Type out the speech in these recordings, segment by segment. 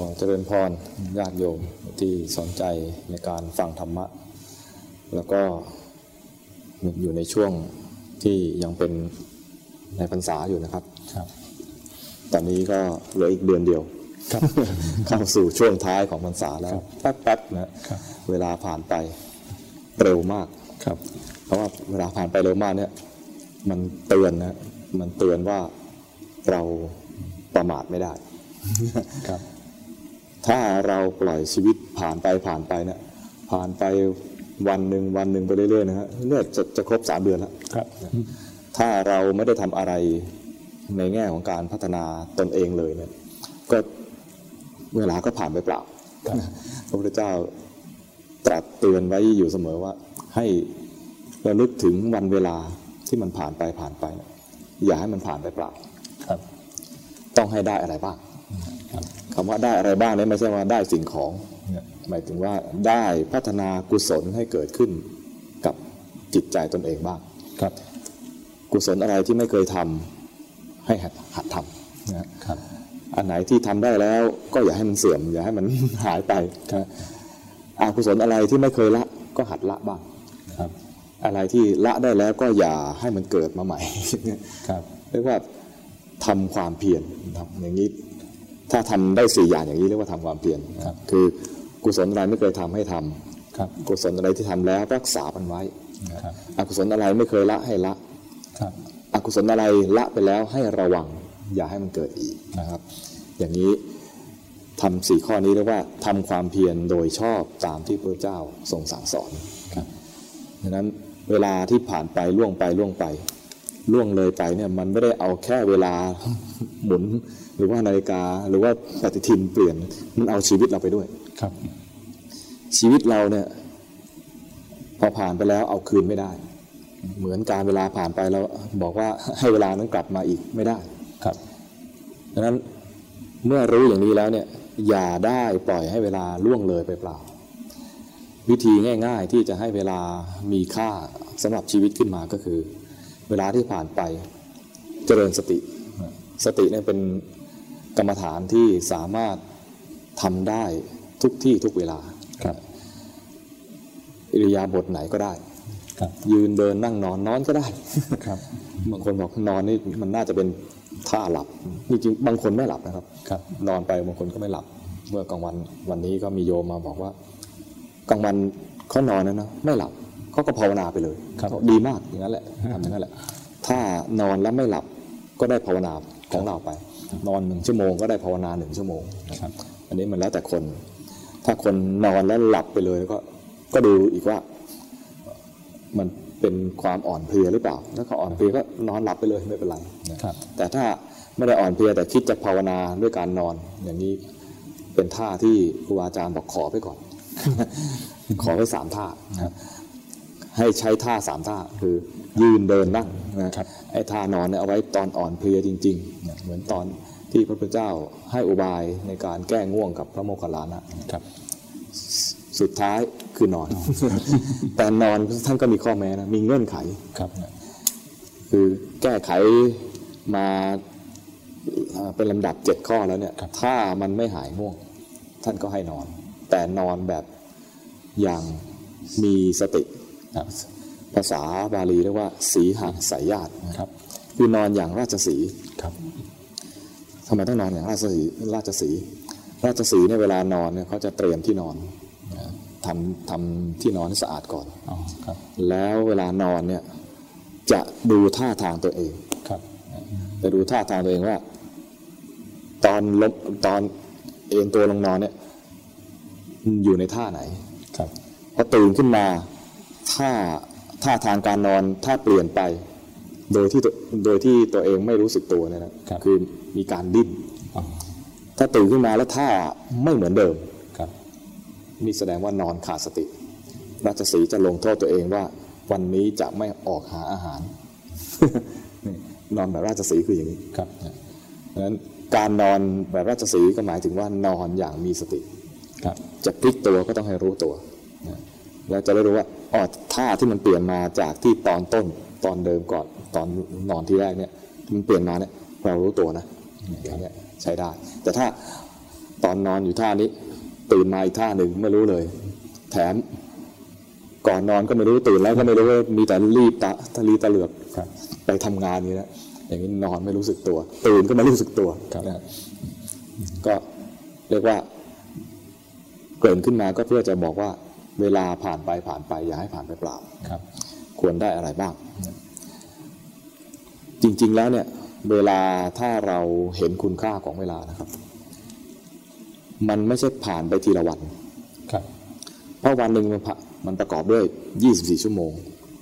ขอเจริญพรญาติโยมที่สนใจในการฟังธรรมะ แล้วก็อยู่ในช่วงที่ยังเป็นในพรรษาอยู่นะครับครับ ตอนนี้ก็เหลืออีกเดือนเดียวครับเข้าสู่ช่วงท้ายของพรรษาแล้วแป๊บๆนะครับเวลาผ่านไปเร็วมากครับ เพราะว่าเวลาผ่านไปเร็วมากเนี่ย มันเตือนนะมันเตือนว่าเราประมาทไม่ได้ครับ ถ้าเราปล่อยชีวิตผ่านไปผ่านไปเนี่ยผ่านไปวันหนึ่งวันหนึ่งไปเรื่อยๆนะฮะเนี่ยจะจะครบสามเดือนแล้วครับถ้าเราไม่ได้ทำอะไรในแง่ของการพัฒนาตนเองเลยเนี่ยก็เวลาก็ผ่านไปเปล่าพระพุทธเจ้าตรัสเตือนไว้อยู่เสมอว่า ให้เราลึกถึงวันเวลาที่มันผ่านไปผ่านไปเนี่ยอย่าให้มันผ่านไปเปล่าครับ ต้องให้ได้อะไรบ้าง ครับคำว่าได้อะไรบ้างเนี่ยไม่ใช่ว่าได้สิ่งของเนี่ยหมายถึงว่าได้พัฒนากุศลให้เกิดขึ้นกับจิตใจตนเองบ้างครับ กุศลอะไรที่ไม่เคยทำให้หัดหัดทำนะครับอันไหนที่ทำได้แล้วก็อย่าให้มันเสื่อม อย่าให้มันหายไปนะอากุศลอะไรที่ไม่เคยละก็หัดละบ้างครับ อะไรที่ละได้แล้วก็อย่าให้มันเกิดมาใหม่ครับเรียกว่าทำความเพียรทำอย่างนี้ ถ้าทำได้สี่อย่างอย่างนี้เรียกว่าทำความเพียรครับคือกุศลอะไรไม่เคยทำให้ทำครับกุศลอะไรที่ทำแล้วรักษามันไว้ครับอกุศลอะไรไม่เคยละให้ละครับอกุศลอะไรละไปแล้วให้ระวัง อย่าให้มันเกิดอีกนะครับ อย่างนี้ทำสี่ข้อนี้เรียกว่าทำความเพียรโดยชอบตามที่พระเจ้าทรงสั่งสอนครับดังนั้นเวลาที่ผ่านไปล่วงไปล่วงไป ล่วงเลยไปเนี่ยมันไม่ได้เอาแค่เวลาหมุนหรือว่านาฬิกา หรือว่าปฏิทินเปลี่ยนมันเอาชีวิตเราไปด้วยครับ ชีวิตเราเนี่ยพอผ่านไปแล้วเอาคืนไม่ได้ เหมือนการเวลาผ่านไปเราบอกว่าให้เวลานั้นกลับมาอีกไม่ได้ครับดังนั้นเมื่อรู้อย่างนี้แล้วเนี่ยอย่าได้ปล่อยให้เวลาล่วงเลยไปเปล่า วิธีง่าย ๆ ที่จะให้เวลามีค่าสำหรับชีวิตขึ้นมาก็คือ เวลาที่ผ่านไปเจริญสติ สติเนี่ยเป็นกรรมฐานที่สามารถทำได้ทุกที่ทุกเวลาครับอิริยาบถไหนก็ได้ครับยืนเดินนั่งนอนนอนก็ได้ครับบางคนบอกนอนนี่มันน่าจะเป็นท่าหลับจริงๆบางคนไม่หลับนะครับครับ นอนไปบางคนก็ไม่หลับ เมื่อกลางวันวันนี้ก็มีโยมมาบอกว่ากลางวันเขานอนนะนะไม่หลับ เขาก็ภาวนาไปเลยครับเขาดีมากอย่างนั้นแหละทำอย่างนั้นแหละ ถ้านอนแล้วไม่หลับก็ได้ภาวนาของเราไป นอนหนึ่งชั่วโมงก็ได้ภาวนาหนึ่งชั่วโมงครับอันนี้มันแล้วแต่คน ถ้าคนนอนแล้วหลับไปเลยก็ก็ดูอีกว่า มันเป็นความอ่อนเพลียหรือเปล่า ถ้าเขาอ่อนเพลียก็นอนหลับไปเลยไม่เป็นไรนะครับแต่ถ้าไม่ได้อ่อนเพลียแต่คิดจะภาวนาด้วยการนอนอย่างนี้เป็นท่าที่ครูอาจารย์บอกขอไปก่อน ขอไว้สามท่านะครับ ให้ใช้ท่าสามท่าคือยืนเดินนั่งนะครับไอ้ท่านอนเนี่ยเอาไว้ตอนอ่อนเพลียจริงๆเนี่ยเหมือนตอนที่พระพุทธเจ้าให้อุบายในการแก้ง่วงกับพระโมคคัลลานะครับ สุดท้ายคือนอน แต่นอนท่านก็มีข้อแม้นะมีเงื่อนไขครับ คือแก้ไขมาเอ่อเป็นลำดับเจ็ดข้อแล้วเนี่ยครับถ้ามันไม่หายง่วง ท่านก็ให้นอน แต่นอนแบบอย่างมีสติ ครับภาษาบาลีเรียกว่า สีหสายญาติครับ คือนอนอย่างราชสีห์ครับทำไมต้องนอนอย่างราชสีห์ราชสีห์ราชสีห์เนี่ยเวลานอนเนี่ยเขาจะเตรียมที่นอนนะทำทำที่นอนให้สะอาดก่อนอ๋อครับแล้วเวลานอนเนี่ยจะดูท่าทางตัวเองครับจะดูท่าทางตัวเองว่า ตอนล้มตอนเอ็นตัวลงนอนเนี่ย อยู่ในท่าไหนครับพอตื่นขึ้นมา ท่าท่าทางการนอนถ้าเปลี่ยนไป โดยที่ตัวโดยที่ตัวเองไม่รู้สึกตัวเนี่ยนะครับอมีการดิ้นอ๋อถ้าตื่นขึ้นมาแล้วท่าไม่เหมือนเดิมครับนี่แสดงว่านอนขาดสติ ราชสีห์จะลงโทษตัวเองว่า วันนี้จะไม่ออกหาอาหารนี่นอนแบบราชสีห์คืออย่างนี้ครับดังนั้นการนอนแบบราชสีห์ก็หมายถึงว่านอนอย่างมีสติครับจะพลิกตัวก็ต้องให้รู้ตัวนะแล้วจะได้รู้ว่า อ๋อท่าที่มันเปลี่ยนมาจากที่ตอนต้นตอนเดิมก่อนตอนนอนที่แรกเนี่ยมันเปลี่ยนมาเนี่ยเรารู้ตัวนะอย่างเงี้ยใช้ได้ แต่ถ้าตอนนอนอยู่ท่านี้ตื่นมาอีกท่าหนึ่งไม่รู้เลย แถมก่อนนอนก็ไม่รู้ตื่นแล้วก็ไม่รู้ว่ามีแต่รีบตาทะลีตะเหลือกครับไปทำงานนี่นะอย่างนี้นอนไม่รู้สึกตัว ตื่นก็ไม่รู้สึกตัวครับนะก็เรียกว่าเกริ่นขึ้นมาก็เพื่อจะบอกว่า เวลาผ่านไปผ่านไป อย่าให้ผ่านไปเปล่าครับ ควรได้อะไรบ้าง จริงๆแล้วเนี่ย เวลาถ้าเราเห็นคุณค่าของเวลานะครับ มันไม่ใช่ผ่านไปทีละวันครับ เพราะวันหนึ่งมันผ่ามันประกอบด้วย 24 ชั่วโมง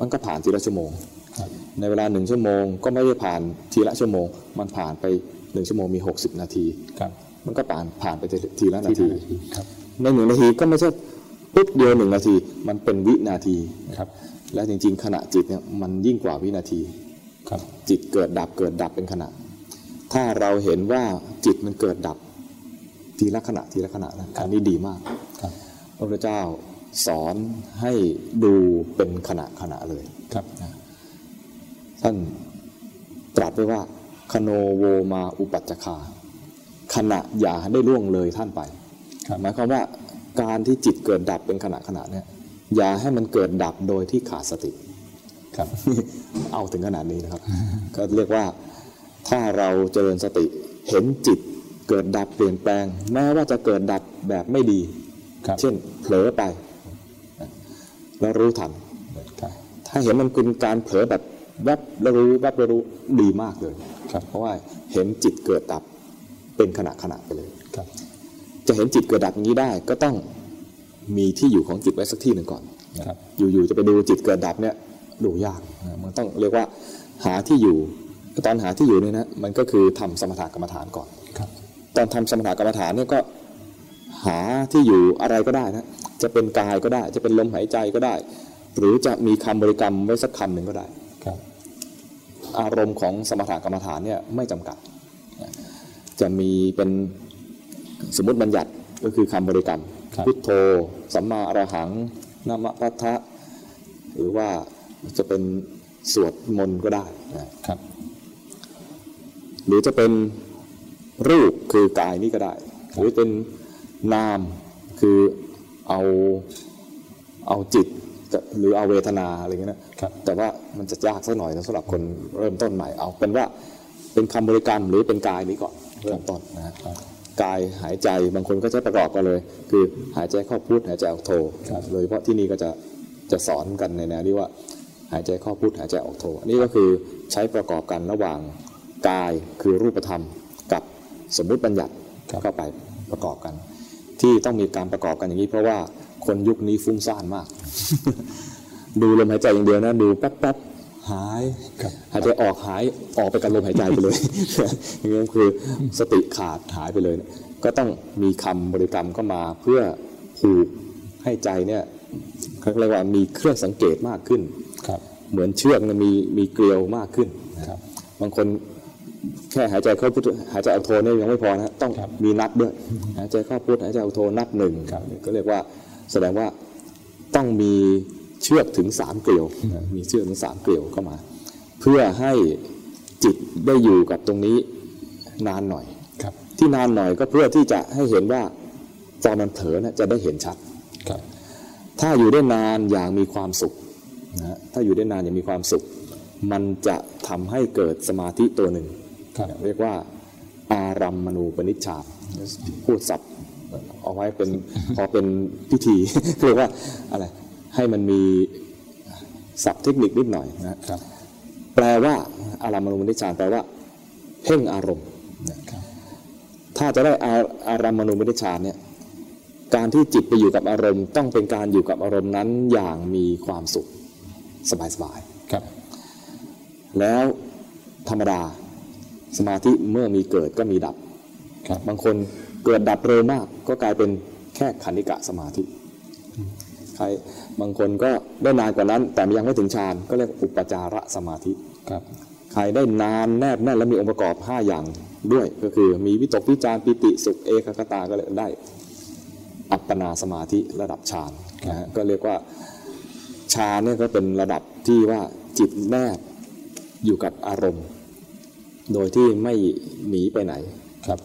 มันก็ผ่านทีละชั่วโมงครับในเวลาหนึ่งชั่วโมง ก็ไม่ได้ผ่านทีละชั่วโมง มันผ่านไปหนึ่งชั่วโมงมี 60 นาทีครับมันก็ผ่านผ่านไปทีละนาที่ทีนาทีครับในหนึ่งนาทีก็ไม่ใช่ ปุ๊บเดียวหนึ่งนาที มันเป็นวินาทีครับ และจริง ๆ ขณะจิตเนี่ยมันยิ่งกว่าวินาทีครับ จิตเกิดดับเกิดดับเป็นขณะ ถ้าเราเห็นว่าจิตมันเกิดดับทีละขณะทีละขณะนะอันนี้ดีมากครับพระพุทธเจ้าสอนให้ดูเป็นขณะขณะเลยครับท่านตรัสไว้ว่าคโนโวมาอุปัจจคาขณะอย่าได้ล่วงเลยท่านไปครับหมายความว่า การที่จิตเกิดดับเป็นขณะขณะเนี่ยอย่าให้มันเกิดดับโดยที่ขาดสติครับเอาถึงขนาดนี้นะครับ ก็เรียกว่าถ้าเราเจริญสติเห็นจิตเกิดดับเปลี่ยนแปลง แม้ว่าจะเกิดดับแบบไม่ดีครับเช่นเผลอไป แล้วรู้ทันครับถ้าเห็นมันเป็นการเผลอแบบแวบแล้วรู้แวบแล้วรู้ดีมากเลยครับเพราะว่าเห็นจิตเกิดดับเป็นขณะขณะไปเลยครับ จะเห็นจิตเกิดดับอย่างนี้ได้ ก็ต้องมีที่อยู่ของจิตไว้สักที่หนึ่งก่อนครับอยู่ๆจะไปดูจิตเกิดดับเนี่ยดูยากนะมันต้องเรียกว่าหาที่อยู่ตอนหาที่อยู่เนี่ยนะมันก็คือทำสมถกรรมฐานก่อนครับ ตอนทำสมถกรรมฐานเนี่ยก็หาที่อยู่อะไรก็ได้นะจะเป็นกายก็ได้ จะเป็นลมหายใจก็ได้ หรือจะมีคำบริกรรมไว้สักคำหนึ่งก็ได้ครับ อารมณ์ของสมถกรรมฐานเนี่ยไม่จำกัด จะมีเป็น สมมติบัญญัติก็คือคำบริกรรมครับพุทโธ สัมมาอรหังนะมะพัทธะหรือว่าจะเป็นสวดมนต์ก็ได้นะครับ หรือจะเป็นรูปคือกายนี่ก็ได้ หรือเป็นนามคือเอาเอาจิตหรือเอาเวทนาอะไรเงี้ยนะครับแต่ว่ามันจะยากสักหน่อยนะสำหรับคนเริ่มต้นใหม่เอาเป็นว่าเป็นคำบริกรรมหรือเป็นกายนี้ก่อนเริ่มต้นนะฮะครับ กายหายใจบางคนก็จะประกอบกันเลย คือหายใจเข้าพุทหายใจออกโทครับโดยเฉพาะที่นี่ก็จะจะสอนกันในแนวที่ว่าหายใจเข้าพุทหายใจออกโทอันนี้ก็คือใช้ประกอบกันระหว่างกายคือรูปธรรมกับสมมุติบัญญัติครับเข้าไปประกอบกัน ที่ต้องมีการประกอบกันอย่างนี้ เพราะว่าคนยุคนี้ฟุ้งซ่านมาก ดูลมหายใจอย่างเดียวนะดูแป๊บๆ หายครับหายใจออกหายออกไปกับลมหายใจไปเลยอย่างนี้คือสติขาดหายไปเลยเนี่ยก็ต้องมีคำบริกรรมเข้ามาเพื่อผูกให้ใจเนี่ยเขาเรียกว่ามีเครื่องสังเกตมากขึ้นครับ เหมือนเชือกเนี่ยมีมีเกลียวมากขึ้นนะครับ บางคนแค่หายใจเข้าพุทหายใจออกโทเนี่ยยังไม่พอนะต้องครับมีนับด้วยหายใจเข้าพุทหายใจออกโทนับหนึ่งครับก็เรียกว่าแสดงว่าต้องมี เชือกถึงสามเกลียวนะมีเชือกถึงสามเกลียวเข้ามา เพื่อให้จิตได้อยู่กับตรงนี้นานหน่อยครับที่นานหน่อยก็เพื่อที่จะให้เห็นว่าตอนมันเผลอนะจะได้เห็นชัดครับ ถ้าอยู่ได้นานอย่างมีความสุขนะฮะถ้าอยู่ได้นานอย่างมีความสุข มันจะทำให้เกิดสมาธิตัวหนึ่งครับเรียกว่าอารัมมณูปนิชฌานพูดศัพท์เอาไว้เป็นพอเป็นพิธีเรียกว่าอะไร ให้มันมีศัพท์เทคนิคนิดหน่อยนะครับ แปลว่าอารัมมณูปนิชฌานแปลว่าเพ่งอารมณ์ครับถ้าจะได้อาอารัมมณูปนิชฌานเนี่ยการที่จิตไปอยู่กับอารมณ์ ต้องเป็นการอยู่กับอารมณ์นั้นอย่างมีความสุขสบายครับๆแล้วธรรมดาสมาธิเมื่อมีเกิดก็มีดับครับบางคนเกิดดับเร็วมากก็กลายเป็นแค่ขันธิกะสมาธิ ใครบางคนก็ได้นานกว่านั้น แต่ยังไม่ถึงฌานก็เรียกอุปจารสมาธิครับใครได้นานแนบแน่นและมีองค์ประกอบ 5 อย่างด้วยก็คือมีวิตกวิจารปิติสุขเอกคตาก็เลยได้อัปปนาสมาธิระดับฌานนะฮะก็เรียกว่าฌานเนี่ยก็เป็นระดับที่ว่าจิตแนบอยู่กับอารมณ์ โดยที่ไม่หนีไปไหนครับ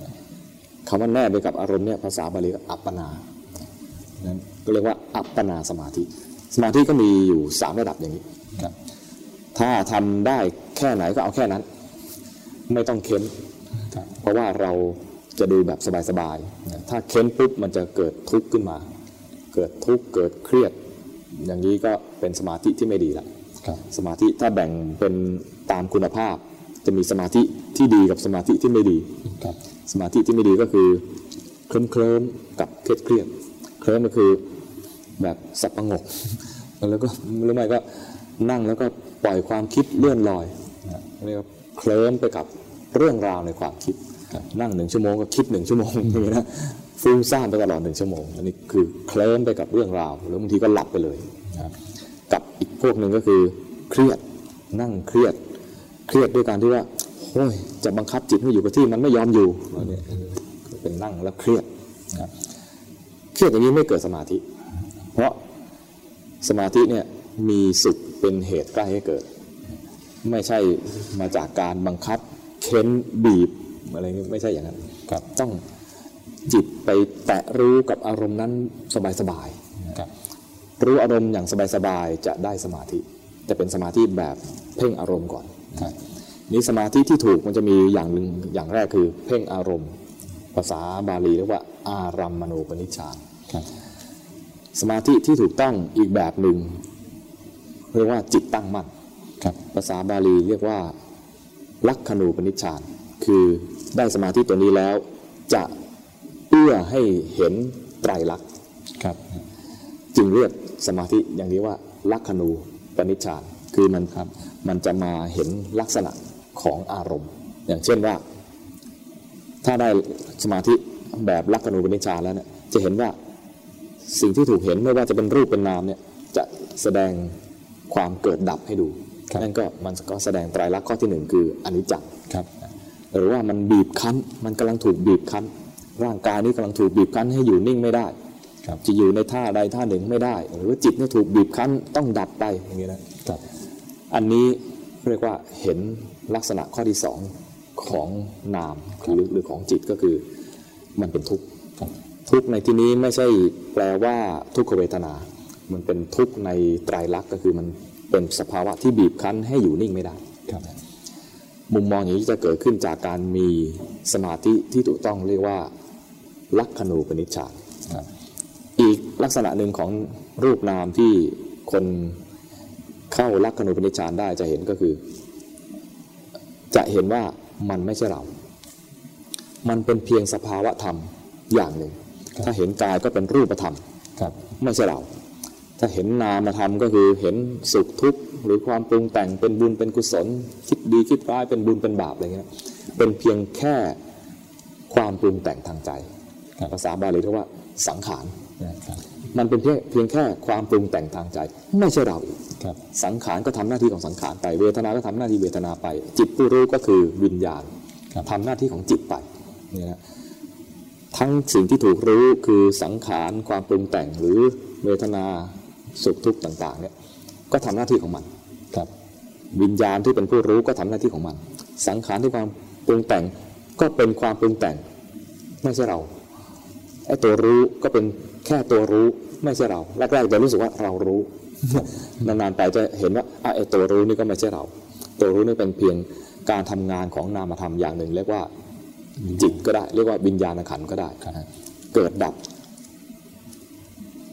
คำว่าแนบไปกับอารมณ์เนี่ยภาษาบาลีก็อัปปนานั้น ก็เรียกว่าอัปปนาสมาธิ สมาธิก็มีอยู่สามระดับอย่างนี้ครับถ้าทำได้แค่ไหนก็เอาแค่นั้น ไม่ต้องเค้นครับเพราะว่าเราจะดูแบบสบายๆ ถ้าเค้นปุ๊บมันจะเกิดทุกข์ขึ้นมา เกิดทุกข์เกิดเครียด อย่างนี้ก็เป็นสมาธิที่ไม่ดีละครับสมาธิถ้าแบ่งเป็นตามคุณภาพ จะมีสมาธิที่ดีกับสมาธิที่ไม่ดีครับสมาธิที่ไม่ดีก็คือเคลิ้มเคลิ้มๆกับเครียดเครียด เคลิ้มก็คือแบบสับประงก แล้วก็รือไมก็นั่งแล้วก็ปล่อยความคิดเลื่อนลอยนะเรียกว่าเคลิ้มไปกับเรื่องราวในความคิด นั่งหนึ่งชั่วโมงก็คิดหนึ่งชั่วโมงนี้นะฟุ้งซ่านไปตลอดหนึ่งชั่วโมง อันนี้คือเคลิ้มไปกับเรื่องราวหรือบางทีก็หลับไปเลยกับอีกพวกหนึ่งก็คือเครียดนั่งเครียดเครียดด้วยการที่ว่าโอ้ยจะบังคับจิตให้อยู่กับที่มันไม่ยอมอยู่เป็นนั่งแล้วเครียด เครียดอย่างนี้ไม่เกิดสมาธิ เพราะสมาธิเนี่ยมีสุขเป็นเหตุใกล้ให้เกิด ไม่ใช่มาจากการบังคับเค้นบีบอะไรเงี้ยไม่ใช่อย่างนั้นครับต้องจิตไปแตะรู้กับอารมณ์นั้นสบายๆครับรู้อารมณ์อย่างสบายๆจะได้สมาธิจะเป็นสมาธิแบบเพ่งอารมณ์ก่อนครับนี่สมาธิที่ถูกมันจะมีอย่างหนึ่งอย่างแรกคือ เพ่งอารมณ์ ภาษาบาลีเรียกว่าอารัมมณูปนิชฌานครับ สมาธิที่ถูกต้องอีกแบบหนึ่งเรียกว่าจิตตั้งมั่นครับภาษาบาลีเรียกว่า ลักขณูปนิชฌาน คือได้สมาธิตัวนี้แล้ว จะเอื้อให้เห็นไตรลักษณ์ครับจึงเรียกสมาธิอย่างนี้ว่า ลักขณูปนิชฌาน คือมันครับมันจะมาเห็นลักษณะของอารมณ์ อย่างเช่นว่า ถ้าได้สมาธิแบบลักขณูปนิชฌานแล้วเนี่ยจะเห็นว่า สิ่งที่ถูกเห็นไม่ว่าจะเป็นรูปเป็นนามเนี่ยจะแสดงความเกิดดับให้ดูครับนั่นก็มันก็แสดงไตรลักษณ์ข้อที่หนึ่งคืออนิจจังครับหรือว่ามันบีบคั้นมันกำลังถูกบีบคั้น ร่างกายนี้กำลังถูกบีบคั้นให้อยู่นิ่งไม่ได้ครับจะอยู่ในท่าใดท่าหนึ่งไม่ได้ หรือว่าจิตเนี่ยถูกบีบคั้นต้องดับไปอย่างนี้นะครับอันนี้เรียกว่าเห็นลักษณะข้อที่สองของนามหรือหรือของจิตก็คือมันเป็นทุกข์ครับ ทุกข์ในที่นี้ไม่ใช่แปลว่าทุกขเวทนา มันเป็นทุกข์ในไตรลักษณ์ก็คือมันเป็นสภาวะที่บีบคั้นให้อยู่นิ่งไม่ได้ครับมุมมองอย่างนี้จะเกิดขึ้นจากการมีสมาธิที่ถูกต้องเรียกว่าลักขณูปนิชฌานครับอีกลักษณะหนึ่งของรูปนามที่คนเข้าลักขณูปนิชฌานได้จะเห็นก็คือ จะเห็นว่ามันไม่ใช่เรา มันเป็นเพียงสภาวะธรรมอย่างหนึ่ง ถ้าเห็นกายก็เป็นรูปธรรมครับไม่ใช่เรา ถ้าเห็นนามธรรมก็คือเห็นสุขทุกข์หรือความปรุงแต่งเป็นบุญเป็นกุศล คิดดีคิดร้ายเป็นบุญเป็นบาปอะไรเงี้ยเป็นเพียงแค่ความปรุงแต่งทางใจครับภาษาบาลีเรียกว่าสังขารครับมันเป็นเพียงเพียงแค่ความปรุงแต่งทางใจ ไม่ใช่เราอีกครับสังขารก็ทำหน้าที่ของสังขารไปเวทนา ก็ทำหน้าที่เวทนาไป จิตผู้รู้ก็คือวิญญาณครับทำหน้าที่ของจิตไปเนี่ยนะ ทั้งสิ่งที่ถูกรู้คือสังขารความปรุงแต่งหรือเวทนาสุขทุกข์ต่างๆเนี่ยก็ทำหน้าที่ของมันครับวิญญาณที่เป็นผู้รู้ก็ทำหน้าที่ของมัน สังขารที่ความปรุงแต่งก็เป็นความปรุงแต่งไม่ใช่เราไอ้ตัวรู้ก็เป็นแค่ตัวรู้ไม่ใช่เราแรกๆจะรู้สึกว่าเรารู้นานๆไปจะเห็นว่าอะไอ้ตัวรู้นี่ก็ไม่ใช่เรา ตัวรู้นี่เป็นเพียงการทำงานของนามธรรมอย่างหนึ่งเรียกว่า จิตก็ได้ เรียกว่าวิญญาณขันธ์ก็ได้ครับเกิดดับ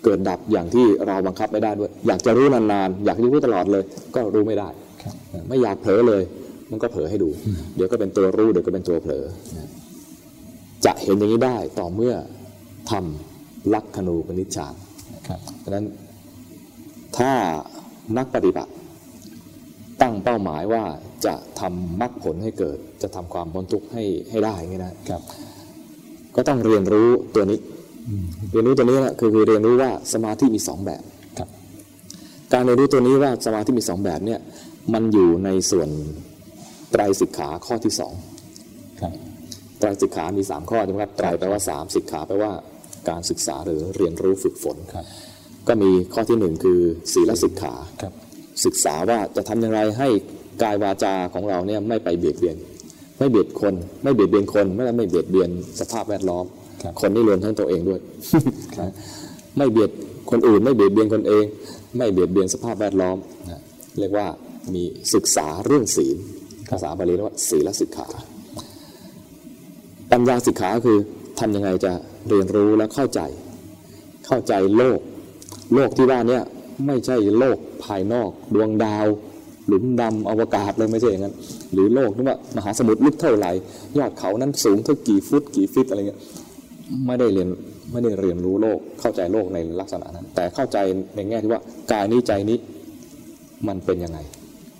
เกิดดับอย่างที่เราบังคับไม่ได้ด้วย อยากจะรู้นานๆ อยากรู้ตลอดเลย ก็รู้ไม่ได้ครับไม่อยากเผลอเลย มันก็เผลอให้ดู เดี๋ยวก็เป็นตัวรู้เดี๋ยวก็เป็นตัวเผลอ จะเห็นอย่างนี้ได้ต่อเมื่อทำลักขณูปนิชฌานครับเพราะฉะนั้นถ้านักปฏิบัติตั้งเป้าหมายว่า จะทำมรรคผลให้เกิด จะทำความพ้นทุกข์ให้ให้ได้อย่างนี้นะครับ ก็ต้องเรียนรู้ตัวนี้ เรียนรู้ตัวนี้นะคือคือเรียนรู้ว่าสมาธิมีสองแบบครับ การเรียนรู้ตัวนี้ว่าสมาธิมีสองแบบเนี่ยมันอยู่ในส่วนไตรสิกขาข้อที่สองครับไตรสิกขามีสามข้อใช่ไหมครับไตรแปลว่าสามสิกขาแปลว่าการศึกษาหรือเรียนรู้ฝึกฝนครับก็มีข้อที่หนึ่งคือศีลสิกขาครับศึกษาว่าจะทำอย่างไรให้ กายวาจาของเราเนี่ยไม่ไปเบียดเบียน ไม่เบียดคน ไม่เบียดเบียนคน ไม่ไม่เบียดเบียนสภาพแวดล้อมครับคนนี่รวมทั้งตัวเองด้วยครับไม่เบียดคนอื่น ไม่เบียดเบียนคนเอง ไม่เบียดเบียนสภาพแวดล้อมนะเรียกว่ามีศึกษาเรื่องศีลภาษาบาลีเรียกว่าศีลสิกขา ปัญญาสิกขาคือทำยังไงจะเรียนรู้และเข้าใจ เข้าใจโลก โลกที่ว่าเนี่ยไม่ใช่โลกภายนอก ดวงดาว หลุมดำอวกาศเลยไม่ใช่อย่างนั้น หรือโลกที่ว่ามหาสมุทรลึกเท่าไหร่ยอดเขานั้นสูงเท่ากี่ฟุตกี่ฟิตอะไรเงี้ยไม่ได้เรียนไม่ได้เรียนรู้โลกเข้าใจโลกในลักษณะนั้น แต่เข้าใจในแง่ที่ว่ากายนี้ใจนี้มันเป็นยังไง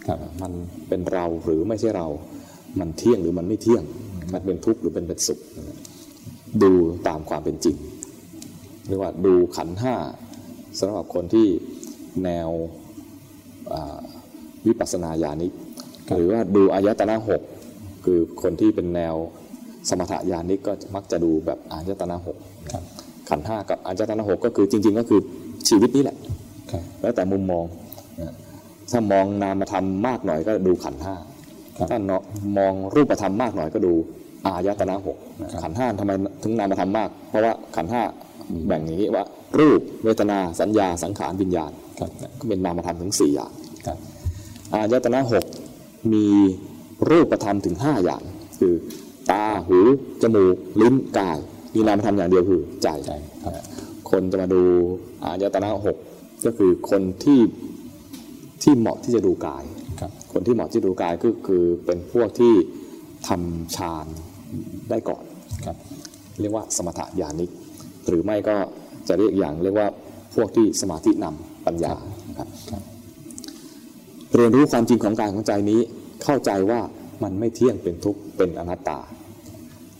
ครับมันเป็นเราหรือไม่ใช่เรา มันเที่ยงหรือมันไม่เที่ยง มันเป็นทุกข์หรือเป็นเป็นสุข ดูตามความเป็นจริงเรียกว่าดูขันห้าสำหรับคนที่แนวอ่า วิปัสสนาญาณิก หรือว่าดูอายตนะหกคือคนที่เป็นแนวสมถญาณิกก็มักจะดูแบบอายตนะหกครับขันธ์ห้ากับอายตนะหกก็คือจริง ๆ ก็คือชีวิตนี้แหละครับแล้วแต่มุมมองนะถ้ามองนามธรรมมากหน่อยก็ดูขันธ์ห้าครับถ้ามองรูปธรรมมากหน่อยก็ดูอายตนะหกนะขันธ์ห้าทำไมถึงนามธรรมมาก เพราะว่าขันธ์ห้าแบ่งอย่างนี้ว่า รูปเวทนาสัญญาสังขารวิญญาณครับก็เป็นนามธรรมถึงสี่อย่างครับ อายตนะหกมีรูปธรรมถึงห้าอย่าง คือตาหูจมูกลิ้นกายมีนามธรรมอย่างเดียวคือใจใจครับคนจะมาดูอายตนะหกก็คือคนที่ที่เหมาะที่จะดูกายครับคนที่เหมาะที่ดูกายก็คือเป็นพวกที่ทำฌานได้ก่อนครับเรียกว่าสมถญาณิก หรือไม่ก็จะเรียกอย่างเรียกว่าพวกที่สมาธินำปัญญานะครับครับ เรียนรู้ความจริงของกายของใจนี้ เข้าใจว่ามันไม่เที่ยงเป็นทุกข์เป็นอนัตตา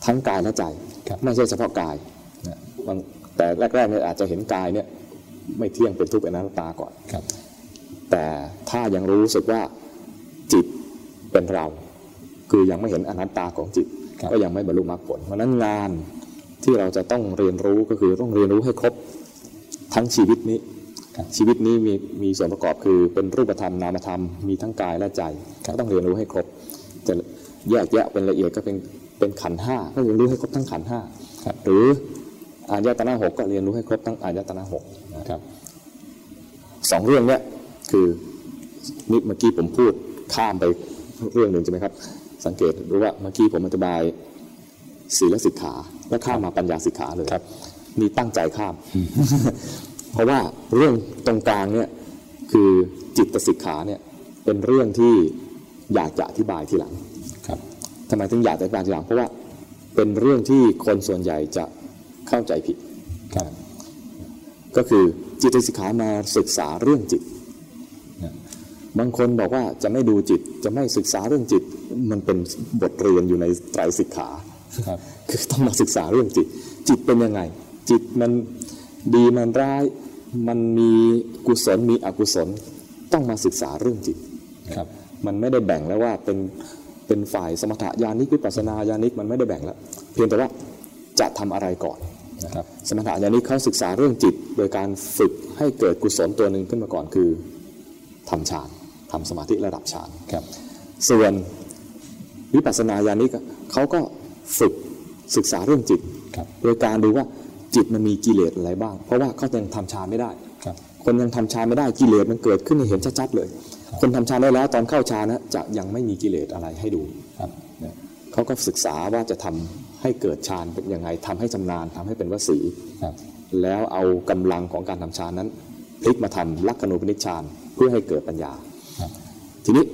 ทั้งกายและใจครับไม่ใช่เฉพาะกายนะบางแต่แรกๆเนี่ยอาจจะเห็นกายเนี่ยไม่เที่ยงเป็นทุกข์เป็นอนัตตาก่อนครับ แต่ถ้ายังรู้สึกว่าจิตเป็นเรา คือยังไม่เห็นอนัตตาของจิตครับก็ยังไม่บรรลุมรรคผล เพราะฉะนั้นงานที่เราจะต้องเรียนรู้ก็คือต้องเรียนรู้ให้ครบทั้งชีวิตนี้ครับ ชีวิตนี้มีมีส่วนประกอบคือเป็นรูปธรรมนามธรรมมีทั้งกายและใจครับก็ต้องเรียนรู้ให้ครบจะแยกแยะเป็นละเอียดก็เป็นเป็นขันธ์ห้าก็เรียนรู้ให้ครบทั้งขันธ์ห้าครับหรืออายตนะหกก็เรียนรู้ให้ครบทั้งอายตนะหกนะครับสองเรื่องเนี้ยคือนี่เมื่อกี้ผมพูดข้ามไปเรื่องหนึ่งใช่ไหมครับ สังเกตดูว่าเมื่อกี้ผมอธิบายศีลสิกขา แล้วข้ามมาปัญญาสิกขาเลยครับนี่ตั้งใจข้าม เพราะว่าเรื่องตรงกลางเนี่ยคือจิตสิกขาเนี่ยเป็นเรื่องที่อยากจะอธิบายทีหลังครับทำไมถึงอยากจะอธิบายทีหลังเพราะว่าเป็นเรื่องที่คนส่วนใหญ่จะเข้าใจผิดครับก็คือจิตสิกขามาศึกษาเรื่องจิตนะบางคนบอกว่าจะไม่ดูจิตจะไม่ศึกษาเรื่องจิต มันเป็นบทเรียนอยู่ในไตรสิกขาครับคือต้องมาศึกษาเรื่องจิต จิตเป็นยังไง จิตมันดีมันร้าย มันมีกุศลมีอกุศลต้องมาศึกษาเรื่องจิตครับมันไม่ได้แบ่งแล้วว่าเป็นเป็นฝ่ายสมถะญาณิกวิปัสสนาญาณิกมันไม่ได้แบ่งแล้ว เพียงแต่ว่าจะทำอะไรก่อนครับสมถะญาณิกเขาศึกษาเรื่องจิต โดยการฝึกให้เกิดกุศลตัวหนึ่งขึ้นมาก่อนคือทำฌานทำสมาธิระดับฌานครับ ส่วนวิปัสสนาญาณิกอะเขาก็ฝึกศึกษาเรื่องจิตครับโดยการดูว่า จิตมันมีกิเลสอะไรบ้าง เพราะว่าเขายังทำฌานไม่ได้ครับคนยังทำฌานไม่ได้กิเลสมันเกิดขึ้นให้เห็นชัดๆเลย คนทำฌานได้แล้วตอนเข้าฌานนะจะยังไม่มีกิเลสอะไรให้ดูครับนะเขาก็ศึกษาว่าจะทำให้เกิดฌานเป็นยังไงทำให้ชำนาญทำให้เป็นวสีครับแล้วเอากำลังของการทำฌานนั้นพลิกมาทำลักขณูปนิชฌานเพื่อให้เกิดปัญญาครับทีนี้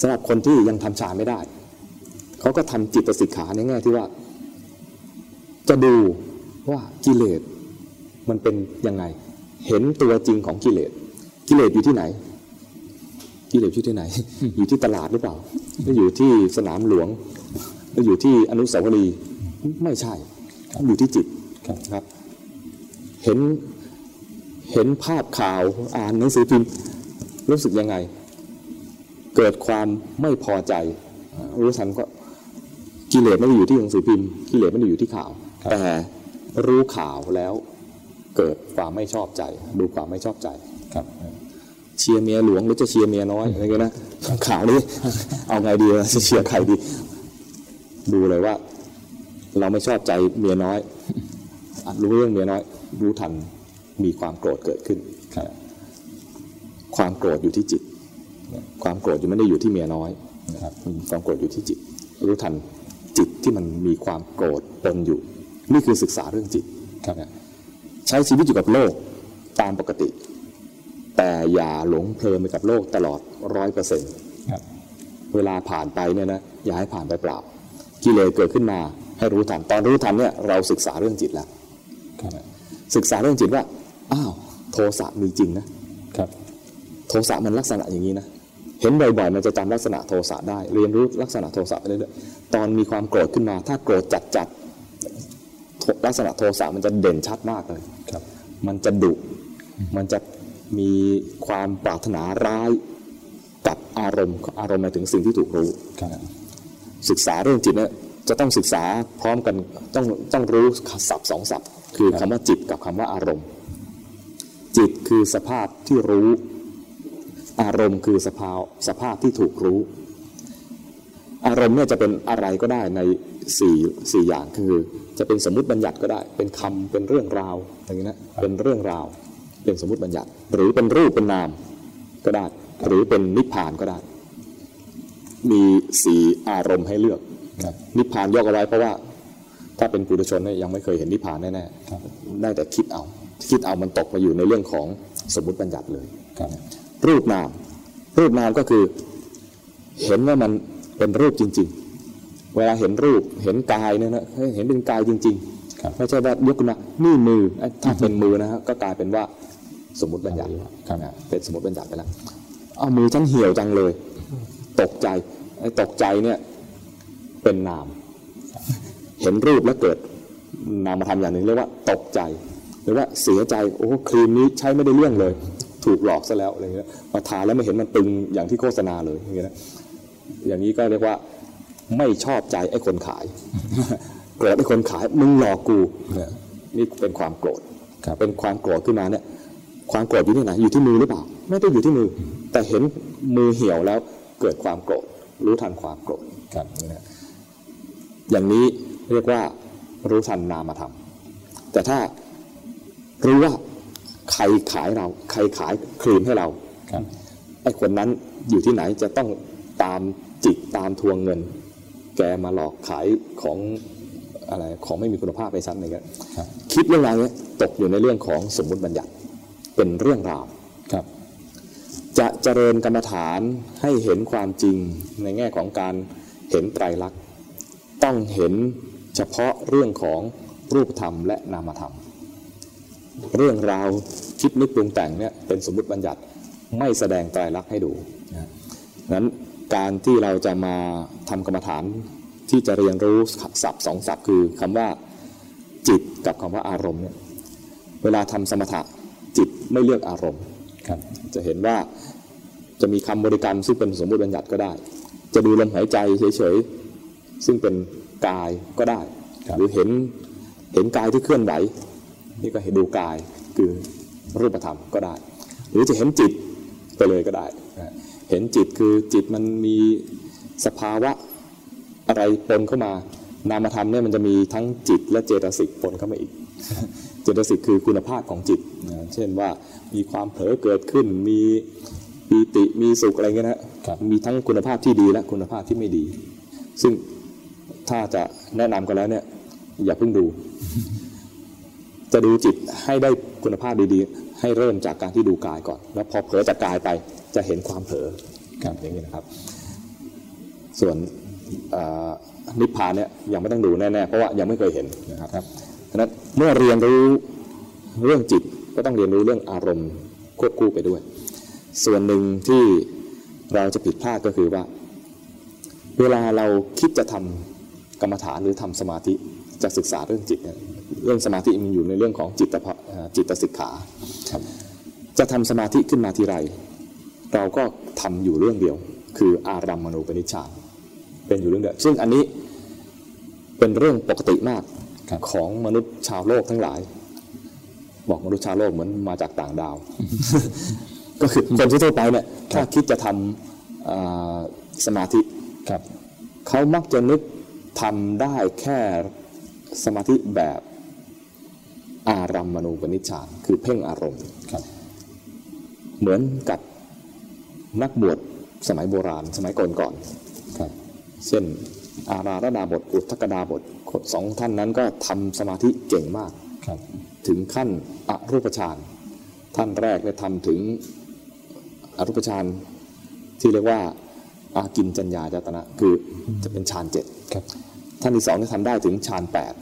สำหรับคนที่ยังทำฌานไม่ได้ เขาก็ทำจิตสิกขาในแง่ที่ว่า จะดู ว่ากิเลสมันเป็นยังไง เห็นตัวจริงของกิเลสกิเลสอยู่ที่ไหน กิเลสอยู่ที่ไหน อยู่ที่ตลาดหรือเปล่าหรืออยู่ที่สนามหลวงหรืออยู่ที่อนุสาวรีย์ไม่ใช่อยู่ที่จิตครับครับ เห็นเห็นภาพข่าวอ่านหนังสือพิมพ์รู้สึกยังไง เกิดความไม่พอใจอ่ารู้ทันก็กิเลสไม่ได้อยู่ที่หนังสือพิมพ์กิเลสไม่ได้อยู่ที่ข่าวครับแต่ รู้ข่าวแล้วเกิดความไม่ชอบใจ ดูความไม่ชอบใจครับ เชียร์เมียหลวงหรือจะเชียร์เมียน้อยอะไรเงี้ยนะข่าวนี้เอาไงดีจะเชียร์ใครดี ดูเลยว่า เราไม่ชอบใจเมียน้อยรู้เรื่องเมียน้อย รู้ทันมีความโกรธเกิดขึ้นครับความโกรธอยู่ที่จิต ความโกรธอยู่ไม่ได้อยู่ที่เมียน้อยครับความโกรธอยู่ที่จิต รู้ทันจิตที่มันมีความโกรธปนอยู่ นี่คือศึกษาเรื่องจิตครับใช้ชีวิตอยู่กับโลกตามปกติ แต่อย่าหลงเพลินไปกับโลกตลอดร้อยเปอร์เซ็นต์ครับเวลาผ่านไปเนี่ยนะอย่าให้ผ่านไปเปล่ากิเลสเกิดขึ้นมาให้รู้ทันตอนรู้ทันเนี่ยเราศึกษาเรื่องจิตแล้วครับศึกษาเรื่องจิตว่าอ้าวโทสะมีจริงนะครับ โทสะมันลักษณะอย่างนี้นะเห็นบ่อยๆมันจะจำลักษณะโทสะได้ เรียนรู้ลักษณะโทสะไปเรื่อยๆตอนมีความโกรธขึ้นมา ถ้าโกรธจัดๆโท ลักษณะโทสะมันจะเด่นชัดมากเลยครับ มันจะดุ มันจะมีความปรารถนาร้ายกับอารมณ์อารมณ์หมายถึงสิ่งที่ถูกรู้ครับศึกษาเรื่องจิตเนี่ยจะต้องศึกษาพร้อมกันต้องต้องรู้ศัพท์สองศัพท์ คือคำว่าจิตกับคำว่าอารมณ์ จิตคือสภาพที่รู้ อารมณ์คือสภาวสภาพที่ถูกรู้ อารมณ์เนี่ยจะเป็นอะไรก็ได้ใน สี่สี่อย่างคือ จะเป็นสมมติบัญญัติก็ได้ เป็นคำเป็นเรื่องราวอย่างนี้นะเป็นเรื่องราว เป็นสมมติบัญญัติ หรือเป็นรูปเป็นนามก็ได้ หรือเป็นนิพพานก็ได้ มีสี่อารมณ์ให้เลือกครับนิพพานยกเอาไว้เพราะว่าถ้าเป็นปุถุชนเนี่ยยังไม่เคยเห็นนิพพานแน่ครับๆได้แต่คิดเอา คิดเอามันตกมาอยู่ในเรื่องของสมมติบัญญัติเลยครับรูปนาม รูปนามก็คือ เห็นว่ามันเป็นรูปจริงๆ เวลาเห็นรูปเห็นกายเนี่ยนะให้เห็นเป็นกายจริงครับๆไม่ใช่ว่ายกขึ้นมานี่มือไอ้ถ้าเป็นมือนะฮะก็กลายเป็นว่าสมมติบัญญัติครับนะเป็นสมมติบัญญัติไปแล้วเอามือฉันเหี่ยวจังเลย ตกใจไอ้ตกใจเนี่ยเป็นนาม เห็นรูปแล้วเกิดนามธรรมอย่างหนึ่งเรียกว่าตกใจหรือว่าเสียใจโอ้ครีมนี้ใช้ไม่ได้เรื่องเลย ถูกหลอกซะแล้วอะไรเงี้ยมาทาแล้วไม่เห็นมันตึงอย่างที่โฆษณาเลยอย่างเงี้ยนะอย่างนี้ก็เรียกว่า ไม่ชอบใจไอ้คนขาย โกรธไอ้คนขายมึงหลอกกูเนี่ยนี่เป็นความโกรธครับเป็นความโกรธขึ้นมาเนี่ยความโกรธอยู่ที่ไหนอยู่ที่มือหรือเปล่า ไม่ได้อยู่ที่มือ แต่เห็นมือเหี่ยวแล้วเกิดความโกรธรู้ทันความโกรธครับนี่นะอย่างนี้เรียกว่ารู้ทันนามธรรมแต่ถ้ารู้ว่าใครขายเรา ใครขายครีมให้เราครับไอ้คนนั้นอยู่ที่ไหนจะต้องตามจิกตามทวงเงิน แกมาหลอกขายของอะไรของไม่มีคุณภาพไปชั้นอะไรเงี้ยครับคิดเรื่องราวเนี้ยตกอยู่ในเรื่องของสมมุติบัญญัติเป็นเรื่องราวครับ จะเจริญกรรมฐานให้เห็นความจริงในแง่ของการเห็นไตรลักษณ์ต้องเห็นเฉพาะเรื่องของรูปธรรมและนามธรรม เรื่องราวคิดนึกปรุงแต่งเนี่ยเป็นสมมติบัญญัติไม่แสดงไตรลักษณ์ให้ดูนะนั้น การที่เราจะมาทำกรรมฐานที่จะเรียนรู้ศัพท์สองศัพท์คือคำว่าจิตกับคำว่าอารมณ์เนี่ยเวลาทำสมถะจิตไม่เลือกอารมณ์ครับจะเห็นว่าจะมีคำบริกรรมซึ่งเป็นสมมติบัญญัติก็ได้ จะดูลมหายใจเฉยๆซึ่งเป็นกายก็ได้ครับหรือเห็นเห็นกายที่เคลื่อนไหวนี่ก็เห็นดูกายคือรูปธรรมก็ได้ หรือจะเห็นจิตไปเลยก็ได้ เห็นจิตคือจิตมันมีสภาวะอะไรปนเข้ามา นามธรรมเนี่ยมันจะมีทั้งจิตและเจตสิกปนเข้ามาอีก เจตสิกคือคุณภาพของจิตนะเช่นว่ามีความเผลอเกิดขึ้น มีปีติมีสุขอะไรเงี้ยนะครับมีทั้งคุณภาพที่ดีและคุณภาพที่ไม่ดี ซึ่งถ้าจะแนะนำกันแล้วเนี่ยอย่าเพิ่งดู จะดูจิตให้ได้คุณภาพดีๆ ให้เริ่มจากการที่ดูกายก่อน แล้วพอเผลอจากกายไป จะเห็นความเผลอครับอย่างนี้นะครับ ส่วนเอ่อนิพพานเนี่ยยังไม่ต้องดูแน่ๆเพราะว่ายังไม่เคยเห็นนะครับครับฉะนั้นเมื่อเรียนรู้เรื่องจิตก็ต้องเรียนรู้เรื่องอารมณ์ควบคู่ไปด้วย ส่วนหนึ่งที่เราจะผิดพลาดก็คือว่า เวลาเราคิดจะทำกรรมฐานหรือทำสมาธิจะศึกษาเรื่องจิตเนี่ยเรื่องสมาธิมันอยู่ในเรื่องของจิตภะเอ่อจิตสิกขาครับจะทำสมาธิขึ้นมาทีไร เราก็ทำอยู่เรื่องเดียว คืออารัมมณูปนิชฌานเป็นอยู่เรื่องเดียวซึ่งอันนี้เป็นเรื่องปกติมากครับของมนุษย์ชาวโลกทั้งหลาย บอกมนุษย์ชาวโลกเหมือนมาจากต่างดาว ก็คือคนทั่วๆไปเนี่ยถ้าคิดจะทำอ่าสมาธิครับเขามักจะนึกทำได้แค่สมาธิแบบอารัมมณูปนิชฌานคือเพ่งอารมณ์ครับเหมือนกับ นักบวชสมัยโบราณ สมัยก่อนก่อนครับๆเช่นอาราธดาบท อุทธกดาบทสองท่านนั้นก็ทำสมาธิเก่งมากครับถึงขั้นอรูปฌานท่านแรกเนี่ยทำถึงอรูปฌานที่เรียกว่าอากินจัญญาจตนะคือจะเป็นฌานเจ็ดครับท่านที่สองเนี่ยทำได้ถึงฌานแปด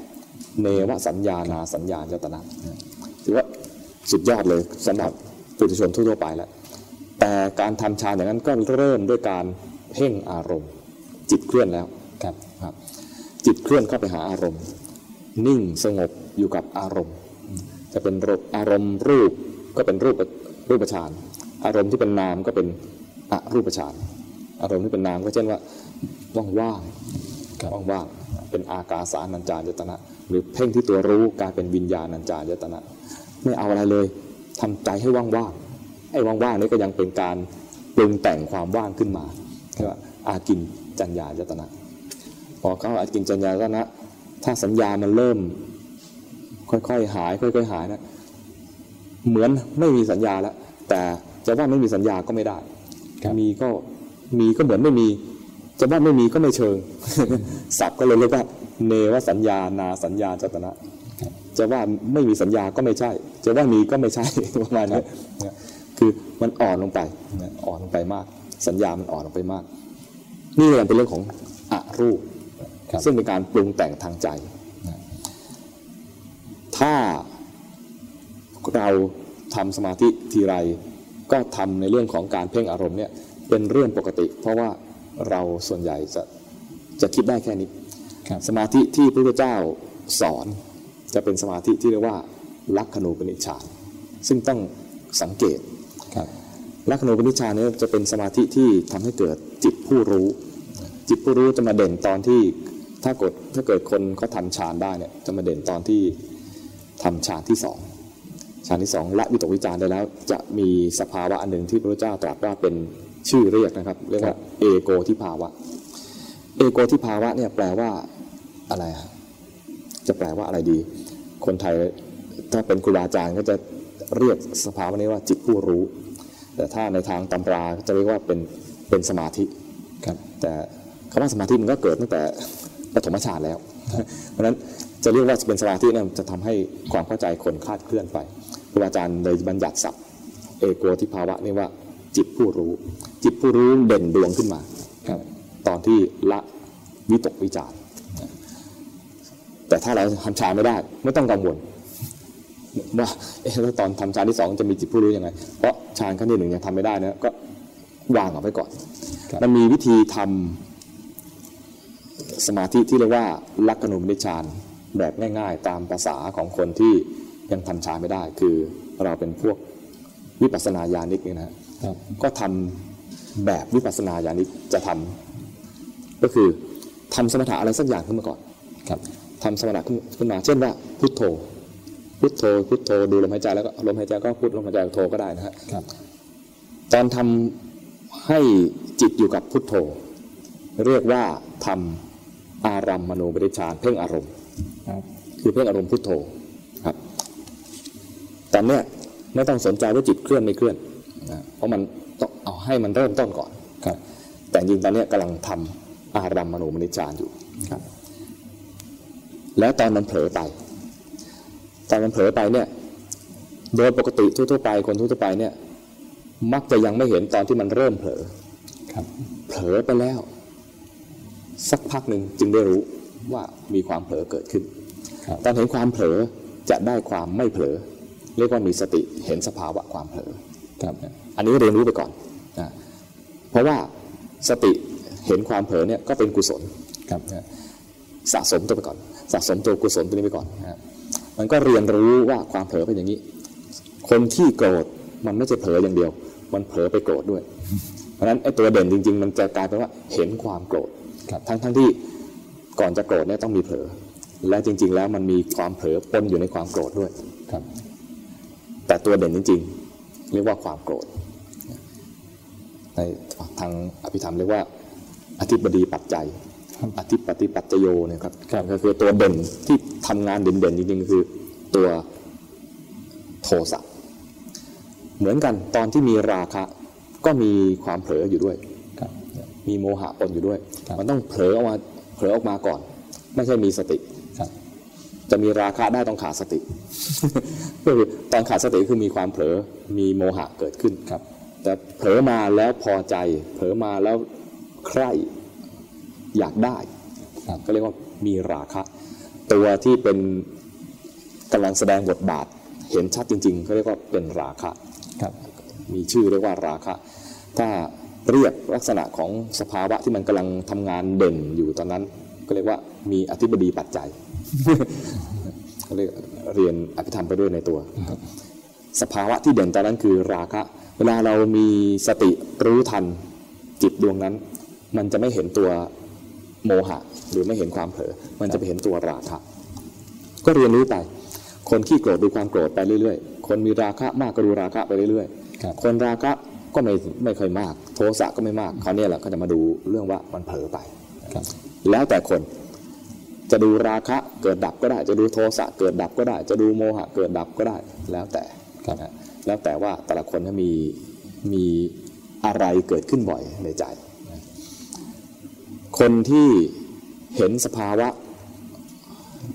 เนวสัญญานาสัญญาจตนะถือว่าสุดยอดเลยสำหรับปุถุชนทั่วๆไปแล้ว แต่การทำฌานอย่างนั้นก็เริ่มด้วยการเพ่งอารมณ์ จิตเคลื่อนแล้วครับครับ จิตเคลื่อนเข้าไปหาอารมณ์ นิ่งสงบอยู่กับอารมณ์ จะเป็นรูปอารมณ์รูปก็เป็นรูปรูปฌานอารมณ์ที่เป็นนามก็เป็นอรูปฌานอารมณ์ที่เป็นนามก็เช่นว่าว่างครับๆว่างๆเป็นอากาสานัญจายตนะ หรือเพ่งที่ตัวรู้กลายเป็นวิญญาณัญจายตนะ ไม่เอาอะไรเลยทำใจให้ว่างๆ ไอ้ว่างๆนี้ก็ยังเป็นการปรุงแต่งความว่างขึ้นมาเรียกว่าอากินจัญญายตนะ พอเข้าอากินจัญญายตนะ ถ้าสัญญามันเริ่ม ค่อยๆหาย ค่อยๆหายนะเหมือนไม่มีสัญญาแล้วแต่จะว่าไม่มีสัญญาก็ไม่ได้ครับมีก็มีก็เหมือนไม่มี จะว่าไม่มีก็ไม่เชิงศัพท์ก็เลยเรียกว่าเนวสัญญานาสัญญาจตนะจะว่าไม่มีสัญญาก็ไม่ใช่ จะว่ามีก็ไม่ใช่ประมาณนี้เนี่ย คือมันอ่อนลงไปเนี่ยอ่อนลงไปมาก สัญญามันอ่อนลงไปมาก นี่มันเป็นเรื่องของอรูปครับซึ่งเป็นการปรุงแต่งทางใจ ถ้าเราทำสมาธิทีไรก็ทำในเรื่องของการเพ่งอารมณ์เนี่ยเป็นเรื่องปกติ เพราะว่าเราส่วนใหญ่จะจะคิดได้แค่นี้ครับสมาธิที่พระพุทธเจ้าสอนจะเป็นสมาธิที่เรียกว่าลักขณูปนิชฌานซึ่งต้องสังเกตครับ ลักขณูปนิชฌานเนี่ยจะเป็นสมาธิที่ทำให้เกิดจิตผู้รู้ จิตผู้รู้จะมาเด่นตอนที่ถ้ากดถ้าเกิดคนเขาทำฌานได้เนี่ยจะมาเด่นตอนที่ทำฌานที่สองฌานที่สองละวิตกวิจารได้แล้ว จะมีสภาวะอันหนึ่งที่พระพุทธเจ้าตรัสว่าเป็นชื่อเรียกนะครับ เรียกว่าเอโกทิภาวะ เอโกทิภาวะเนี่ยแปลว่าอะไรจะแปลว่าอะไรดี คนไทยถ้าเป็นครูบาอาจารย์ก็จะเรียกสภาวะนี้ว่าจิตผู้รู้ แต่ถ้าในทางตำราจะเรียกว่าเป็นเป็นสมาธิครับแต่คำว่าสมาธิมันก็เกิดตั้งแต่ปฐมฌานแล้ว เพราะฉะนั้นจะเรียกว่าเป็นสมาธิเนี่ยจะทำให้ความเข้าใจคนคลาดเคลื่อนไปครูบาอาจารย์เลยบัญญัติศัพท์เอโกทิภาวะนี่ว่าจิตผู้รู้ จิตผู้รู้เด่นดวงขึ้นมาครับตอนที่ละวิตกวิจารณ์แต่ถ้าเราทำฌานไม่ได้ไม่ต้องกังวล ว่าเอ๊ะแล้วตอนทำฌานที่สองจะมีจิตผู้รู้ยังไง เพราะฌานขั้นที่หนึ่งยังทำไม่ได้นะก็วางเอาไว้ก่อนครับมันมีวิธีทำสมาธิที่เรียกว่าลักขณูปนิชฌานแบบง่าย ๆ ตามภาษาของคนที่ยังทำฌานไม่ได้ คือเราเป็นพวกวิปัสสนาญาณิกเนี่ยนะฮะครับก็ทำแบบวิปัสสนาญาณิกจะทำก็คือทำสมถะอะไรสักอย่างขึ้นมาก่อนครับทำสมถะขึ้นขึ้นมาเช่นว่าพุทโธ พุทโธพุทโธดูลมหายใจแล้วก็ลมหายใจก็พุทลมหายใจก็โธก็ได้นะฮะครับตอนทำให้จิตอยู่กับพุทโธ เรียกว่าทำอารัมมณูปนิชฌานเพ่งอารมณ์ครับคือเพ่งอารมณ์พุทโธครับตอนเนี้ยไม่ต้องสนใจว่าจิตเคลื่อนไม่เคลื่อนนะเพราะมันต้องเอาให้มันเริ่มต้นก่อนครับ แต่จริงๆตอนเนี้ยกำลังทำอารัมมณูปนิชฌานอยู่ครับ แล้วตอนมันเผลอไป ตอนมันเผลอไปเนี่ย โดยปกติทั่วๆไปคนทั่วๆไปเนี่ย มักจะยังไม่เห็นตอนที่มันเริ่มเผลอครับ เผลอไปแล้ว สักพักหนึ่งจึงได้รู้ว่ามีความเผลอเกิดขึ้นครับตอนเห็นความเผลอจะได้ความไม่เผลอ เรียกว่ามีสติเห็นสภาวะความเผลอครับอันนี้เรียนรู้ไปก่อนนะเพราะว่าสติเห็นความเผลอเนี่ยก็เป็นกุศลครับนะสะสมตัวไปก่อน สะสมตัวกุศลตัวนี้ไปก่อนนะฮะ มันก็เรียนรู้ว่าความเผลอเป็นอย่างนี้ คนที่โกรธมันไม่ใช่เผลออย่างเดียว มันเผลอไปโกรธด้วย เพราะฉะนั้นไอ้ตัวเด่นจริง ๆ มันจะกลายเป็นว่าเห็นความโกรธครับทั้งทั้งที่ก่อนจะโกรธเนี่ยต้องมีเผลอ และจริง ๆ แล้วมันมีความเผลอปนอยู่ในความโกรธด้วยครับ แต่ตัวเด่นจริง ๆ เรียกว่าความโกรธ ในทางอภิธรรมเรียกว่าอธิบดีปัจจัย อธิปฏิปัจจโยเนี่ยครับก็คือตัวเด่นที่ทำงานเด่นๆจริงๆคือตัวโทสะเหมือนกันตอนที่มีราคะก็มีความเผลออยู่ด้วยครับมีโมหะปนอยู่ด้วยครับมันต้องเผลอออกมาเผลอออกมาก่อน ไม่ใช่มีสติครับจะมีราคะได้ต้องขาดสติก็คือตอนขาดสติคือมีความเผลอมีโมหะเกิดขึ้นครับ แต่เผลอมาแล้วพอใจ เผลอมาแล้วใคร่ อยากได้ครับก็เรียกว่ามีราคะ ตัวที่เป็นกำลังแสดงบทบาท เห็นชัดจริงๆเขาเรียกว่าเป็นราคะครับมีชื่อเรียกว่าราคะ ถ้าเรียกลักษณะของสภาวะที่มันกำลังทำงานเด่นอยู่ตอนนั้น ก็เรียกว่ามีอธิบดีปัจจัยก็เรียกเรียนอภิธรรมไปด้วยในตัว สภาวะที่เด่นตอนนั้นคือราคะ เวลาเรามีสติรู้ทันจิตดวงนั้น มันจะไม่เห็นตัว โมหะ หรือไม่เห็นความเผลอมันจะไปเห็นตัวราคะก็เรียนรู้ไป คนขี้โกรธดูความโกรธไปเรื่อยๆ คนมีราคะมากก็ดูราคะไปเรื่อยครับๆคนราคะก็ไม่ไม่ค่อยมาก โทสะก็ไม่มากเขาวเนี่ยแหละก็จะมาดูเรื่องว่ามันเผลอไปครับแล้วแต่คนจะดูราคะเกิดดับก็ได้ จะดูโทสะเกิดดับก็ได้ จะดูโมหะเกิดดับก็ได้แล้วแต่ครับนะแล้วแต่ว่าแต่ละคนเนี่ยมีมีอะไรเกิดขึ้นบ่อยในใจนะ คนที่เห็นสภาวะ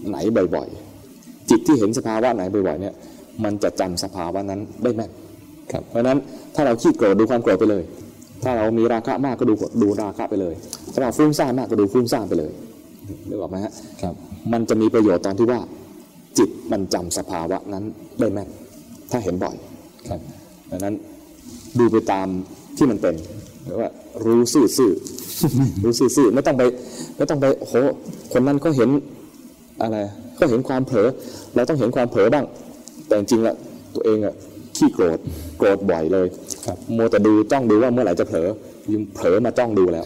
ไหนบ่อยๆ จิตที่เห็นสภาวะไหนบ่อยๆเนี่ยมันจะจำสภาวะนั้นได้แม่นครับเพราะฉะนั้นถ้าเราขี้โกรธดูความโกรธไปเลย ถ้าเรามีราคะมากก็ดูดูราคะไปเลยถ้าเราฟุ้งซ่านมากก็ดูฟุ้งซ่านไปเลยนึกออกไหมฮะครับมันจะมีประโยชน์ตอนที่ว่า จิตมันจำสภาวะนั้นได้แม่น ถ้าเห็นบ่อยครับดังนั้นดูไปตามที่มันเป็น หรือว่ารู้ซื่อๆรู้ซื่อๆไม่ต้องไปไม่ต้องไปโอ้โหคนนั้นก็เห็นอะไรก็เห็นความเผลอเราต้องเห็นความเผลอบ้าง แต่จริงๆอะตัวเองอะขี้โกรธโกรธบ่อยเลยครับมัวแต่ดูจ้องดูว่าเมื่อไหร่จะเผลอยิ่งเผลอมาจ้องดูแล้ว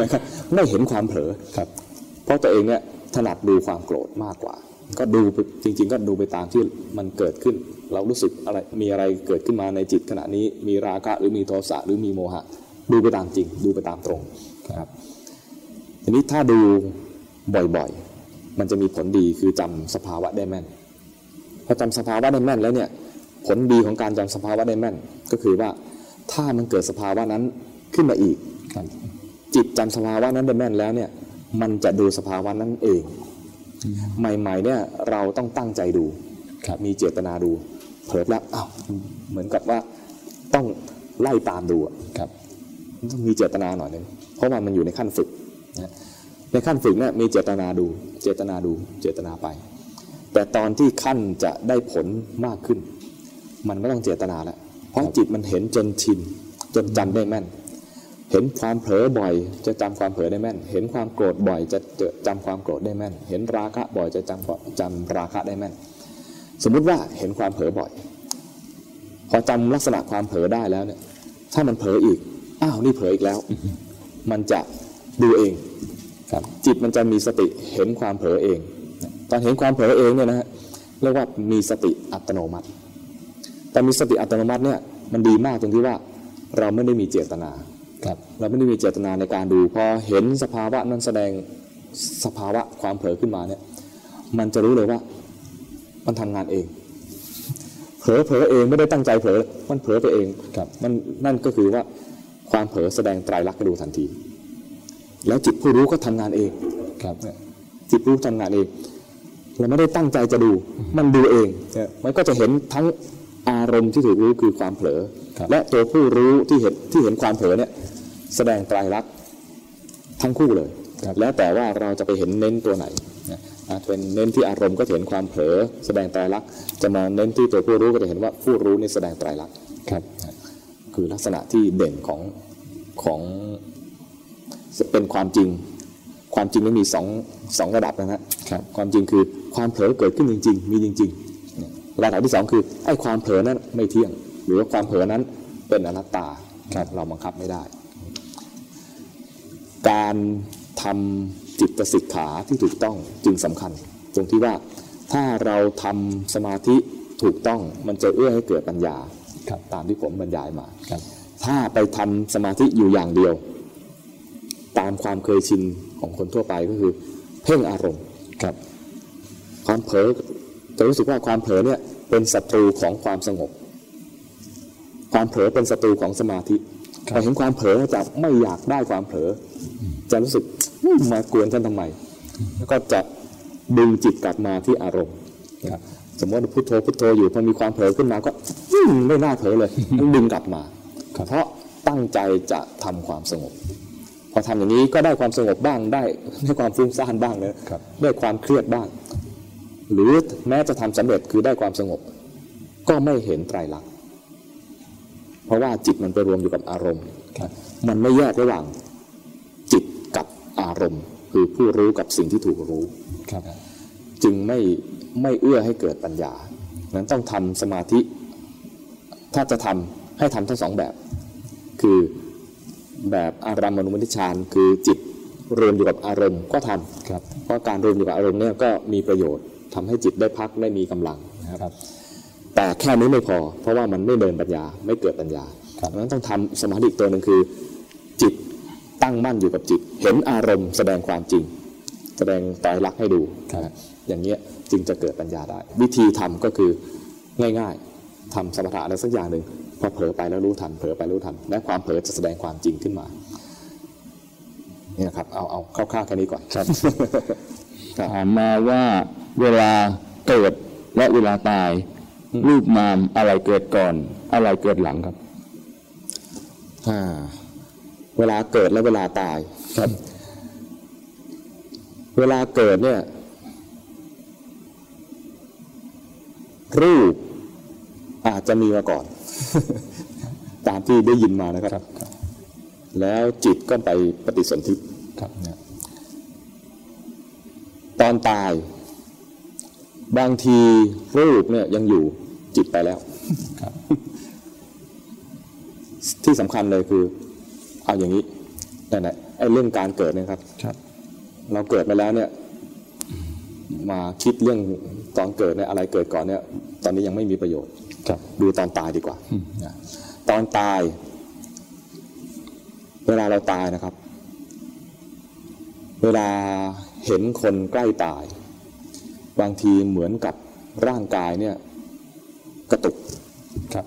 นะครับไม่เห็นความเผลอครับ เพราะตัวเองเนี่ยถนัดดูความโกรธมากกว่า ก็ดูจริง ๆ ก็ดูไปตามที่มันเกิดขึ้น เรารู้สึกอะไรมีอะไรเกิดขึ้นมาในจิตขณะนี้มีราคะหรือมีโทสะหรือมีโมหะ ดูไปตามจริง ดูไปตามตรงครับทีนี้ถ้าดูบ่อยๆ มันจะมีผลดีคือจำสภาวะได้แม่นพอจำสภาวะได้แม่นแล้วเนี่ยผลดีของการจำสภาวะได้แม่น ก็คือว่าถ้ามันเกิดสภาวะนั้นขึ้นมาอีก จิตจำสภาวะนั้นได้แม่นแล้วเนี่ยมันจะดูสภาวะนั้นเอง ใหม่ๆเนี่ยเราต้องตั้งใจดูครับมีเจตนาดูเผลอแล้วอ้าวเหมือนกับว่าต้องไล่ตามดูอะครับมันต้องมีเจตนาหน่อยหนึงเพราะว่ามันอยู่ในขั้นฝึกนะในขั้นฝึกเนี่ยมีเจตนาดู เจตนาดูเจตนาไป แต่ตอนที่ขั้นจะได้ผลมากขึ้น มันไม่ต้องเจตนาแล้วเพราะจิตมันเห็นจนชินจนจำได้แม่น เห็นความเผลอบ่อยจะจำความเผลอได้แม่น เห็นความโกรธบ่อยจะจะจำความโกรธได้แม่น เห็นราคะบ่อยจะจำจำราคะได้แม่น สมมุติว่าเห็นความเผลอบ่อย พอจำลักษณะความเผลอได้แล้วเนี่ย ถ้ามันเผลออีก อ้าวนี่เผลออีกแล้ว มันจะดูเองครับจิตมันจะมีสติเห็นความเผลอเอง ตอนเห็นความเผลอเองเนี่ยนะฮะเรียกว่ามีสติอัตโนมัติ แต่มีสติอัตโนมัติเนี่ยมันดีมากตรงที่ว่าเราไม่ได้มีเจตนา ครับเราไม่ได้มีเจตนาในการดูพอเห็นสภาวะนั้นแสดงสภาวะความเผลอขึ้นมาเนี่ยมันจะรู้เลยว่ามันทำงานเองเผลอเผลอเองไม่ได้ตั้งใจเผลอมันเผลอไปเองครับมันนั่นก็คือว่าความเผลอแสดงไตรลักษณ์ให้ดูทันที แล้วจิตผู้รู้ก็ทำงานเองครับจิตรู้ทำงานเองเราไม่ได้ตั้งใจจะดู มันดูเองเนี่ยมันก็จะเห็นทั้งอารมณ์ที่ถูกรู้คือความเผลอครับ และตัวผู้รู้ที่เห็นที่เห็นความเผลอเนี่ยแสดงไตรลักษณ์ทั้งคู่เลยครับแล้วแต่ว่าเราจะไปเห็นเน้นตัวไหนนะอาจจะเป็นเน้นที่อารมณ์ก็จะเห็นความเผลอแสดงไตรลักษณ์จะมาเน้นที่ตัวผู้รู้ก็จะเห็นว่าผู้รู้นี่แสดงไตรลักษณ์ครับ คือลักษณะที่เด่นของของเป็นความจริง ความจริงมันมีสองสองระดับนะฮะครับความจริงคือความเผลอเกิดขึ้นจริง ๆ มีจริงๆเนี่ยระดับที่สองคือไอ้ความเผลอนั้นไม่เที่ยง หรือว่าความเผลอนั้น เป็นอนัตตาครับเราบังคับไม่ได้ การทำจิตสิกขาที่ถูกต้องจึงสำคัญ ตรงที่ว่าถ้าเราทำสมาธิถูกต้องมันจะเอื้อให้เกิดปัญญาครับตามที่ผมบรรยายมาครับถ้าไปทำสมาธิอยู่อย่างเดียว ตามความเคยชินของคนทั่วไปก็คือ เพ่งอารมณ์ครับความเผลอจะรู้สึกว่าความเผลอเนี่ยเป็นศัตรูของความสงบ ความเผลอเป็นศัตรูของสมาธิครับพอเห็นความเผลอจะไม่อยากได้ความเผลออจะรู้สึกอืมมากวนฉันทำไม แล้วก็จะดึงจิตกลับมาที่อารมณ์ครับสมมติว่าพุทโธพุทโธอยู่พอมีความเผลอขึ้นมาก็อืมไม่น่าเผลอเลยต้องดึงกลับมาครับเพราะตั้งใจจะทำความสงบ พอทำอย่างนี้ก็ได้ความสงบบ้างได้ได้ความฟุ้งซ่านบ้างเลยครับได้ความเครียดบ้าง หรือแม้จะทำสำเร็จคือได้ความสงบ ก็ไม่เห็นไตรลักษณ์ เพราะว่าจิตมันไปรวมอยู่กับอารมณ์ครับมันไม่แยกระหว่างจิตกับอารมณ์ คือผู้รู้กับสิ่งที่ถูกรู้ครับจึงไม่ไม่เอื้อให้เกิดปัญญานั้นต้องทำสมาธิ ถ้าจะทำให้ทำทั้งสองแบบ คือแบบอารามมณุมติฌานคือจิตรวมอยู่กับอารมณ์ก็ทำครับเพราะการรวมอยู่กับอารมณ์เนี่ยก็มีประโยชน์ทำให้จิตได้พักได้มีกำลังนะครับครับ แต่แค่นี้ไม่พอ เพราะว่ามันไม่เดินปัญญาไม่เกิดปัญญาครับดังนั้นต้องทำสมาธิอีกตัวหนึ่งคือ จิตตั้งมั่นอยู่กับจิต เห็นอารมณ์แสดงความจริง แสดงไตรลักษณ์ให้ดูครับนะอย่างเงี้ยจึงจะเกิดปัญญาได้ วิธีทำก็คือง่ายๆทำสมถะอะไรสักอย่างหนึ่งพอเผลอไปแล้วรู้ทันเผลอไปรู้ทัน และความเผลอจะแสดงความจริงขึ้นมาเนี่ยครับเอาเอาคร่าวๆแค่นี้ก่อนครับครับถามมาว่าเวลาเกิดและเวลาตาย รูปนามอะไรเกิดก่อน อะไรเกิดหลังครับอ่าเวลาเกิดและเวลาตายครับ เวลาเกิดเนี่ย รูปอาจจะมีมาก่อน ตามที่ได้ยินมานะคครัรับบครับ แล้วจิตก็ไปปฏิสนธิครับเนี่ยตอนตาย บางทีรูปเนี่ยยังอยู่จิตไปแล้วครับที่สำคัญเลยคือ เอาอย่างนี้นั่นแหละไอ้เรื่องการเกิดเนะครับครับ เราเกิดมาแล้วเนี่ย มาคิดเรื่องตอนเกิดเนี่ยอะไรเกิดก่อนเนี่ย ตอนนี้ยังไม่มีประโยชน์ครับดูตอนตายดีกว่าอืมนะตอนตาย เวลาเราตายนะครับ เวลาเห็นคนใกล้ตาย บางทีเหมือนกับร่างกายเนี่ยกระตุกครับ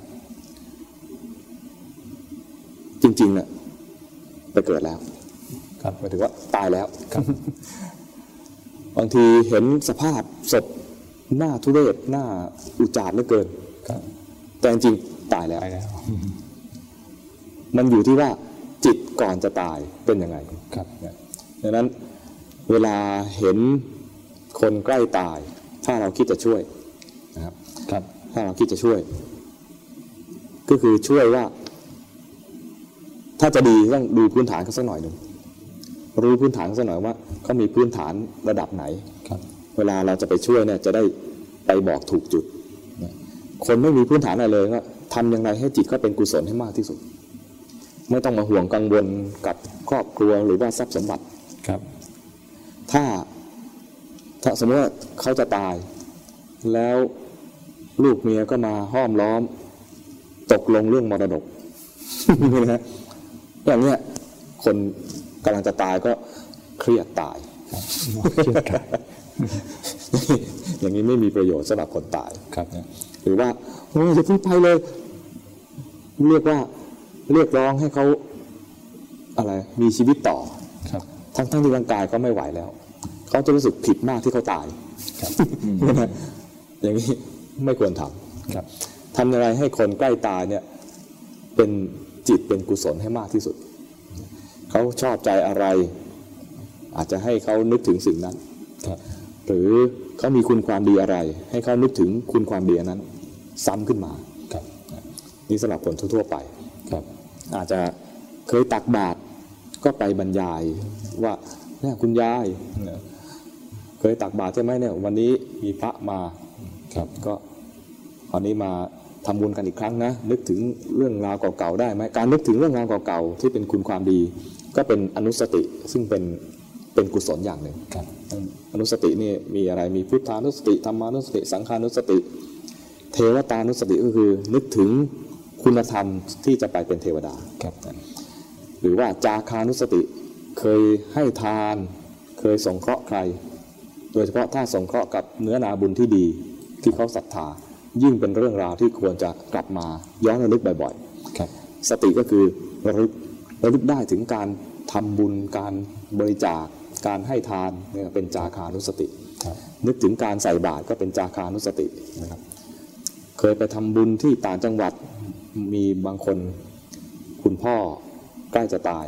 จริงๆเนี่ยไปเกิดแล้ว ครับหมายถึงว่าตายแล้วครับ บางทีเห็นสภาพศพหน้าทุเรศหน้าอุจาดเหลือเกินครับ แต่จริงๆตายแล้วไปแล้ว มันอยู่ที่ว่าจิตก่อนจะตายเป็นยังไงครับดังนั้นเวลาเห็น คนใกล้ตาย ถ้าเราคิดจะช่วยนะครับครับถ้าเราคิดจะช่วย ก็คือช่วยว่า ถ้าจะดีต้องดูพื้นฐานเขาสักหน่อยหนึ่งรู้พื้นฐานเขาสักหน่อยว่าเขามีพื้นฐานระดับไหนครับ เวลาเราจะไปช่วยเนี่ยจะได้ไปบอกถูกจุดนะคนไม่มีพื้นฐานอะไรเลยว่าทำยังไงให้จิตเขาเป็นกุศลให้มากที่สุด ไม่ต้องมาห่วงกังวลกับครอบครัวหรือว่าทรัพย์สมบัติครับ ถ้า ถ้าสมมติว่าเขาจะตาย แล้วลูกเมียก็มาห้อมล้อม ตกลงเรื่องมรดกนะฮะอย่างเนี้ยคนกำลังจะตายก็เครียดตายเครียดครับอย่างนี้ไม่มีประโยชน์สำหรับคนตายครับเนี่ยหรือว่าโอ้ยอย่าเพิ่งไปเลย เรียกว่าเรียกร้องให้เขาอะไรมีชีวิตต่อ ครับ ทั้งทั้งที่ร่างกายเขาไม่ไหวแล้ว เขาจะรู้สึกผิดมากที่เขาตายครับอย่างนี้ไม่ควรทครับำทำยังไงให้คนใกล้ตายเนี่ยเป็นจิตเป็นกุศลให้มากที่สุด เขาชอบใจอะไร อาจจะให้เขานึกถึงสิ่งนั้นครับหรือเขามีคุณความดีอะไร ให้เขานึกถึงคุณความดีอันนั้น ซ้ำขึ้นมาครับนี่สำหรับคนทั่ว ๆ ไปครับอาจจะเคยตักบาตรก็ไปบรรยายว่าเนี่ยคุณยาย เนี่ยเคยตักบาตรใช่ไหมเนี่ยวันนี้มีพระมาครับก็คราวนี้มาทำบุญกันอีกครั้งนะนึกถึงเรื่องราวเก่าๆได้ไหมการนึกถึงเรื่องราวเก่าๆที่เป็นคุณความดี ก็เป็นอนุสติซึ่งเป็นเป็นกุศลอย่างหนึ่งครับอนุสตินี่มีอะไรมีพุทธานุสติธรรมานุสติ สังขานุสติ เทวตานุสติก็คือ นึกถึงคุณธรรมที่จะไปเป็นเทวดาครับหรือว่าจาคานุสติเคยให้ทาน เคยสงเคราะห์ใคร โดยเฉพาะถ้าสงเคราะห์กับเนื้อนาบุญที่ดีที่เขาศรัทธา ยิ่งเป็นเรื่องราวที่ควรจะกลับมาย้อนระลึกบ่อยครับๆสติก็คือระลึกระลึกได้ถึงการทำบุญการบริจาคการให้ทานเนี่ยเป็นจาคานุสติครับนึกถึงการใส่บาตรก็เป็นจาคานุสตินะครับเคยไปทำบุญที่ต่างจังหวัดมีบางคนคุณพ่อใกล้จะตาย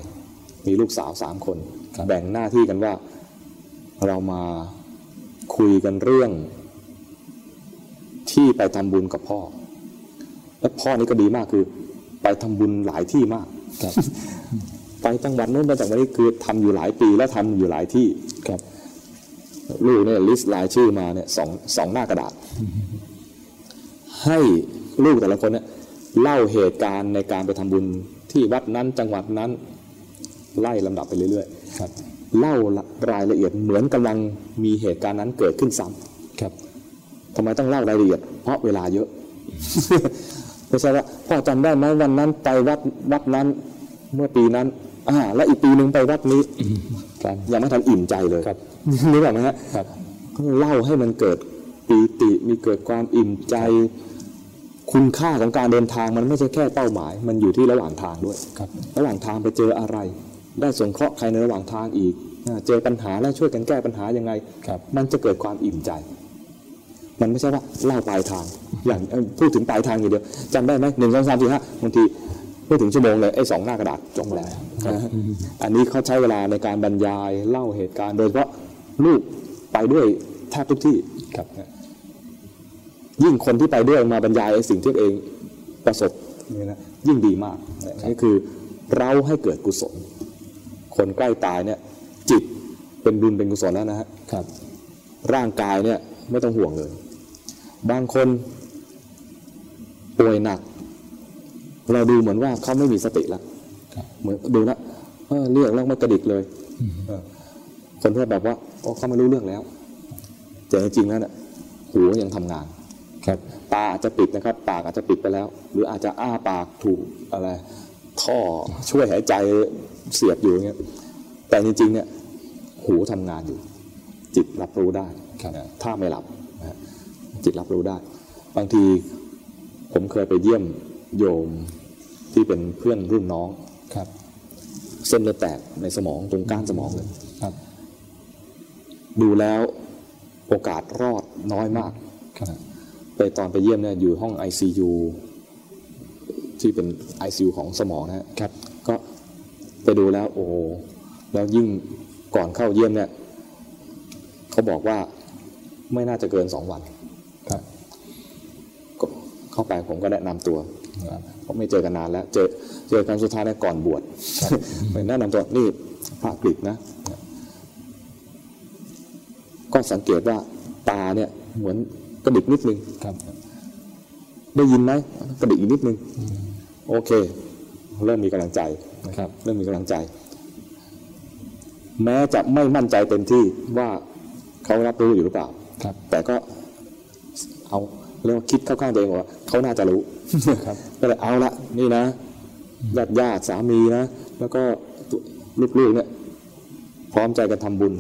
มีลูกสาวสามคน แบ่งหน้าที่กันว่าเรามา คุยกันเรื่อง ที่ไปทำบุญกับพ่อ และพ่อนี่ก็ดีมากคือ ไปทำบุญหลายที่มากครับไปจังหวัดโน้นไปจังหวัดนี้คือทำอยู่หลายปีแล้วทำอยู่หลายที่ครับลูกเนี่ยลิสต์รายชื่อมาเนี่ยสองสองหน้ากระดาษ ให้ลูกแต่ละคนเนี่ยเล่าเหตุการณ์ในการไปทำบุญที่วัดนั้นจังหวัดนั้น ไล่ลำดับไปเรื่อยครับๆ เล่ารายละเอียดเหมือนกำลังมีเหตุการณ์นั้นเกิดขึ้นซ้ำครับทำไมต้องเล่ารายละเอียด เพราะเวลาเยอะไม่ใช่ว่าพ่อจำได้ไหมวันนั้นไปวัดวัดนั้นเมื่อปีนั้นอ่าและอีกปีหนึ่งไปวัดนี้ครับยังไม่ทันอิ่มใจเลยครับนึกออกไหมฮะครับก็เล่าให้มันเกิดปีติมีเกิดความอิ่มใจ คุณค่าของการเดินทางมันไม่ใช่แค่เป้าหมาย มันอยู่ที่ระหว่างทางด้วยครับ ระหว่างทางไปเจออะไร ได้สงเคราะห์ใครในระหว่างทางอีกอ่าเจอปัญหาแล้วช่วยกันแก้ปัญหายังไงครับมันจะเกิดความอิ่มใจ มันไม่ใช่ว่าเล่าปลายทาง อย่างเอ่อพูดถึงปลายทางอย่างเดียวจำได้ไหมหนึ่งสองสามสี่ห้าบางทีไม่ถึงชั่วโมงเลยไอ้สองหน้ากระดาษจบแล้วนะฮะอันนี้เขาใช้เวลาในการบรรยายเล่าเหตุการณ์ โดยเฉพาะลูกไปด้วยแทบทุกที่ครับ ยิ่งคนที่ไปด้วยมาบรรยายไอ้สิ่งที่ตัวเองประสบนี่นะยิ่งดีมากนี่คือเราให้เกิดกุศล คนใกล้ตายเนี่ย จิตเป็นบุญเป็นกุศลแล้วนะฮะครับ ร่างกายเนี่ยไม่ต้องห่วงเลย บางคนป่วยหนัก เราดูเหมือนว่าเขาไม่มีสติแล้วครับเหมือนดูแล้วเออเรียกแล้วไม่กระดิกเลยเออคนที่แบบว่าโอ้เขาไม่รู้เรื่องแล้ว แต่จริงๆแล้วเนี่ยหูยังทำงาน ครับ ตาอาจจะปิดนะครับ ปากอาจจะปิดไปแล้ว หรืออาจจะอ้าปากถูกอะไร ท่อช่วยหายใจเสียบอยู่อย่างเงี้ยแต่จริงๆเนี่ยหูทำงานอยู่ จิตรับรู้ได้ครับนะถ้าไม่หลับนะฮะจิตรับรู้ได้ บางทีผมเคยไปเยี่ยมโยมที่เป็นเพื่อนรุ่นน้องครับ เส้นเลือดแตกในสมองตรงก้านสมองเลยครับ ดูแล้วโอกาสรอดน้อยมากครับไปตอนไปเยี่ยมเนี่ยอยู่ห้อง ICU ที่เป็น ICU ของสมองนะฮะครับ ก็ไปดูแล้วโอ้โหแล้วยิ่งก่อนเข้าเยี่ยมเนี่ยเขาบอกว่าไม่น่าจะเกินสองวันครับก็เข้าไปผมก็แนะนำตัวครับเพราะไม่เจอกันนานแล้ว เจอเจอกันสุดท้ายเนี่ยก่อนบวชไปแนะนำตัวนี่พระกฤษนะ ก็สังเกตว่าตาเนี่ยเหมือนกระดิกนิดนึงครับได้ยินไหมกระดิกอีกนิดนึง โอเค เริ่มมีกำลังใจครับ เริ่มมีกำลังใจ แม้จะไม่มั่นใจเต็มที่ว่าเขารับรู้อยู่หรือเปล่าครับ แต่ก็เอาเรียกว่าคิดเข้าข้างตัวเองว่าเขาน่าจะรู้ครับก็เลยเอาละนี่นะญาติญาติสามีนะ แล้วก็ลูกๆเนี่ย พร้อมใจกันทำบุญ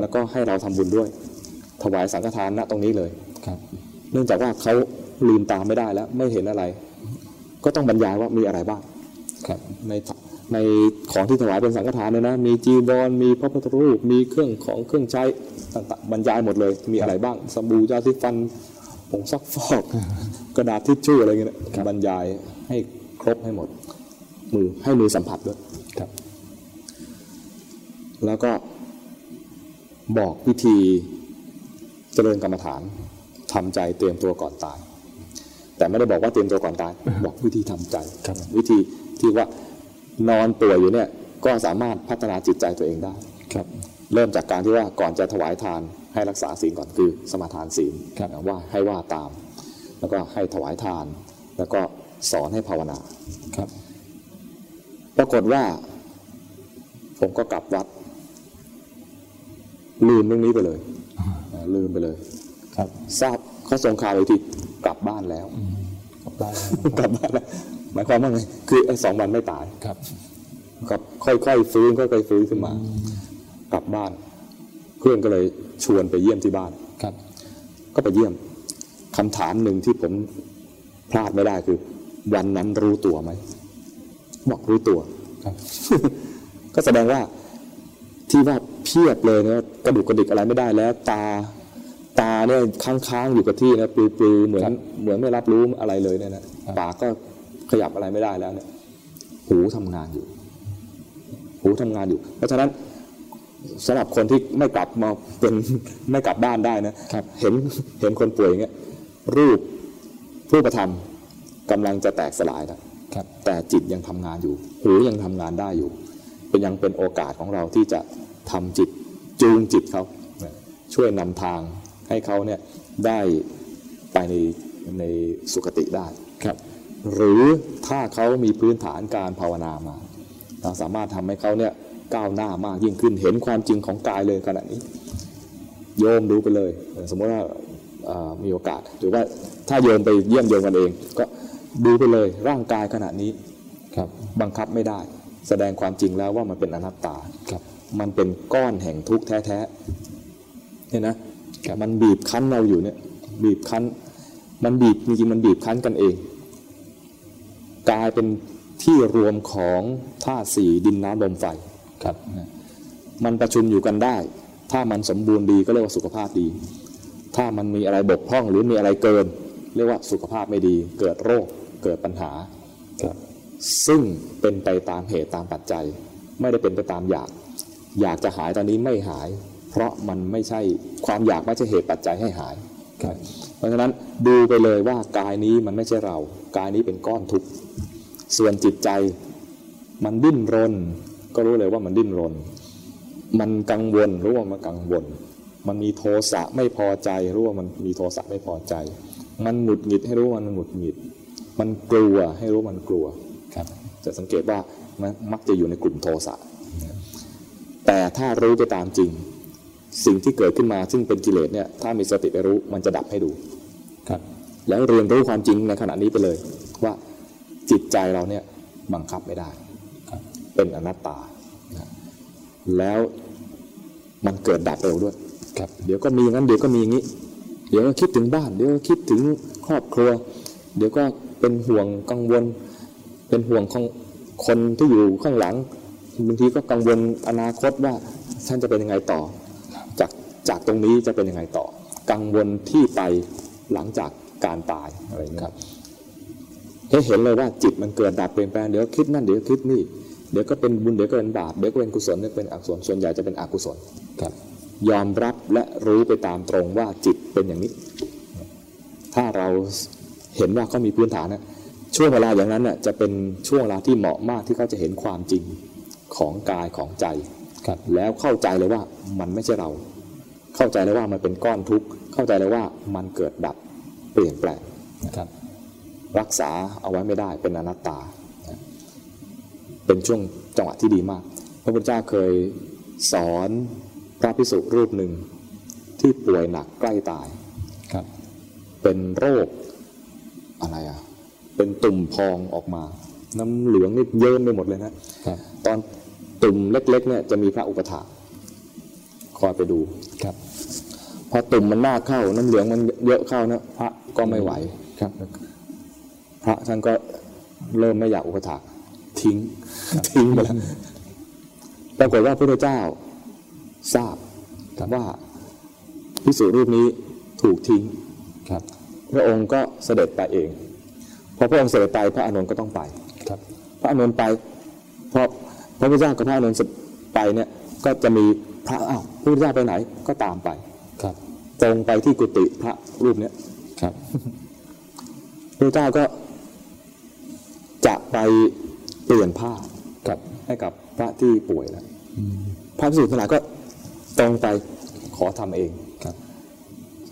แล้วก็ให้เราทำบุญด้วย ถวายสังฆทานณตรงนี้เลยครับ เนื่องจากว่าเขาลืมตาไม่ได้แล้ว ไม่เห็นอะไร ก็ต้องบรรยายว่ามีอะไรบ้างครับในในของที่ถวายเป็นสังฆทานเนี่ยนะ มีจีวรมีพระพุทธรูป มีเครื่องของเครื่องใช้ต่างๆบรรยายหมดเลย มีอะไรบ้าง สบู่ยาสีฟันผงซักฟอกกระดาษทิชชู่อะไรเงี้ยนะบรรยายให้ครบให้หมด มือให้มือสัมผัสด้วยครับ แล้วก็บอกวิธีเจริญกรรมฐานทำใจเตรียมตัวก่อนตาย แต่ไม่ได้บอกว่าเตรียมตัวก่อนตายบอกวิธีทำใจครับวิธีที่ว่านอนป่วยอยู่เนี่ยก็สามารถพัฒนาจิตใจตัวเองได้ครับเริ่มจากการที่ว่าก่อนจะถวายทานให้รักษาศีลก่อนคือสมาทานศีลครับว่าให้ว่าตาม แล้วก็ให้ถวายทาน แล้วก็สอนให้ภาวนาครับ ปรากฏว่า ผมก็กลับวัด ลืมเรื่องนี้ไปเลยอ่าลืมไปเลย ครับทราบ เขาส่งข่าวอีกทีกลับบ้านแล้วครับได้กลับบ้านแล้วหมายความว่าไงคือไอ้สองวันไม่ตายครับครับค่อยๆฟื้นค่อยๆฟื้นขึ้นมา กลับบ้านพื่อนก็เลยชวนไปเยี่ยมที่บ้านครับ ก็ไปเยี่ยมคำถามหนึ่งที่ผมพลาดไม่ได้คือ วันนั้นรู้ตัวไหมบอกรู้ตัวครับ ก็แสดงว่าที่ว่าเพียบเลยนะกระดูกกระดิกอะไรไม่ได้แล้ว ตา ตาเนี่ยค้างๆอยู่กับที่นะปลือๆเหมือนครับเหมือนไม่รับรู้อะไรเลยเนี่ยนะปากก็ขยับอะไรไม่ได้แล้วเนี่ยหูทำงานอยู่ หูทำงานอยู่ เพราะฉะนั้นสำหรับคนที่ไม่กลับมาเป็นไม่กลับบ้านได้นะครับ เห็นเห็นคนป่วยอย่างเงี้ยรูปรูปธรรมกำลังจะแตกสลายแล้วครับแต่จิตยังทำงานอยู่ หูยังทำงานได้อยู่ เป็นยังเป็นโอกาสของเราที่จะทำจิตจูงจิตเขาช่วยนำทาง ให้เขาเนี่ยได้ไปในในสุคติได้ครับหรือถ้าเขามีพื้นฐานการภาวนามาเราสามารถทำให้เขาเนี่ยก้าวหน้ามากยิ่งขึ้น เห็นความจริงของกายเลยขณะนี้ โยมดูไปเลย สมมติว่าอ่ามีโอกาสหรือว่าถ้าโยมไปเยี่ยมโยมกันเอง ก็ดูไปเลยร่างกายขณะนี้ครับบังคับไม่ได้ แสดงความจริงแล้วว่ามันเป็นอนัตตาครับมันเป็นก้อนแห่งทุกข์แท้ๆเนี่ยนะ มันบีบคั้นเราอยู่เนี่ยบีบคั้น มันบีบจริงๆมันบีบคั้นกันเอง กลายเป็นที่รวมของธาตุสี่ดินน้ำลมไฟครับนะมันประชุมอยู่กันได้ ถ้ามันสมบูรณ์ดีก็เรียกว่าสุขภาพดี ถ้ามันมีอะไรบกพร่องหรือมีอะไรเกิน เรียกว่าสุขภาพไม่ดี เกิดโรคเกิดปัญหาครับซึ่งเป็นไปตามเหตุตามปัจจัย ไม่ได้เป็นไปตามอยาก อยากจะหายตอนนี้ไม่หาย เพราะมันไม่ใช่ความอยากไม่ใช่เหตุปัจจัยให้หายครับเพราะฉะนั้นดูไปเลยว่ากายนี้มันไม่ใช่เรา กายนี้เป็นก้อนทุกข์ส่วนจิตใจมันดิ้นรน ก็รู้เลยว่ามันดิ้นรน มันกังวลรู้ว่ามันกังวล มันมีโทสะไม่พอใจรู้ว่ามันมีโทสะไม่พอใจ มันหงุดหงิดให้รู้ว่ามันหงุดหงิด มันกลัวให้รู้ว่ามันกลัวครับจะสังเกตว่ามันมักจะอยู่ในกลุ่มโทสะแต่ถ้ารู้ไปตามจริง สิ่งที่เกิดขึ้นมาซึ่งเป็นกิเลสเนี่ยถ้ามีสติไปรู้มันจะดับให้ดูครับ แล้วเรียนรู้ความจริงในขณะนี้ไปเลย ว่าจิตใจเราเนี่ยบังคับไม่ได้ครับเป็นอนัตตานะแล้วมันเกิดดับเร็วด้วยครับเดี๋ยวก็มีงั้นเดี๋ยวก็มีอย่างนี้ เดี๋ยวก็คิดถึงบ้าน เดี๋ยวก็คิดถึงครอบครัว เดี๋ยวก็เป็นห่วงกังวล เป็นห่วงของคนที่อยู่ข้างหลังบางทีก็กังวลอนาคตว่าท่านจะเป็นยังไงต่อ จากตรงนี้จะเป็นยังไงต่อ กังวลที่ไปหลังจากการตายอะไรอย่างนี้ครับให้เห็นเลยว่าจิตมันเกิดดับเปลี่ยนแปลงเดี๋ยวคิดนั่นเดี๋ยวคิดนี่เดี๋ยวก็เป็นบุญเดี๋ยวก็เป็นบาปเดี๋ยวก็เป็นกุศลเดี๋ยวก็เป็นอกุศลส่วนใหญ่จะเป็นอกุศลครับ ยอมรับและรู้ไปตามตรงว่าจิตเป็นอย่างนี้ ถ้าเราเห็นว่าเขามีพื้นฐานนะช่วงเวลาอย่างนั้นน่ะจะเป็นช่วงเวลาที่เหมาะมากที่เขาจะเห็นความจริงของกายของใจครับแล้วเข้าใจเลยว่ามันไม่ใช่เรา เข้าใจเลยว่ามันเป็นก้อนทุกข์เข้าใจเลยว่ามันเกิดดับเปลี่ยนแปลงครับรักษาเอาไว้ไม่ได้เป็นอนัตตา เป็นช่วงจังหวะที่ดีมาก พระพุทธเจ้าเคยสอนพระพิสุรูปหนึ่งที่ป่วยหนักใกล้ตายครับ เป็นโรคอะไรอะเป็นตุ่มพองออกมา น้ำเหลืองนี่เยิ้มไปหมดเลยนะครับตอนตุ่มเล็กๆเนี่ยจะมีพระอุปถา คอยไปดูครับ พอตุ่มมันมากเข้าน้ำเหลืองมันเยอะเข้านะพระก็ไม่ไหวครับ พระท่านก็เริ่มไม่อยากอุปถากทิ้งทิ้งไปแล้วปรากฏว่าพระพุทธเจ้าทราบว่าพิสุรูปนี้ถูกทิ้งครับ พระองค์ก็เสด็จไปเองพอพระองค์เสด็จไปพระอานนท์ก็ต้องไปครับ พระอานนท์ไปพอพระพุทธเจ้ากับพระอานนท์ไปเนี่ยก็จะมี พระอ้าวพระพุทธเจ้าไปไหนก็ตามไปครับ ตรงไปที่กุฏิพระรูปเนี้ยครับพระเจ้าก็จะไปเปลี่ยนผ้าครับให้กับพระที่ป่วยแล้วพระพิสุทธิ์ทั้งหลายก็ตรงไปขอทำเองครับ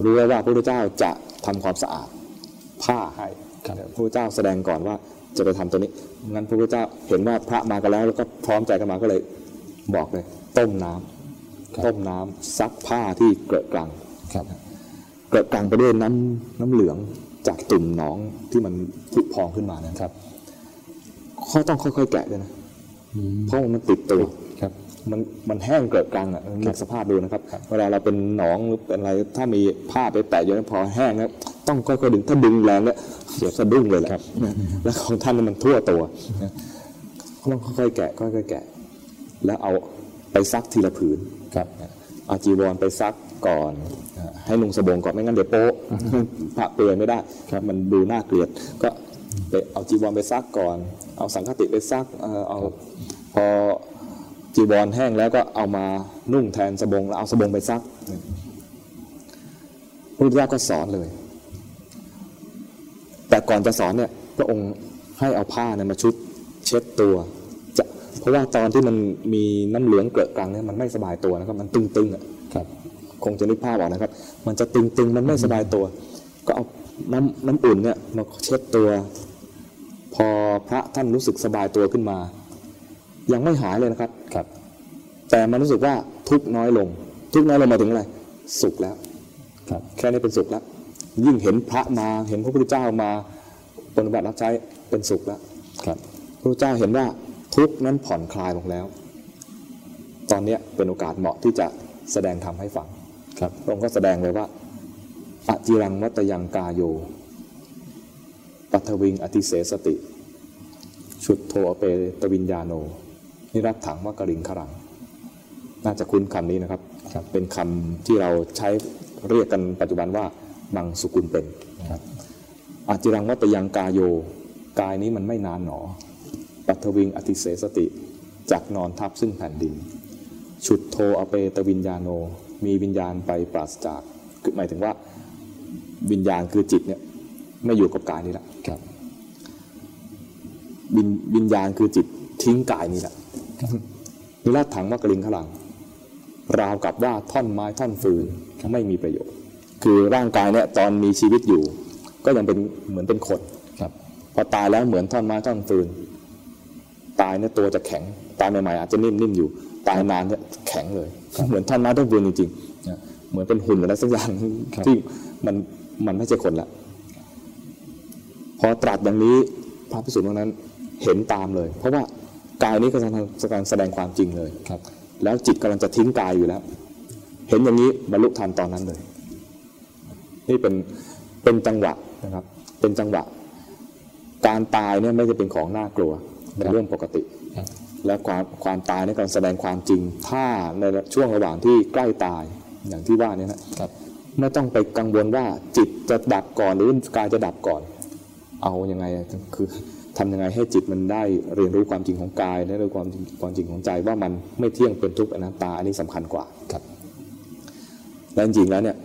รู้แล้วว่าพระพุทธเจ้าจะทำความสะอาดผ้าให้ครับพระพุทธเจ้าแสดงก่อนว่าจะไปทำตัวนี้งั้นพระพุทธเจ้าเห็นว่าพระมากันแล้วแล้วก็พร้อมใจกันมาก็เลยบอกเลย ต้มน้ำ ต้มน้ำซักผ้าที่เกลอะกลังครับเกลอะกลังไปด้วยน้ำน้ำเหลืองจากตุ่มหนองที่มันผุพองขึ้นมานะครับเขาต้องค่อยๆแกะด้วยนะอืมเพราะว่ามันติดตัวครับ มันมันแห้งเกลอะกรังอะนึกสภาพดูนะครับ เวลาเราเป็นหนองหรือเป็นอะไรถ้ามีผ้าไปแตะอยู่นั้นพอแห้งแล้วต้องค่อยๆดึงถ้าดึงแรงแล้วเสียสะดุ้งเลยแหละนะแล้วของท่านมันทั่วตัวนะต้องค่อยๆแกะค่อยๆแกะ แล้วเอาไปซักทีละผืน ครับเอาจีวรไปซักก่อนนะให้นุ่งสบงก่อนไม่งั้นเดี๋ยวโป๊ะพระเปลือยไม่ได้ครับมันดูน่าเกลียดก็ไปเอาจีวรไปซักก่อน เอาสังฆติไปซักเอ่อเอาพอจีวรแห้งแล้วก็เอามานุ่งแทนสบงแล้วเอาสบงไปซักพระพุทธเจ้าก็สอนเลย แต่ก่อนจะสอนเนี่ยพระองค์ให้เอาผ้าเนี่ยมาชุบเช็ดตัวจะ เพราะว่าตอนที่มันมีน้ำเหลืองเกลอะกรังเนี่ยมันไม่สบายตัวนะครับ มันตึงๆอะครับคงจะนึกภาพออกนะครับ มันจะตึงๆ มันไม่สบายตัว ก็เอาน้ำน้ำอุ่นเนี่ยมาเช็ดตัว พอพระท่านรู้สึกสบายตัวขึ้นมา ยังไม่หายเลยนะครับครับ แต่มันรู้สึกว่าทุกข์น้อยลง ทุกข์น้อยลงหมายถึงอะไรสุขแล้วครับแค่นี้เป็นสุขแล้วยิ่งเห็นพระมาเห็นพระพุทธเจ้ามาปฏิบัติรับใช้เป็นสุขแล้วครับพระพุทธเจ้าเห็นว่า ทุกข์นั้นผ่อนคลายลงแล้ว ตอนเนี้ยเป็นโอกาสเหมาะที่จะแสดงธรรมให้ฟังครับพระองค์ก็แสดงเลยว่าอจิรังวัตยังกายโย ปัทวิงอติเสสติ ชุดโทอเปตวิญญาโน นิรัตถังวกริงขรัง น่าจะคุ้นคำนี้นะครับครับเป็นคำที่เราใช้เรียกกันปัจจุบันว่ามังสุกุลเป็นครับอาจิรังวัตยังกายโย กายนี้มันไม่นานหนอ ปัทวิงอติเสสติจากนอนทับซึ่งแผ่นดิน ฉุดโทอเปตวิญญาโน มีวิญญาณไปปราศจากคือหมายถึงว่าวิญญาณคือจิตเนี่ยไม่อยู่กับกายนี้ละครับวิญวิญญาณคือจิตทิ้งกายนี้ละนิราชถังมะกริงขลัง ราวกับว่าท่อนไม้ท่อนฟืนไม่มีประโยชน์ คือร่างกายเนี่ยตอนมีชีวิตอยู่ ก็ยังเป็นเหมือนเป็นคนครับพอตายแล้วเหมือนท่อนไม้ท่อนฟืน ตายเนี่ยตัวจะแข็งตายใหม่ๆอาจจะนิ่มๆอยู่ตายนานเนี่ยแข็งเลย เหมือนท่อนไม้ท่อนฟืนจริงๆนะเหมือนเป็นหุ่นอะไรสักอย่างครับที่มันมันไม่ใช่คนละพอตรัสอย่างนี้พระพิสุทธิ์นั้นเห็นตามเลย เพราะว่ากายนี้กำลังกำลังแสดงความจริงเลยครับ แล้วจิตกำลังจะทิ้งกายอยู่แล้ว เห็นอย่างนี้บรรลุธรรมตอนนั้นเลย นี่เป็นเป็นจังหวะนะครับ เป็นจังหวะ การตายเนี่ยไม่ได้เป็นของน่ากลัว เป็นเรื่องปกติครับและความความตายเนี่ยกำลังแสดงความจริง ถ้าในช่วงระหว่างที่ใกล้ตายอย่างที่ว่าเนี่ยนะครับไม่ต้องไปกังวลว่าจิตจะดับก่อนหรือกายจะดับก่อน เอายังไงอะคือทำยังไงให้จิตมันได้เรียนรู้ความจริงของกายได้รู้ความจริงความจริงของใจว่ามันไม่เที่ยงเป็นทุกข์อนัตตาอันนี้สำคัญกว่าครับและจริงๆแล้วเนี่ย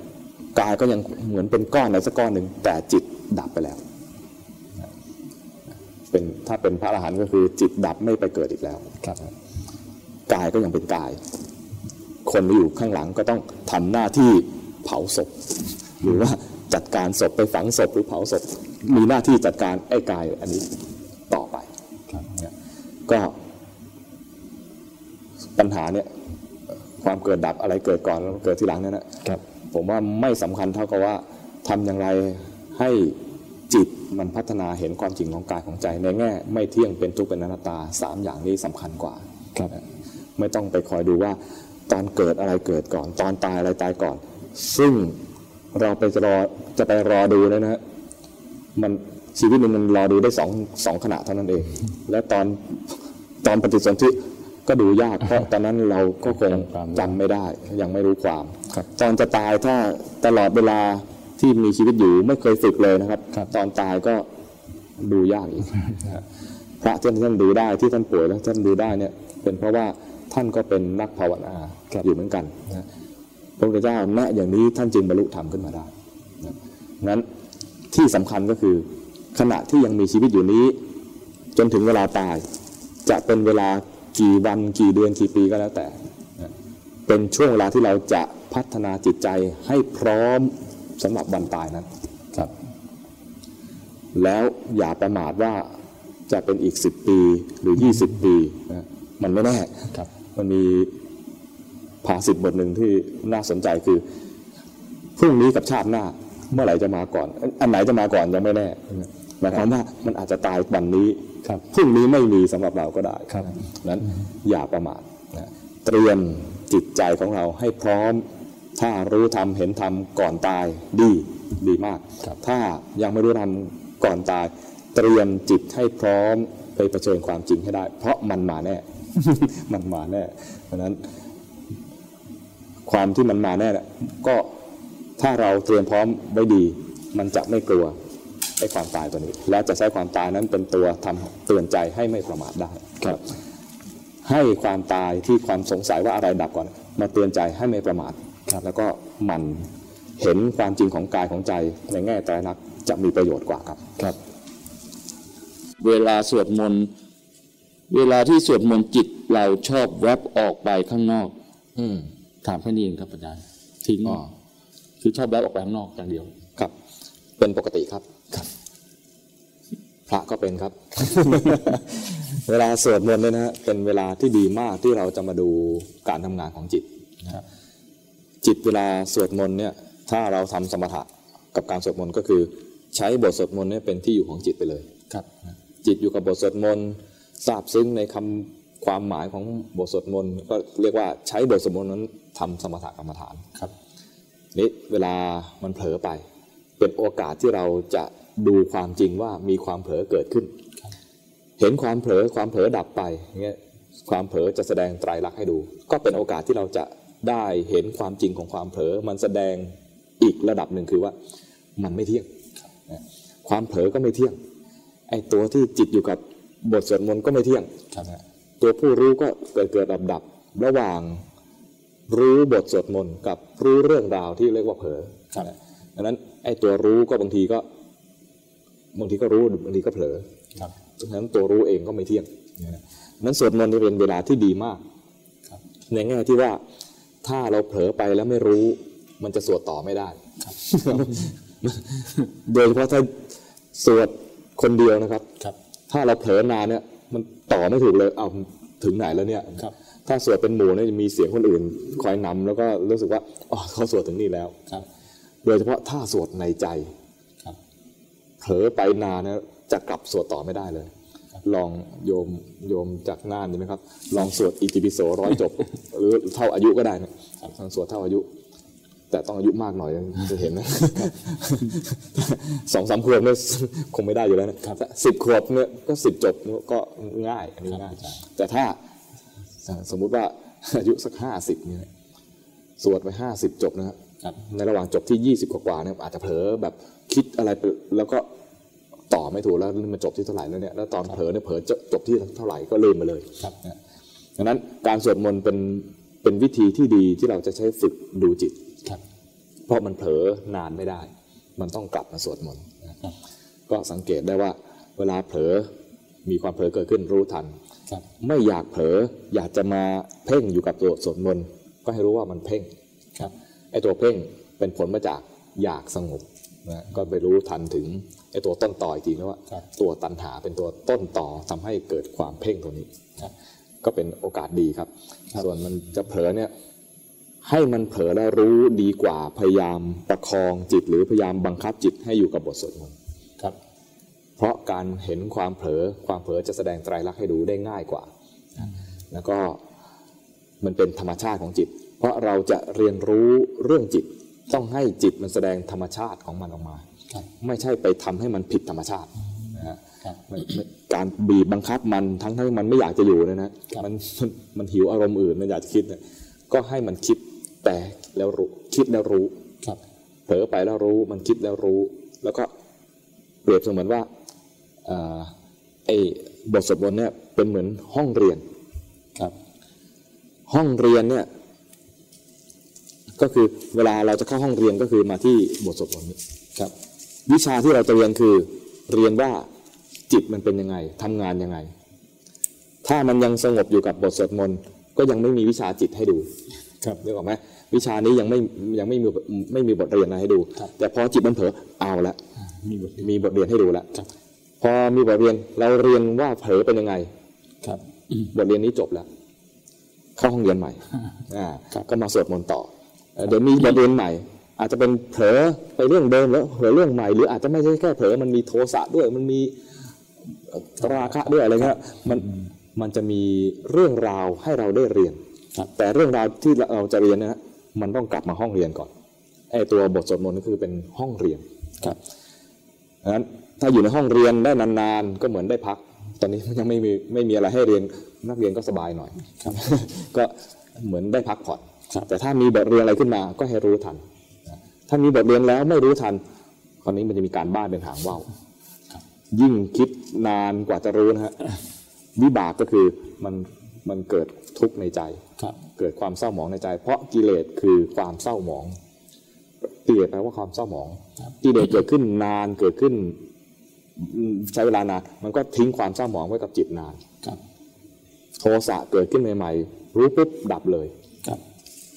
กายก็ยังเหมือนเป็นก้อนอะไรสักก้อนหนึ่งแต่จิตดับไปแล้ว เป็นถ้าเป็นพระอรหันต์ก็คือจิตดับไม่ไปเกิดอีกแล้วครับกายก็ยังเป็นกาย คนที่อยู่ข้างหลังก็ต้องทำหน้าที่เผาศพ หรือว่าจัดการศพไปฝังศพหรือเผาศพมีหน้าที่จัดการไอ้กายอันนี้ต่อไปครับเนี่ยก็ปัญหาเนี่ยความเกิดดับอะไรเกิดก่อนแล้วเกิดทีหลังเนี่ยนะครับ ผมว่าไม่สำคัญเท่ากับว่าทำอย่างไรให้ จิตมันพัฒนาเห็นความจริงของกายของใจ ในแง่ไม่เที่ยงเป็นทุกข์เป็นอนัตตาสามอย่างนี้สำคัญกว่าครับไม่ต้องไปคอยดูว่าตอนเกิดอะไรเกิดก่อน ตอนตายอะไรตายก่อน ซึ่งเราไปจะรอจะไปรอดูเนยนะฮะมันชีวิตหนึงมันรอดูได้สองสองขณะเท่านั้นเอง และตอนตอนปฏิสนธิก็ดูยากเพราะตอนนั้นเราก็คงจำไม่ได้ยังไม่รู้ความครับตอนจะตายถ้าตลอดเวลา ที่มีชีวิตอยู่ไม่เคยฝึกเลยนะครับครับตอนตายก็ดูยากอีกพระที่ท่านดูได้ที่ท่านป่วยแล้วท่านดูได้เนี่ย เป็นเพราะว่าท่านก็เป็นนักภาวนาอยู่เหมือนกันนะพระพุทธเจ้าณอย่างนี้ท่านจึงบรรลุธรรมขึ้นมาได้นะงั้นที่สำคัญก็คือขณะที่ยังมีชีวิตอยู่นี้ จนถึงเวลาตาย จะเป็นเวลากี่วันกี่เดือนกี่ปีก็แล้วแต่นะเป็นช่วงเวลาที่เราจะพัฒนาจิตใจให้พร้อม สำหรับวันตายนั้นครับ แล้วอย่าประมาทว่าจะเป็นอีก 10 ปีหรือ 20 ปีนะมันไม่แน่ครับ มันมีภาษิตบทหนึ่งที่น่าสนใจคือพรุ่งนี้กับชาติหน้าเมื่อไหร่จะมาก่อน อันไหนจะมาก่อนยังไม่แน่หมายความว่ามันอาจจะตายวันนี้ครับพรุ่งนี้ไม่มีสำหรับเราก็ได้ครับนั้นอย่าประมาทนะเตรียมจิตใจของเราให้พร้อม ถ้ารู้ทำเห็นทำก่อนตายดีดีมากครับถ้ายังไม่รู้ทำก่อนตาย เตรียมจิตให้พร้อมไปเผชิญความจริงให้ได้ เพราะมันมาแน่ มันมาแน่ เพราะฉะนั้น ความที่มันมาแน่เนี่ยก็ถ้าเราเตรียมพร้อมไว้ดี มันจะไม่กลัวไอ้ความตายตัวนี้ และจะใช้ความตายนั้นเป็นตัวทำเตือนใจให้ไม่ประมาทได้ครับ ให้ความตายที่ความสงสัยว่าอะไรดับก่อน มาเตือนใจให้ไม่ประมาท แล้วก็หมันเห็นความจริงของกายของใจในแง่ไตรลักษณ์จะมีประโยชน์กว่าครับครับ เวลาสวดมนต์เวลาที่สวดมนต์จิตเราชอบแวบออกไปข้างนอก อืมถามแค่นี้เองครับอาจารย์ทิ้งอ๋อคือชอบแวบออกไปข้างนอกอย่างเดียวครับ เป็นปกติครับครับ พระก็เป็นครับ เวลาสวดมนต์เนี่ยนะฮะเป็นเวลาที่ดีมากที่เราจะมาดูการทำงานของจิตครับ จิตเวลาสวดมนต์เนี่ยถ้าเราทำสมถะกับการสวดมนต์ก็คือ ใช้บทสวดมนต์เนี่ยเป็นที่อยู่ของจิตไปเลยครับ จิตอยู่กับบทสวดมนต์ทราบซึ้งในคำความหมายของบทสวดมนต์ก็เรียกว่าใช้บทสวดมนต์นั้นทำสมถกรรมฐานครับนี่เวลามันเผลอไป เป็นโอกาสที่เราจะดูความจริงว่ามีความเผลอเกิดขึ้น เห็นความเผลอความเผลอดับไปอย่างเงี้ยความเผลอจะแสดงไตรลักษณ์ให้ดู ก็เป็นโอกาสที่เราจะ ได้เห็นความจริงของความเผลอ มันแสดงอีกระดับหนึ่งคือว่ามันไม่เที่ยง ความเผลอก็ไม่เที่ยง ไอ้ตัวที่จิตอยู่กับบทสวดมนต์ก็ไม่เที่ยง ตัวผู้รู้ก็เกิดเกิดดับดับ ระหว่างรู้บทสวดมนต์กับรู้เรื่องราวที่เรียกว่าเผลอดังนั้นไอ้ตัวรู้ก็บางทีก็บางทีก็รู้บางทีก็เผลอดังนั้นตัวรู้เองก็ไม่เที่ยงนั้นสวดมนต์นี่เป็นเวลาที่ดีมากในแง่ที่ว่า ถ้าเราเผลอไปแล้วไม่รู้ มันจะสวดต่อไม่ได้โดยเฉพาะถ้าสวดคนเดียวนะครับครับถ้าเราเผลอนานเนี่ย มันต่อไม่ถูกเลยเอาถึงไหนแล้วเนี่ยครับถ้าสวดเป็นหมู่เนี่ยจะมีเสียงคนอื่น คอยนำแล้วก็รู้สึกว่าอ๋อเขาสวดถึงนี่แล้วครับ โดยเฉพาะถ้าสวดในใจครับเผลอไปนานนะจะกลับสวดต่อไม่ได้เลย ลองโยมโยมจากน่านดีไหมครับ ลองสวดอิติปิโสร้อยจบ หรือเท่าอายุก็ได้นะลองสวดเท่าอายุ แต่ต้องอายุมากหน่อยจะเห็นนะสองสามขวบเนี่ยคงไม่ได้อยู่แล้วนะสิบขวบเนี่ยก็สิบจบก็ง่ายอันนี้ง่ายแต่ถ้าสมมุติว่าอายุสักห้าสิบเนี่ยสวดไปห้าสิบจบนะครับครับในระหว่างจบที่ยี่สิบกว่าๆเนี่ยอาจจะเผลอแบบคิดอะไรไปแล้วก็ ต่อไม่ถูกแล้วมันจบที่เท่าไหร่แล้วเนี่ยแล้วตอนเผลอเนี่ยเผลอจะจบที่เท่าไหร่ก็ลืมไปเลยครับนะดังนั้นการสวดมนต์เป็นเป็นวิธีที่ดีที่เราจะใช้ฝึกดูจิตครับเพราะมันเผลอนานไม่ได้ มันต้องกลับมาสวดมนต์นะครับก็สังเกตได้ว่าเวลาเผลอมีความเผลอเกิดขึ้นรู้ทันครับไม่อยากเผลออยากจะมาเพ่งอยู่กับตัวสวดมนต์ก็ให้รู้ว่ามันเพ่งครับไอ้ตัวเพ่งเป็นผลมาจากอยากสงบ นะก็ไปรู้ทันถึงไอ้ตัวต้นต่ออีกทีนะว่าครับตัวตัณหาเป็นตัวต้นต่อทำให้เกิดความเพ่งตัวนี้ครับก็เป็นโอกาสดีครับครับ ส่วนมันจะเผลอเนี่ยให้มันเผลอแล้วรู้ดีกว่าพยายามประคองจิตหรือพยายามบังคับจิตให้อยู่กับบทสวดมนต์ครับ เพราะการเห็นความเผลอความเผลอจะแสดงไตรลักษณ์ให้ดูได้ง่ายกว่า แล้วก็มันเป็นธรรมชาติของจิต เพราะเราจะเรียนรู้เรื่องจิต ต้องให้จิตมันแสดงธรรมชาติของมันออกมาครับไม่ใช่ไปทำให้มันผิดธรรมชาตินะฮะครับไม่ไม่การบีบบังคับมันทั้งที่มันไม่อยากจะอยู่เนยนะมันมันมันหิวอารมณ์อื่นมันอยากจะคิดเนี่ยก็ให้มันคิดแต่แล้วรู้คิดแล้วรู้ครับเผลอไปแล้วรู้มันคิดแล้วรู้ แล้วก็เปรียบเสมือนว่าเอ่อไอ้บทสวดมนต์เนี่ยเป็นเหมือนห้องเรียนครับห้องเรียนเนี่ย ก็คือเวลาเราจะเข้าห้องเรียนก็คือมาที่บทสวดมนต์นี้ครับวิชาที่เราจะเรียนคือเรียนว่าจิตมันเป็นยังไงทำงานยังไง ถ้ามันยังสงบอยู่กับบทสวดมนต์ก็ยังไม่มีวิชาจิตให้ดูครับนึกออกไหมวิชานี้ยังไม่ยังไม่มีไม่มีบทเรียนอะไรให้ดูครับแต่พอจิตมันเผลอเอาละมีบทมีบทเรียนให้ดูละครับพอมีบทเรียนเราเรียนว่าเผลอเป็นยังไงครับบทเรียนนี้จบแล้วเข้าห้องเรียนใหม่อ่าก็มาสวดมนต์ต่อ เดี๋ยวมีบทเรียนใหม่ อาจจะเป็นเผลอไปเรื่องเดิมแล้วเผลอเรื่องใหม่ หรืออาจจะไม่ใช่แค่เผลอมันมีโทสะด้วยมันมีราคะด้วยอะไรเงี้ยมันมันจะมีเรื่องราวให้เราได้เรียน แต่เรื่องราวที่เราจะเรียนนะฮะมันต้องกลับมาห้องเรียนก่อนไอ้ตัวบทสวดมนต์นี่คือเป็นห้องเรียนครับดังนั้นถ้าอยู่ในห้องเรียนได้นานๆ ก็เหมือนได้พัก ตอนนี้ยังไม่มีไม่มีอะไรให้เรียนนักเรียนก็สบายหน่อยครับก็เหมือนได้พักผ่อน แต่ถ้ามีบทเรียนอะไรขึ้นมาก็ให้รู้ทัน ถ้ามีบทเรียนแล้วไม่รู้ทัน คราวนี้มันจะมีการบ้านเป็นหางว่าวยิ่งคิดนานกว่าจะรู้นะฮะวิบากก็คือมันมันเกิดทุกข์ในใจ เกิดความเศร้าหมองในใจ เพราะกิเลสคือความเศร้าหมอง กิเลสแปลว่าความเศร้าหมอง กิเลสเกิดขึ้นนานเกิดขึ้น ใช้เวลานานมันก็ทิ้งความเศร้าหมองไว้กับจิตนานโทสะเกิดขึ้นใหม่ๆรู้ปุ๊บดับเลย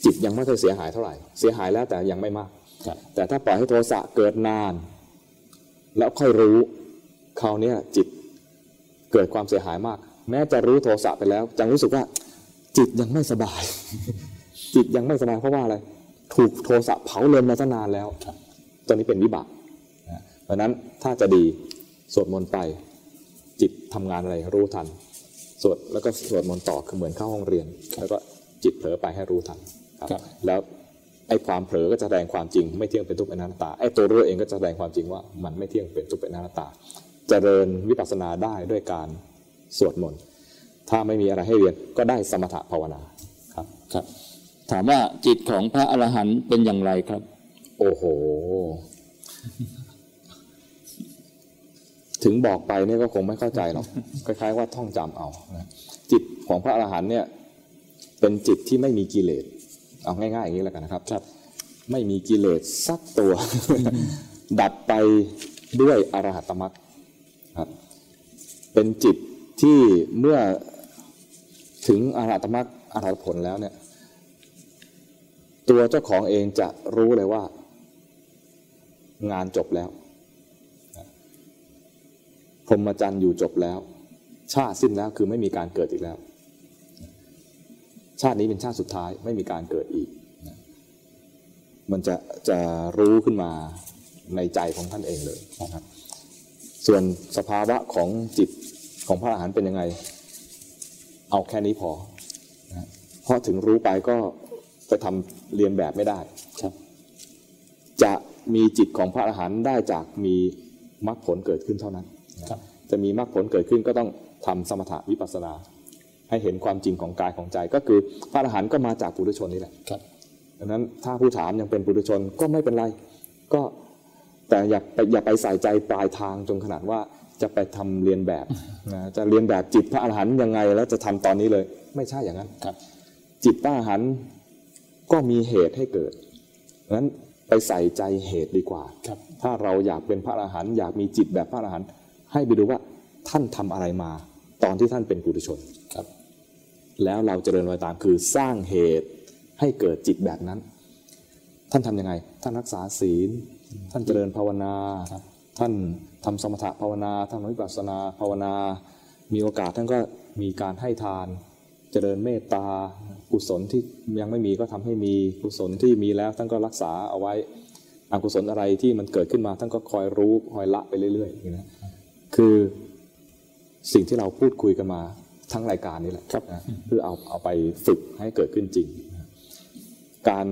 จิตยังไม่ค่อยเสียหายเท่าไหร่ เสียหายแล้วแต่ยังไม่มากครับแต่ถ้าปล่อยให้โทสะเกิดนาน แล้วค่อยรู้คราวเนี้ยจิตเกิดความเสียหายมาก แม้จะรู้โทสะไปแล้วจังรู้สึกว่าจิตยังไม่สบาย จิตยังไม่สบายเพราะว่าอะไร ถูกโทสะเผาเลนมาตั้งนานแล้วครับตอนนี้เป็นวิบากนะเพราะฉะนั้นถ้าจะดีสวดมนต์ไปจิตทำงานอะไรรู้ทันสวดแล้วก็สวดมนต์ต่อคือเหมือนเข้าห้องเรียน แล้วก็จิตเผลอไปให้รู้ทันครับครับ แล้วไอ้ความเผลอก็จะแสดงความจริงไม่เที่ยงเป็นทุกข์เป็นอนัตตาไอ้ตัวรู้เองก็จะแสดงความจริงว่ามันไม่เที่ยงเป็นทุกข์เป็นอนัตตาเจริญวิปัสสนาได้ด้วยการสวดมนต์ถ้าไม่มีอะไรให้เรียนก็ได้สมถะภาวนาครับครับ ถามว่าจิตของพระอรหันต์เป็นอย่างไรครับ โอ้โห ถึงบอกไปเนี่ยก็คงไม่เข้าใจหรอกคล้ายๆว่าท่องจำเอานะจิตของพระอรหันต์เนี่ย เป็นจิตที่ไม่มีกิเลส เอาง่ายๆอย่างนี้แล้วกันนะครับไม่มีกิเลสสักตัว ดับไปด้วยอรหัตมรรคครับ เป็นจิตที่เมื่อถึงอรหัตมรรคอรหัตผลแล้วเนี่ย ตัวเจ้าของเองจะรู้เลยว่า งานจบแล้วพรหมจรรย์อยู่จบแล้ว ชาติสิ้นแล้วคือไม่มีการเกิดอีกแล้ว ชาตินี้เป็นชาติสุดท้ายไม่มีการเกิดอีกนะมันจะจะรู้ขึ้นมาในใจของท่านเองเลยนะครับส่วนสภาวะของจิตของพระอรหันต์เป็นยังไง เอาแค่นี้พอนะเพราะถึงรู้ไปก็ไปทำเรียนแบบไม่ได้ครับจะมีจิตของพระอรหันต์ได้จากมีมรรคผลเกิดขึ้นเท่านั้นครับจะมีมรรคผลเกิดขึ้นก็ต้องทำสมถะวิปัสสนา ให้เห็นความจริงของกายของใจ ก็คือพระอรหันต์ก็มาจากปุถุชนนี่แหละครับดังนั้นถ้าผู้ถามยังเป็นปุถุชนก็ไม่เป็นไร ก็แต่อย่าไปอย่าไปใส่ใจปลายทางจนขนาดว่าจะไปทำเรียนแบบนะจะเรียนแบบจิตพระอรหันต์ยังไง แล้วจะทำตอนนี้เลย ไม่ใช่อย่างนั้นครับ จิตพระอรหันต์ก็มีเหตุให้เกิดงั้นไปใส่ใจเหตุดีกว่าครับถ้าเราอยากเป็นพระอรหันต์อยากมีจิตแบบพระอรหันต์ให้ไปดูว่าท่านทำอะไรมา ตอนที่ท่านเป็นปุถุชนครับ แล้วเราเจริญรอยตามคือสร้างเหตุให้เกิดจิตแบบนั้น ท่านทำยังไง ท่านรักษาศีล ท่านเจริญภาวนา ท่านทำสมถะภาวนาทำวิปัสสนาภาวนา มีโอกาสท่านก็มีการให้ทานเจริญเมตตากุศลที่ยังไม่มีก็ทำให้มีกุศลที่มีแล้วท่านก็รักษาเอาไว้อกุศลอะไรที่มันเกิดขึ้นมาท่านก็คอยรู้คอยละไปเรื่อยๆอย่างนี้นะคือสิ่งที่เราพูดคุยกันมา ทั้งรายการนี้แหละนะเพื่อเอาเอาไปฝึกให้เกิดขึ้นจริงนะการ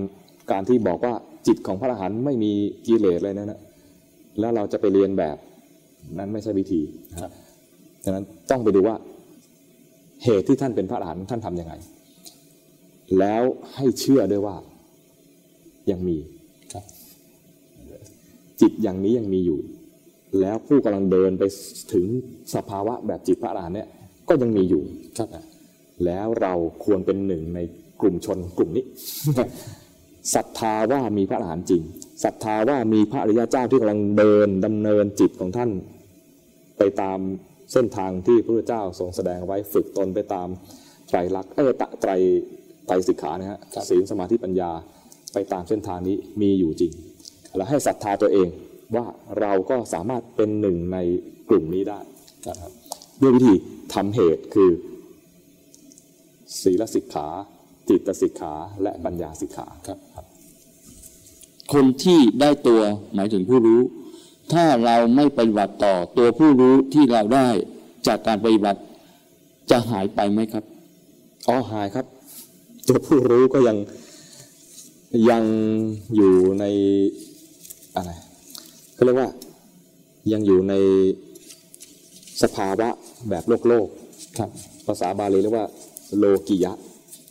การที่บอกว่าจิตของพระอรหันต์ไม่มีกิเลสเลยนะนะแล้วเราจะไปเรียนแบบนั้นไม่ใช่วิธีนะครับดังนั้นต้องไปดูว่าเหตุที่ท่านเป็นพระอรหันต์ท่านทำยังไง แล้วให้เชื่อด้วยว่ายังมีครับจิตอย่างนี้ยังมีอยู่ แล้วผู้กำลังเดินไปถึงสภาวะแบบจิตพระอรหันต์เนี่ย ก็ยังมีอยู่ครับแล้วเราควรเป็นหนึ่งในกลุ่มชนกลุ่มนี้ศรัทธาว่ามีพระอรหันต์จริงศรัทธาว่ามีพระอริยเจ้าที่กำลังเดินดำเนินจิตของท่าน ไปตามเส้นทางที่พระพุทธเจ้าทรงแสดงไว้ฝึกตนไปตามไตรลักษณ์เออตะไตรไตรสิกขานะฮะศีลสมาธิปัญญาไปตามเส้นทางนี้มีอยู่จริง และให้ศรัทธาตัวเองว่าเราก็สามารถเป็นหนึ่งในกลุ่มนี้ได้นะครับ ด้วยวิธีทำเหตุคือศีลสิกขาจิตสิกขาและปัญญาสิกขาครับ คนที่ได้ตัวหมายถึงผู้รู้ ถ้าเราไม่ปฏิบัติต่อตัวผู้รู้ที่เราได้จากการปฏิบัติจะหายไปไหมครับอ๋อหายครับ ตัวผู้รู้ก็ยังยังอยู่ในอะไรเขาเรียกว่ายังอยู่ใน สภาวะแบบโลกโลกครับภาษาบาลีเรียกว่าโลกิยะ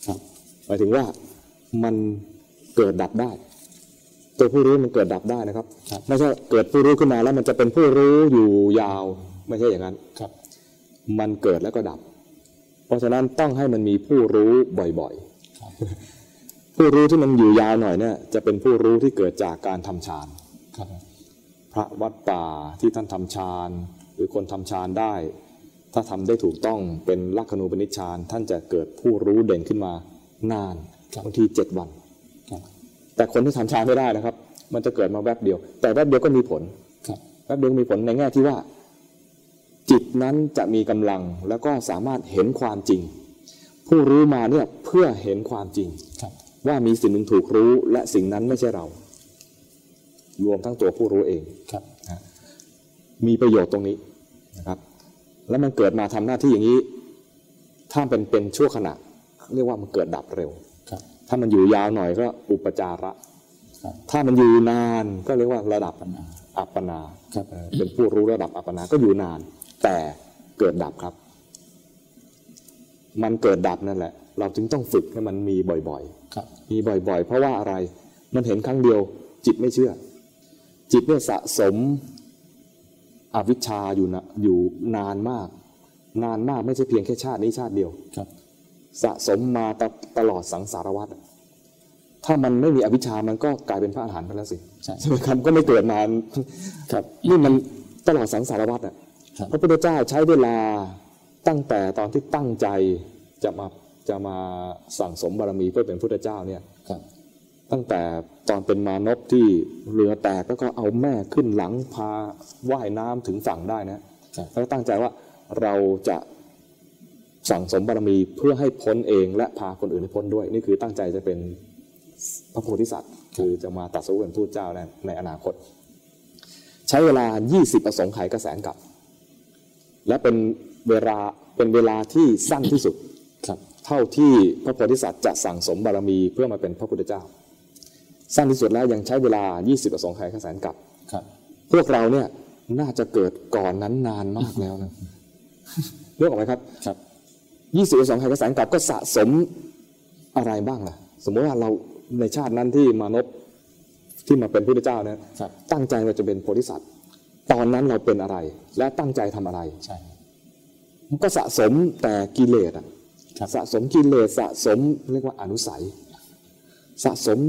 ครับหมายถึงว่ามันเกิดดับได้ ตัวผู้รู้มันเกิดดับได้นะครับครับไม่ใช่เกิดผู้รู้ขึ้นมาแล้วมันจะเป็นผู้รู้อยู่ยาวไม่ใช่อย่างนั้นครับ มันเกิดแล้วก็ดับ เพราะฉะนั้นต้องให้มันมีผู้รู้บ่อยครับๆผู้รู้ที่มันอยู่ยาวหน่อยเนี่ยจะเป็นผู้รู้ที่เกิดจากการทำฌานครับพระวัดป่าที่ท่านทำฌานห รือคนทำฌานได้ ถ้าทำได้ถูกต้องเป็นลักขณูปนิชฌานท่านจะเกิดผู้รู้เด่นขึ้นมานานครับบางทีเจ็ดวันครับแต่คนที่ทำฌานไม่ได้นะครับ มันจะเกิดมาแวบเดียว แต่แวบเดียวก็มีผลครับแวบเดียวมีผลในแง่ที่ว่า จิตนั้นจะมีกำลังแล้วก็สามารถเห็นความจริง ผู้รู้มาเนี่ยเพื่อเห็นความจริงครับว่ามีสิ่งหนึ่งถูกรู้และสิ่งนั้นไม่ใช่เรา รวมทั้งตัวผู้รู้เองครับมีประโยชน์ตรงนี้นะครับ แล้วมันเกิดมาทำหน้าที่อย่างนี้ ถ้าเป็นเป็นชั่วขณะ เรียกว่ามันเกิดดับเร็วครับถ้ามันอยู่ยาวหน่อยก็อุปจาระครับถ้ามันอยู่นานก็เรียกว่าระดับปัญหาอัปปนาครับเออเป็นผู้รู้ระดับอัปปนาก็อยู่นาน แต่เกิดดับครับ มันเกิดดับนั่นแหละ เราจึงต้องฝึกให้มันมีบ่อยครับๆมีบ่อย ๆ เพราะว่าอะไรมันเห็นครั้งเดียว จิตไม่เชื่อ จิตเนี่ยสะสม อวิชชาอยู่นะอยู่นานมาก นานมากไม่ใช่เพียงแค่ชาตินี้ชาติเดียวครับ สะสมมาตตลอดสังสารวัฏอะถ้ามันไม่มีอวิชชามันก็กลายเป็นพระอรหันต์ไปแล้วสิใช่ใช่ไหมครับก็ไม่เกิดมาครับนี่มันตลอดสังสารวัฏอะครับพระพุทธเจ้าใช้เวลาตั้งแต่ตอนที่ตั้งใจจะมาจะมาสั่งสมบารมีเพื่อเป็นพุทธเจ้าเนี่ยครับ ตั้งแต่ตอนเป็นมานพที่เรือแตกแล้วก็เอาแม่ขึ้นหลังพาว่ายน้ำถึงฝั่งได้นะครับแล้วตั้งใจว่าเราจะสั่งสมบารมีเพื่อให้พ้นเองและพาคนอื่นให้พ้นด้วย นี่คือตั้งใจจะเป็นพระโพธิสัตว์ คือจะมาตรัดสู้เป็นผู้เจ้าในในอนาคต ใช้เวลา 20ประสงค์ไขยกระแสนกับ และเป็นเวลาเป็นเวลาที่สั้นที่สุดครับเท่าที่พระโพธิสัตว์จะสั่งสมบารมีเพื่อมาเป็นพระพุทธเจ้า สั้นที่สุดแล้วยังใช้เวลา 20ประสงค์ไขยกระแสนกับครับ พวกเราเนี่ยน่าจะเกิดก่อนนั้นนานมากแล้วนะเรื่องออกไหมครับครับยี่สิบสองไขกระแสนกลับก็สะสมอะไรบ้างล่ะ สมมติว่าเราในชาตินั้นที่มานพที่มาเป็นพระพุทธเจ้าเนี่ยครับตั้งใจว่าจะเป็นโพธิสัตว์ตอนนั้นเราเป็นอะไร และตั้งใจทำอะไรใช่มันก็สะสมแต่กิเลสอะครับสะสมกิเลสสะสมเรียกว่าอนุสัย สะสม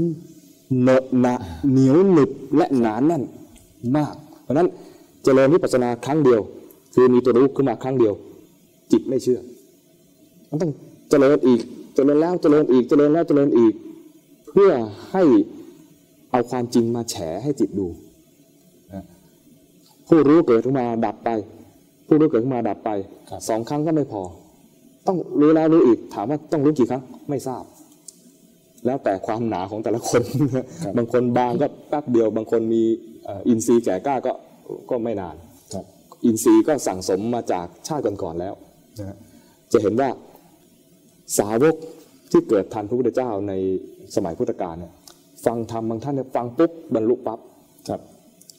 เหนอะหนะเหนียวหนึบและหนาแน่นมาก เพราะฉะนั้นเจริญวิปัสสนาครั้งเดียว คือมีตัวรู้ขึ้นมาครั้งเดียว จิตไม่เชื่อ มันต้องเจริญอีก เจริญแล้วเจริญอีกเจริญแล้วเจริญอีก เพื่อให้เอาความจริงมาแฉให้จิตดูนะผู้รู้เกิดขึ้นมาดับไป ผู้รู้เกิดขึ้นมาดับไปครับสองครั้งก็ไม่พอ ต้องรู้แล้วรู้อีก ถามว่าต้องรู้กี่ครั้ง ไม่ทราบ แล้วแต่ความหนาของแต่ละคน บางคนบางก็แป๊บเดียว บางคนมีเอ่ออินทรีย์แก่กล้าก็ก็ไม่นานครับอินทรีย์ก็สั่งสมมาจากชาติก่อนๆแล้วนะฮะจะเห็นว่าสาวกที่เกิดทันพระพุทธเจ้าในสมัยพุทธกาลเนี่ยฟังธรรมบางท่านเนี่ยฟังปุ๊บบรรลุปั๊บครับ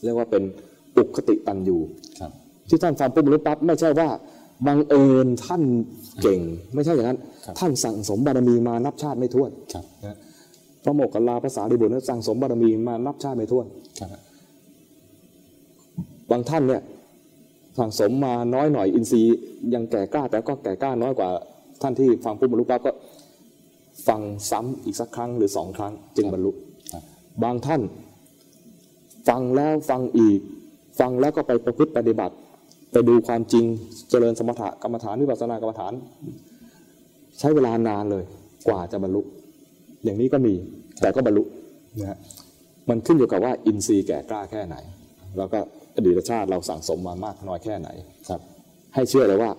เรียกว่าเป็นอุคติตันยูครับที่ท่านฟังปุ๊บบรรลุปั๊บไม่ใช่ว่า บังเอิญท่านเก่ง ไม่ใช่อย่างนั้นครับท่านสั่งสมบารมีมานับชาติไม่ถ้วนครับนะพระโมคคัลลาภาษาดิบุตรนั้นสั่งสมบารมีมานับชาติไม่ถ้วนครับบางท่านเนี่ยสั่งสมมาน้อยหน่อยอินทรีย์ยังแก่กล้า แต่ก็แก่กล้าน้อยกว่าท่านที่ฟังปุ๊บบรรลุปั๊บก็ฟังซ้ำอีกสักครั้งหรือสองครั้ง จึงบรรลุครับบางท่าน ฟังแล้วฟังอีก ฟังแล้วก็ไปประพฤติปฏิบัติ ไปดูความจริงเจริญสมถะกรรมฐานวิปัสสนากรรมฐาน ใช้เวลานานเลย กว่าจะบรรลุ อย่างนี้ก็มีแต่ก็บรรลุนะฮะมันขึ้นอยู่กับว่าอินทรีย์แก่กล้าแค่ไหน แล้วก็อดีตชาติเราสั่งสมมามากน้อยแค่ไหนครับ ให้เชื่อเลยว่า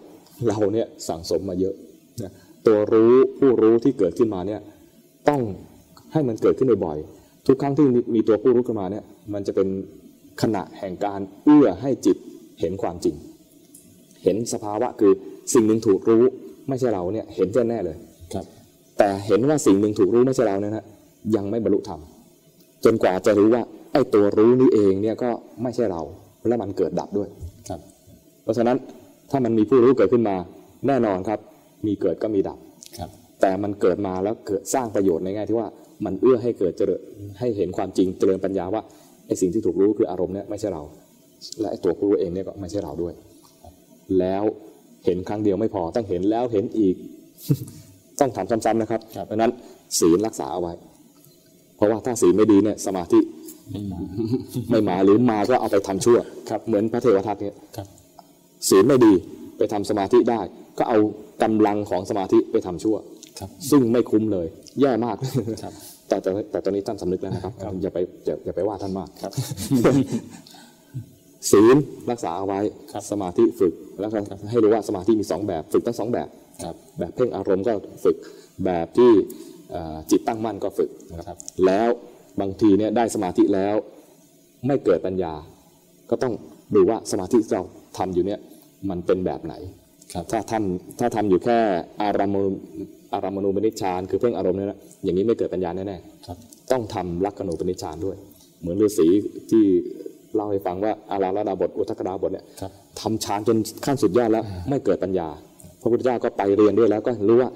เราเนี่ยสั่งสมมาเยอะนะตัวรู้ผู้รู้ที่เกิดขึ้นมาเนี่ยต้องให้มันเกิดขึ้นบ่อยๆทุกครั้งที่มีมีตัวผู้รู้ขึ้นมาเนี่ยมันจะเป็นขณะแห่งการเอื้อให้จิต เห็นความจริง เห็นสภาวะคือสิ่งหนึ่งถูกรู้ไม่ใช่เราเนี่ยเห็นแน่ๆเลยครับ แต่เห็นว่าสิ่งหนึ่งถูกรู้ไม่ใช่เราเนี่ยนะยังไม่บรรลุธรรมจนกว่าจะรู้ว่าไอ้ตัวรู้นี้เองเนี่ยก็ไม่ใช่เราและมันเกิดดับด้วยครับ เพราะฉะนั้นถ้ามันมีผู้รู้เกิดขึ้นมาแน่นอนครับ มีเกิดก็มีดับครับ แต่มันเกิดมาแล้วเกิดสร้างประโยชน์ในแง่ที่ว่ามันเอื้อให้เกิดเจริญให้เห็นความจริงเจริญปัญญาว่าไอ้สิ่งที่ถูกรู้คืออารมณ์เนี่ยไม่ใช่เรา และไอ้ตัวผู้รู้เองเนี่ยก็ไม่ใช่เราด้วย แล้วเห็นครั้งเดียวไม่พอต้องเห็นแล้วเห็นอีก ต้องทำซ้ำๆนะครับครับเพราะฉะนั้นศีลรักษาเอาไว้ เพราะว่าถ้าศีลไม่ดีเนี่ยสมาธิไม่มาไม่มาหรือมาก็เอาไปทำชั่วครับ เหมือนพระเทวทัตเนี่ยครับศีลไม่ดีไปทำสมาธิได้ ก็เอากำลังของสมาธิไปทำชั่วครับ ซึ่งไม่คุ้มเลย แย่มากครับแต่แต่แต่ตอนนี้ท่านสำนึกแล้วนะครับครับอย่าไปอย่าอย่าไปว่าท่านมากครับ ศีลรักษาเอาไว้ครับสมาธิฝึกแล้วก็ให้รู้ว่าสมาธิมีสองแบบฝึกทั้งสองแบบครับแบบเพ่งอารมณ์ก็ฝึกแบบที่เอ่อจิตตั้งมั่นก็ฝึกนะครับครับแล้วบางทีเนี่ยได้สมาธิแล้วไม่เกิดปัญญา ก็ต้องดูว่าสมาธิที่เราทำอยู่เนี่ยมันเป็นแบบไหนครับถ้าทำถ้าทำอยู่แค่อารามณูอารามณูปนิชฌานคือเพ่งอารมณ์เนี่ยนะอย่างนี้ไม่เกิดปัญญาแน่ๆครับต้องทำลักขณูปนิชฌานด้วย เหมือนฤาษีที่ เล่าให้ฟังว่าอาราลดาบทอุทกดาบทเนี่ยครับทำฌานจนขั้นสุดยอดแล้วไม่เกิดปัญญา พระพุทธเจ้าก็ไปเรียนด้วยแล้วก็รู้ว่า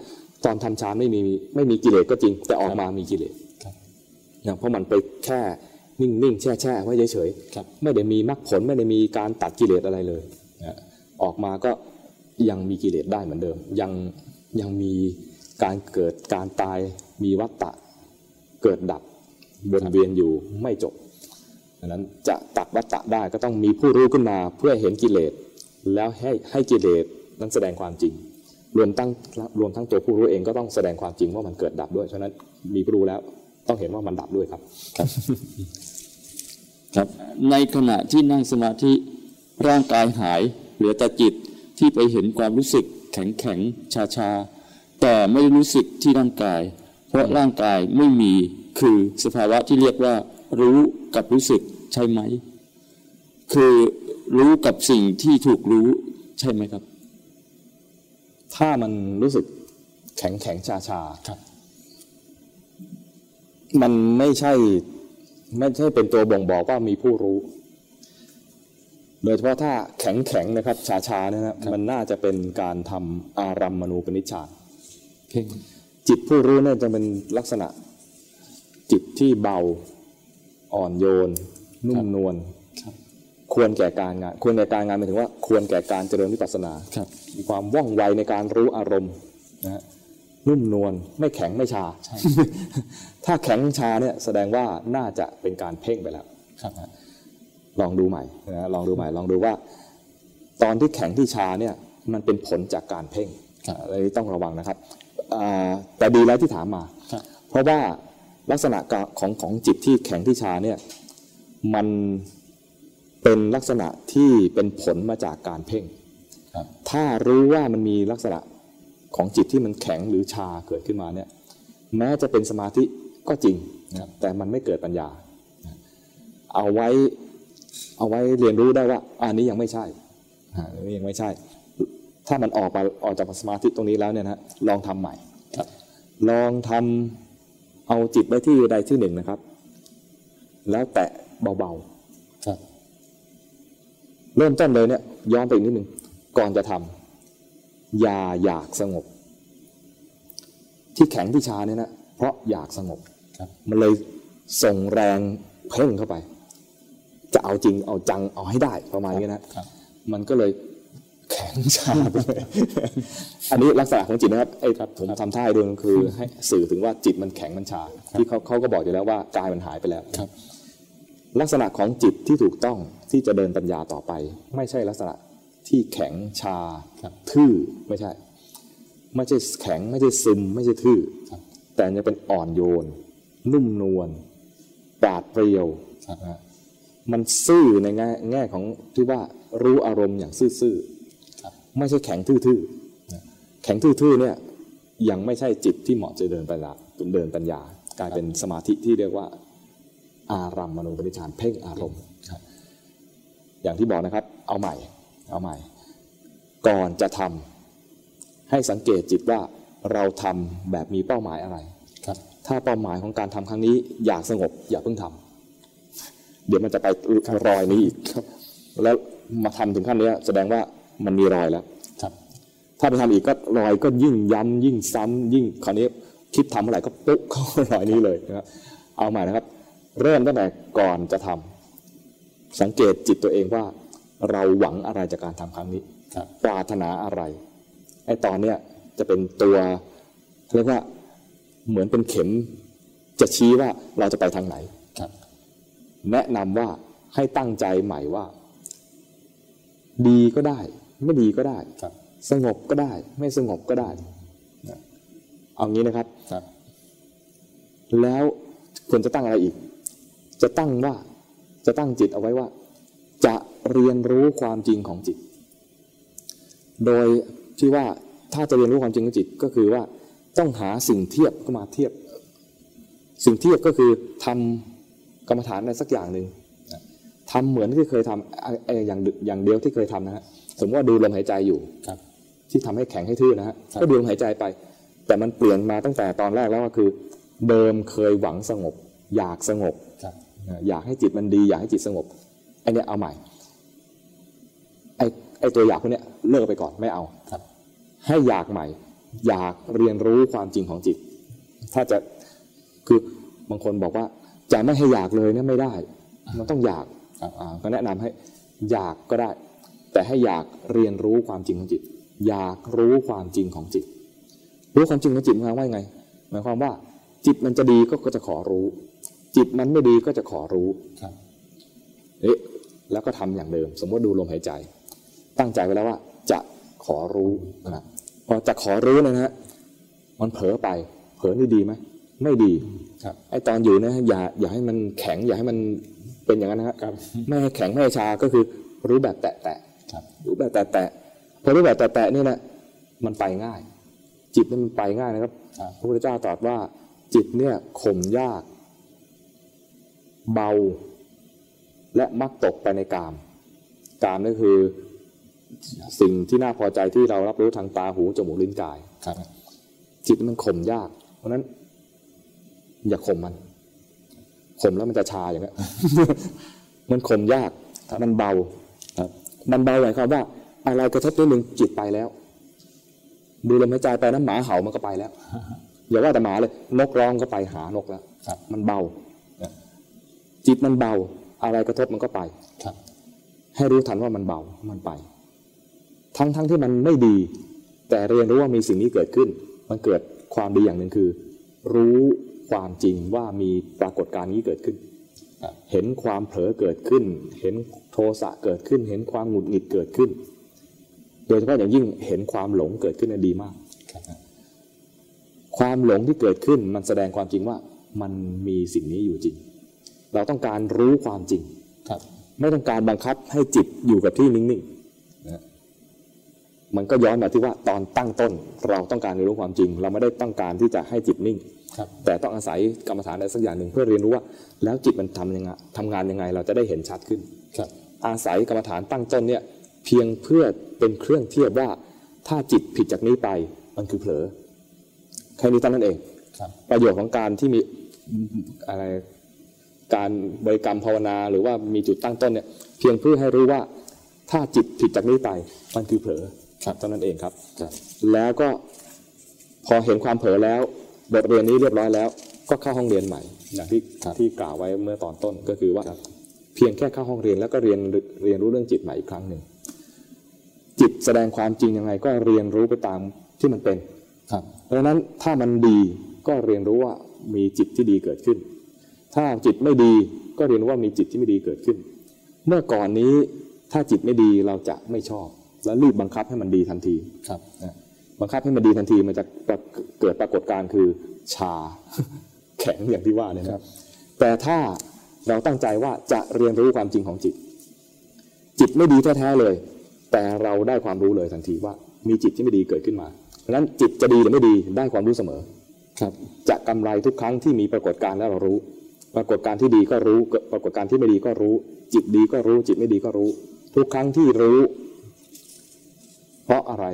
ตอนทำฌานไม่มีไม่มีกิเลสก็จริง แต่ออกมามีกิเลสครับนะเพราะมันไปแค่นิ่งๆแช่แช่ๆไว้เฉยครับๆไม่ได้มีมรรคผลไม่ได้มีการตัดกิเลสอะไรเลยนะออกมาก็ยังมีกิเลสได้เหมือนเดิม ยังยังมีการเกิดการตายมีวัฏฏะเกิดดับวนเวียนอยู่ไม่จบ ดังนั้นจะตัดวัฏฏะได้ก็ต้องมีผู้รู้ขึ้นมาเพื่อเห็นกิเลสแล้วให้ให้กิเลสนั้นแสดงความจริง รวมตั้งรวมทั้งตัวผู้รู้เองก็ต้องแสดงความจริงว่ามันเกิดดับด้วยฉะนั้นมีผู้รู้แล้วต้องเห็นว่ามันดับด้วยครับครับในขณะที่นั่งสมาธิร่างกายหายเหลือแต่จิตที่ไปเห็นความรู้สึกแข็งแข็งชาชาแต่ไม่รู้สึกที่ร่างกาย เพราะร่างกายไม่มีคือสภาวะที่เรียกว่า รู้กับรู้สึกใช่ไหม คือรู้กับสิ่งที่ถูกรู้ใช่ไหมครับ ถ้ามันรู้สึกแข็งแข็งชาชาๆครับ มันไม่ใช่ไม่ใช่เป็นตัวบ่งบอกว่ามีผู้รู้ โดยเฉพาะถ้าแข็งแข็งนะครับชาชาๆเนี่ยนะมันน่าจะเป็นการทำอารัมมณูปนิชฌานเพ่งจิตผู้รู้เนี่ยจะเป็นลักษณะจิตที่เบา อ่อนโยน นุ่มนวลครับควรแก่การงาน ควรแก่การงานหมายถึงว่าควรแก่การเจริญวิปัสสนาครับมีความว่องไวในการรู้อารมณ์นะฮะนุ่มนวลไม่แข็งไม่ชาใช่ถ้าแข็งชาเนี่ยแสดงว่าน่าจะเป็นการเพ่งไปแล้วครับลองดูใหม่นะลองดูใหม่ ลองดูว่า ตอนที่แข็งที่ชาเนี่ยมันเป็นผลจากการเพ่งครับอะไรนี้ต้องระวังนะครับอ่าแต่ดีแล้วที่ถามมาครับเพราะว่า ลักษณะของของจิตที่แข็งที่ชาเนี่ยมันเป็นลักษณะที่เป็นผลมาจากการเพ่งครับถ้ารู้ว่ามันมีลักษณะของจิตที่มันแข็งหรือชาเกิดขึ้นมาเนี่ยแม้จะเป็นสมาธิก็จริงนะครับแต่มันไม่เกิดปัญญา เอาไว้เอาไว้เรียนรู้ได้ว่าอันนี้ยังไม่ใช่อ่าอันนี้ยังไม่ใช่ ถ้ามันออกมาออกจากสมาธิตรงนี้แล้วเนี่ยนะลองทำใหม่ครับลองทำ เอาจิตไว้ที่ใดที่หนึ่งนะครับ แล้วแตะเบาครับๆเริ่มต้นเลยเนี่ยย้อนไปอีกนิดหนึ่งก่อนจะทำอย่าอยากสงบ ที่แข็งที่ชาเนี่ยนะเพราะอยากสงบครับมันเลยส่งแรงเพ่งเข้าไป จะเอาจริงเอาจังเอาให้ได้ประมาณนี้นะครับมันก็เลย แข็งชาไปเลยอันนี้ลักษณะของจิตนะครับไอ้ผมทำท่าให้ดูคือให้สื่อถึงว่าจิตมันแข็งมันชา ที่เขาเขาก็บอกอยู่แล้วว่ากายมันหายไปแล้วครับลักษณะของจิตที่ถูกต้องที่จะเดินปัญญาต่อไป ไม่ใช่ลักษณะที่แข็งชาครับทื่อไม่ใช่ ไม่ใช่แข็งไม่ใช่ซึม ไม่ใช่ทื่อครับแต่ยังเป็นอ่อนโยน นุ่มนวลปราดเปรียวครับนะฮะมันซื่อในแง่แง่ของที่ว่ารู้อารมณ์อย่างซื่อครับๆ ไม่ใช่แข็งทื่อๆแข็งทื่อๆเนี่ยยังไม่ใช่จิตที่เหมาะจะเดินปัญญาเดินปัญญา กลายเป็นสมาธิที่เรียกว่า อารัมมณูปนิชานเพ่งอารมณ์อย่างที่บอกนะครับ เอาใหม่ เอาใหม่ ก่อนจะทำให้สังเกตจิตว่าเราทำแบบมีเป้าหมายอะไรครับ ถ้าเป้าหมายของการทำครั้งนี้ อยากสงบอย่าเพิ่งทำเดี๋ยวมันจะไปรอยนี้อีกแล้วมาทำถึงขั้นเนี้ยแสดงว่า มันมีรอยแล้วครับ ถ้าไปทำอีกก็รอยก็ยิ่งย้ำยิ่งซ้ำยิ่งคราวนี้คิดทำเมื่อไหร่ก็ปุ๊บเข้ารอยนี้เลยนะครับเอาใหม่นะครับ เริ่มตั้งแต่ก่อนจะทำสังเกตจิตตัวเองว่า เราหวังอะไรจากการทำครั้งนี้ครับปรารถนาอะไรไอ้ตอนเนี้ยจะเป็นตัวเรียกว่าเหมือนเป็นเข็ม จะชี้ว่าเราจะไปทางไหนครับแนะนำว่าให้ตั้งใจใหม่ว่า ดีก็ได้ ไม่ดีก็ได้ครับสงบก็ได้ ไม่สงบก็ได้นะเอางี้นะครับครับแล้วควรจะตั้งอะไรอีก จะตั้งว่าจะตั้งจิตเอาไว้ว่า จะเรียนรู้ความจริงของจิต โดยที่ว่าถ้าจะเรียนรู้ความจริงของจิตก็คือว่าต้องหาสิ่งเทียบก็มาเทียบ สิ่งเทียบก็คือทำกรรมฐานอะไรสักอย่างหนึ่งนะทำเหมือนที่เคยทำไอ้ไอ้อย่างอย่างเดียวที่เคยทำนะฮะ สมมติว่าดูลมหายใจอยู่ครับที่ทำให้แข็งให้ทื่อนะฮะครับก็ดูลมหายใจไป แต่มันเปลี่ยนมาตั้งแต่ตอนแรกแล้วก็คือ เดิมเคยหวังสงบ อยากสงบครับนะอยากให้จิตมันดี อยากให้จิตสงบไอเนี้ยเอาใหม่ไอไอตัวอยากพวกเนี้ยเลิกไปก่อนไม่เอาครับ ให้อยากใหม่ อยากเรียนรู้ความจริงของจิต ถ้าจะคือบางคนบอกว่าจะไม่ให้อยากเลยเนี่ยไม่ได้ มันต้องอยากครับอ่าก็แนะนำให้อยากก็ได้ แต่ให้อยากเรียนรู้ความจริงของจิต อยากรู้ความจริงของจิต รู้ความจริงของจิตหมายความว่าไง หมายความว่า จิตมันจะดีก็ก็จะขอรู้ จิตมันไม่ดีก็จะขอรู้ครับเอ๊ะแล้วก็ทำอย่างเดิม สมมติดูลมหายใจ ตั้งใจไว้แล้วว่า จะขอรู้นะครับพอจะขอรู้เนยนะฮะมันเผลอไป เผลอนี่ดีไหมไม่ดีครับไอตอนอยู่นะอย่าอย่าให้มันแข็งอย่าให้มันเป็นอย่างนั้นนะฮะครับไม่ให้แข็งไม่ให้ชาก็คือรู้แบบแตะแตะค รับรู้แบบแตะแตะพอรู้แบบแตะแตะนี่นะมันไปง่าย จิตนี่มันไปง่ายนะครับครับพระพุทธเจ้าตรัสว่า จิตเนี่ยข่มยาก เบา และมักตกไปในกาม กามก็คือสิ่งที่น่าพอใจที่เรารับรู้ทางตาหูจมูกลิ้นกายครับ จิตมันข่มยาก เพราะฉะนั้น อย่าข่มมันข่มแล้วมันจะชาอย่างเงี้ยมันข่มยากมันเบาครับ มันเบาหมายความว่าอะไรกระทบนิดนึงจิตไปแล้วดูลมหายใจไปน้ำหมาเห่ามันก็ไปแล้วอย่าว่าแต่หมาเลย นกร้องก็ไปหานกแล้วครับมันเบาจิตมันเบา อะไรกระทบมันก็ไปครับ ให้รู้ทันว่ามันเบามันไป ทั้งทั้งที่มันไม่ดี แต่เรียนรู้ว่ามีสิ่งนี้เกิดขึ้น มันเกิดความดีอย่างหนึ่งคือ รู้ความจริงว่ามีปรากฏการณ์นี้เกิดขึ้นครับ เห็นความเผลอเกิดขึ้น เห็นโทสะเกิดขึ้น เห็นความหงุดหงิดเกิดขึ้น โดยเฉพาะอย่างยิ่งเห็นความหลงเกิดขึ้นนะดีมาก ความหลงที่เกิดขึ้นมันแสดงความจริงว่ามันมีสิ่งนี้อยู่จริง เราต้องการรู้ความจริงครับ ไม่ต้องการบังคับให้จิตอยู่กับที่นิ่งๆนะมันก็ย้อนมาที่ว่าตอนตั้งต้น เราต้องการเรียนรู้ความจริง เราไม่ได้ต้องการที่จะให้จิตนิ่ง แต่ต้องอาศัยกรรมฐานอะไรสักอย่างหนึ่งเพื่อเรียนรู้ว่า แล้วจิตมันทำยังไงทำงานยังไงเราจะได้เห็นชัดขึ้นครับอาศัยกรรมฐานตั้งต้นเนี่ยเพียงเพื่อเป็นเครื่องเทียบว่าถ้าจิตผิดจากนี้ไปมันคือเผลอแค่นี้เท่านั้นเองครับประโยชน์ของการที่มีอะไรการบริกรรมภาวนาหรือว่ามีจุดตั้งต้นเนี่ยเพียงเพื่อให้รู้ว่าถ้าจิตผิดจากนี้ไปมันคือเผลอครับเท่านั้นเองครับครับแล้วก็พอเห็นความเผลอแล้ว บทเรียนนี้เรียบร้อยแล้ว ก็เข้าห้องเรียนใหม่อย่างที่ครับที่กล่าวไว้เมื่อตอนต้นก็คือว่าเพียงแค่เข้าห้องเรียนแล้วก็เรียนเรียนรู้เรื่องจิตใหม่อีกครั้งหนึ่งจิตแสดงความจริงยังไงก็เรียนรู้ไปตามที่มันเป็นครับเพราะฉะนั้นถ้ามันดีก็เรียนรู้ว่ามีจิตที่ดีเกิดขึ้น ถ้าจิตไม่ดีก็เรียนรู้ว่ามีจิตที่ไม่ดีเกิดขึ้น เมื่อก่อนนี้ถ้าจิตไม่ดีเราจะไม่ชอบ แล้วรีบบังคับให้มันดีทันทีครับนะ บังคับให้มันดีทันทีมันจะเกิดปรากฏการณ์คือชาแข็งอย่างที่ว่าเนี่ยนะครับ แต่ถ้าเราตั้งใจว่าจะเรียนรู้ความจริงของจิต จิตไม่ดีแท้ๆเลย แต่เราได้ความรู้เลยทันทีว่า มีจิตที่ไม่ดีเกิดขึ้นมาเพราะฉะนั้นจิตจะดีหรือไม่ดีได้ความรู้เสมอครับ จะกำไรทุกครั้งที่มีปรากฏการณ์แล้วเรารู้ ปรากฏการณ์ที่ดีก็รู้ ปรากฏการณ์ที่ไม่ดีก็รู้ จิตดีก็รู้ จิตไม่ดีก็รู้ ทุกครั้งที่รู้ เพราะอะไร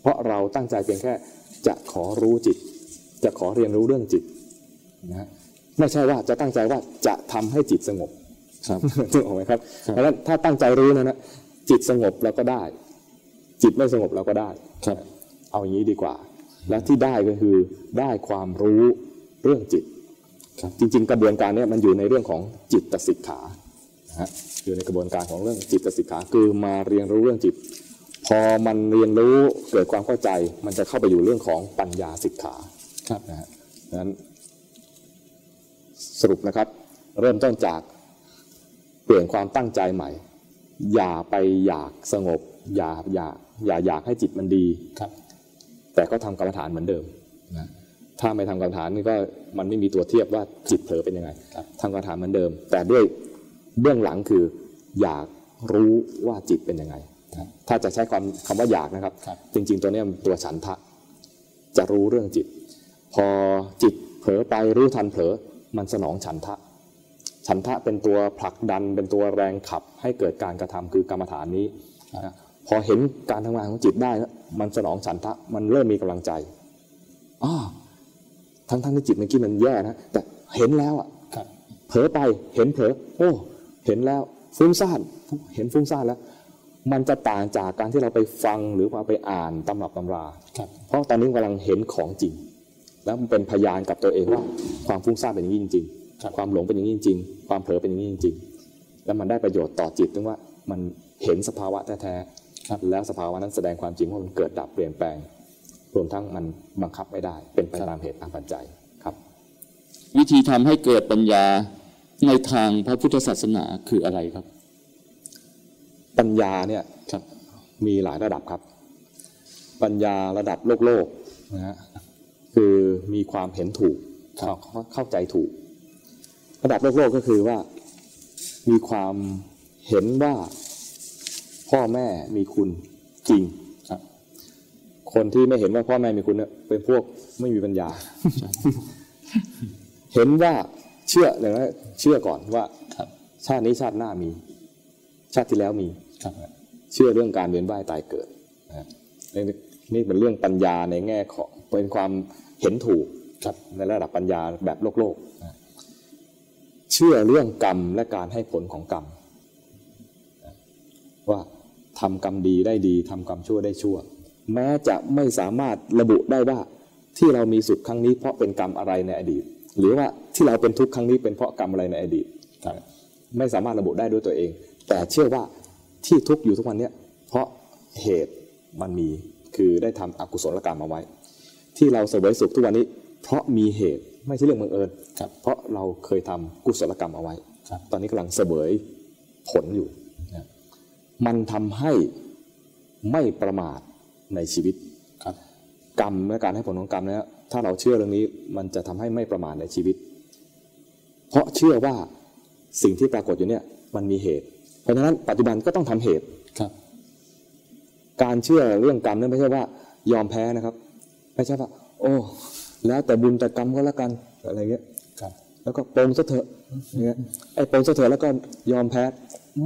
เพราะเราตั้งใจเพียงแค่จะขอรู้จิต จะขอเรียนรู้เรื่องจิตนะฮะไม่ใช่ว่าจะตั้งใจว่าจะทำให้จิตสงบครับถูกไหมครับเพราะฉะนั้นถ้าตั้งใจรู้นะนะจิตสงบเราก็ได้ จิตไม่สงบเราก็ได้ครับ เอาอย่างนี้ดีกว่า และที่ได้ก็คือได้ความรู้เรื่องจิตครับจริง ๆ กระบวนการเนี้มันอยู่ในเรื่องของจิตสิกขานะฮะอยู่ในกระบวนการของเรื่องจิตสิกขาคือมาเรียนรู้เรื่องจิต พอมันเรียนรู้เกิดความเข้าใจ มันจะเข้าไปอยู่เรื่องของปัญญาสิกขาครับนะฮะนั้นสรุปนะครับ เริ่มต้นจากเปลี่ยนความตั้งใจใหม่ อย่าไปอยากสงบ อย่าอยากอย่าอยากให้จิตมันดีครับ แต่ก็ทำกรรมฐานเหมือนเดิมนะถ้าไม่ทำกรรมฐานนี่ก็มันไม่มีตัวเทียบว่าจิตเผลอเป็นยังไงครับทำกรรมฐานเหมือนเดิม แต่ด้วยเบื้องหลังคืออยากรู้ว่าจิตเป็นยังไงครับ ถ้าจะใช้ความคำว่าอยากนะครับครับจริง ๆ ตัวเนี้ยมันตัวฉันทะจะรู้เรื่องจิต พอจิตเผลอไปรู้ทันเผลอมันสนองฉันทะ ฉันทะเป็นตัวผลักดันเป็นตัวแรงขับให้เกิดการกระทำคือกรรมฐานนี้นะพอเห็นการทำงานของจิตได้แล้วมันสนองฉันทะมันเริ่มมีกำลังใจอ้าทั้งทั้งที่จิตเมื่อกี้มันแย่นะแต่เห็นแล้วอะครับเผลอไปเห็นเผลอโอ้ เห็นแล้วฟุ้งซ่านเห็นฟุ้งซ่านแล้ว มันจะต่างจากการที่เราไปฟังหรือว่าไปอ่านตำรับตำราครับเพราะตอนนี้กำลังเห็นของจริง แล้วมันเป็นพยานกับตัวเองว่าความฟุ้งซ่านเป็นอย่างนี้จริงครับๆความหลงเป็นอย่างนี้จริง ๆ ความเผลอเป็นอย่างนี้จริง ๆ แล้วมันได้ประโยชน์ต่อจิตตรงว่ามันเห็นสภาวะแท้ๆแล้วสภาวะนั้นแสดงความจริงว่ามันเกิดดับเปลี่ยนแปลง รวมทั้งมันบังคับไม่ได้ เป็นไปตามเหตุตามปัจจัยครับ วิธีทำให้เกิดปัญญาในทางพระพุทธศาสนาคืออะไรครับ ปัญญาเนี่ยครับมีหลายระดับครับ ปัญญาระดับโลกโลกนะฮะคือมีความเห็นถูกเข้าเข้าใจถูก ระดับโลกโลกก็คือว่ามีความเห็นว่าพ่อแม่มีคุณจริงครับคนที่ไม่เห็นว่าพ่อแม่มีคุณเนี่ยเป็นพวกไม่มีปัญญา เห็นว่าเชื่ออย่างนั้นเชื่อก่อนว่าครับชาตินี้ชาติหน้ามี ชาติที่แล้วมีครับเชื่อเรื่องการเวียนว่ายตายเกิดนะฮะนี่นี่เป็นเรื่องปัญญาในแง่ของเป็นความเห็นถูกครับในระดับปัญญาแบบโลกโลกนะเชื่อเรื่องกรรมและการให้ผลของกรรมนะว่าทำกรรมดีได้ดีทำกรรมชั่วได้ชั่ว แม้จะไม่สามารถระบุได้ว่าที่เรามีสุขครั้งนี้เพราะเป็นกรรมอะไรในอดีต หรือว่าที่เราเป็นทุกข์ครั้งนี้เป็นเพราะกรรมอะไรในอดีตครับไม่สามารถระบุได้ด้วยตัวเอง แต่เชื่อว่าที่ทุกข์อยู่ทุกวันเนี้ยเพราะเหตุมันมีคือได้ทำอกุศลกรรมเอาไว้ ที่เราเสวยสุขทุกวันนี้ เพราะมีเหตุไม่ใช่เรื่องบังเอิญครับเพราะเราเคยทำกุศลกรรมเอาไว้ครับตอนนี้กำลังเสวยผลอยู่นะมันทำให้ไม่ประมาทในชีวิตครับกรรมและการให้ผลของกรรมเนี่ยถ้าเราเชื่อเรื่องนี้มันจะทำให้ไม่ประมาทในชีวิต เพราะเชื่อว่าสิ่งที่ปรากฏอยู่เนี่ยมันมีเหตุ เพราะฉะนั้นปัจจุบันก็ต้องทำเหตุครับ การเชื่อเรื่องกรรมนั้นไม่ใช่ว่ายอมแพ้นะครับ ไม่ใช่ว่า โอ้ แล้วแต่บุญแต่กรรมก็แล้วกันอะไรเงี้ยครับ แล้วก็ปรงซะเถอะอย่างเงี้ยไอ้ปรงซะเถอะแล้วก็ยอมแพ้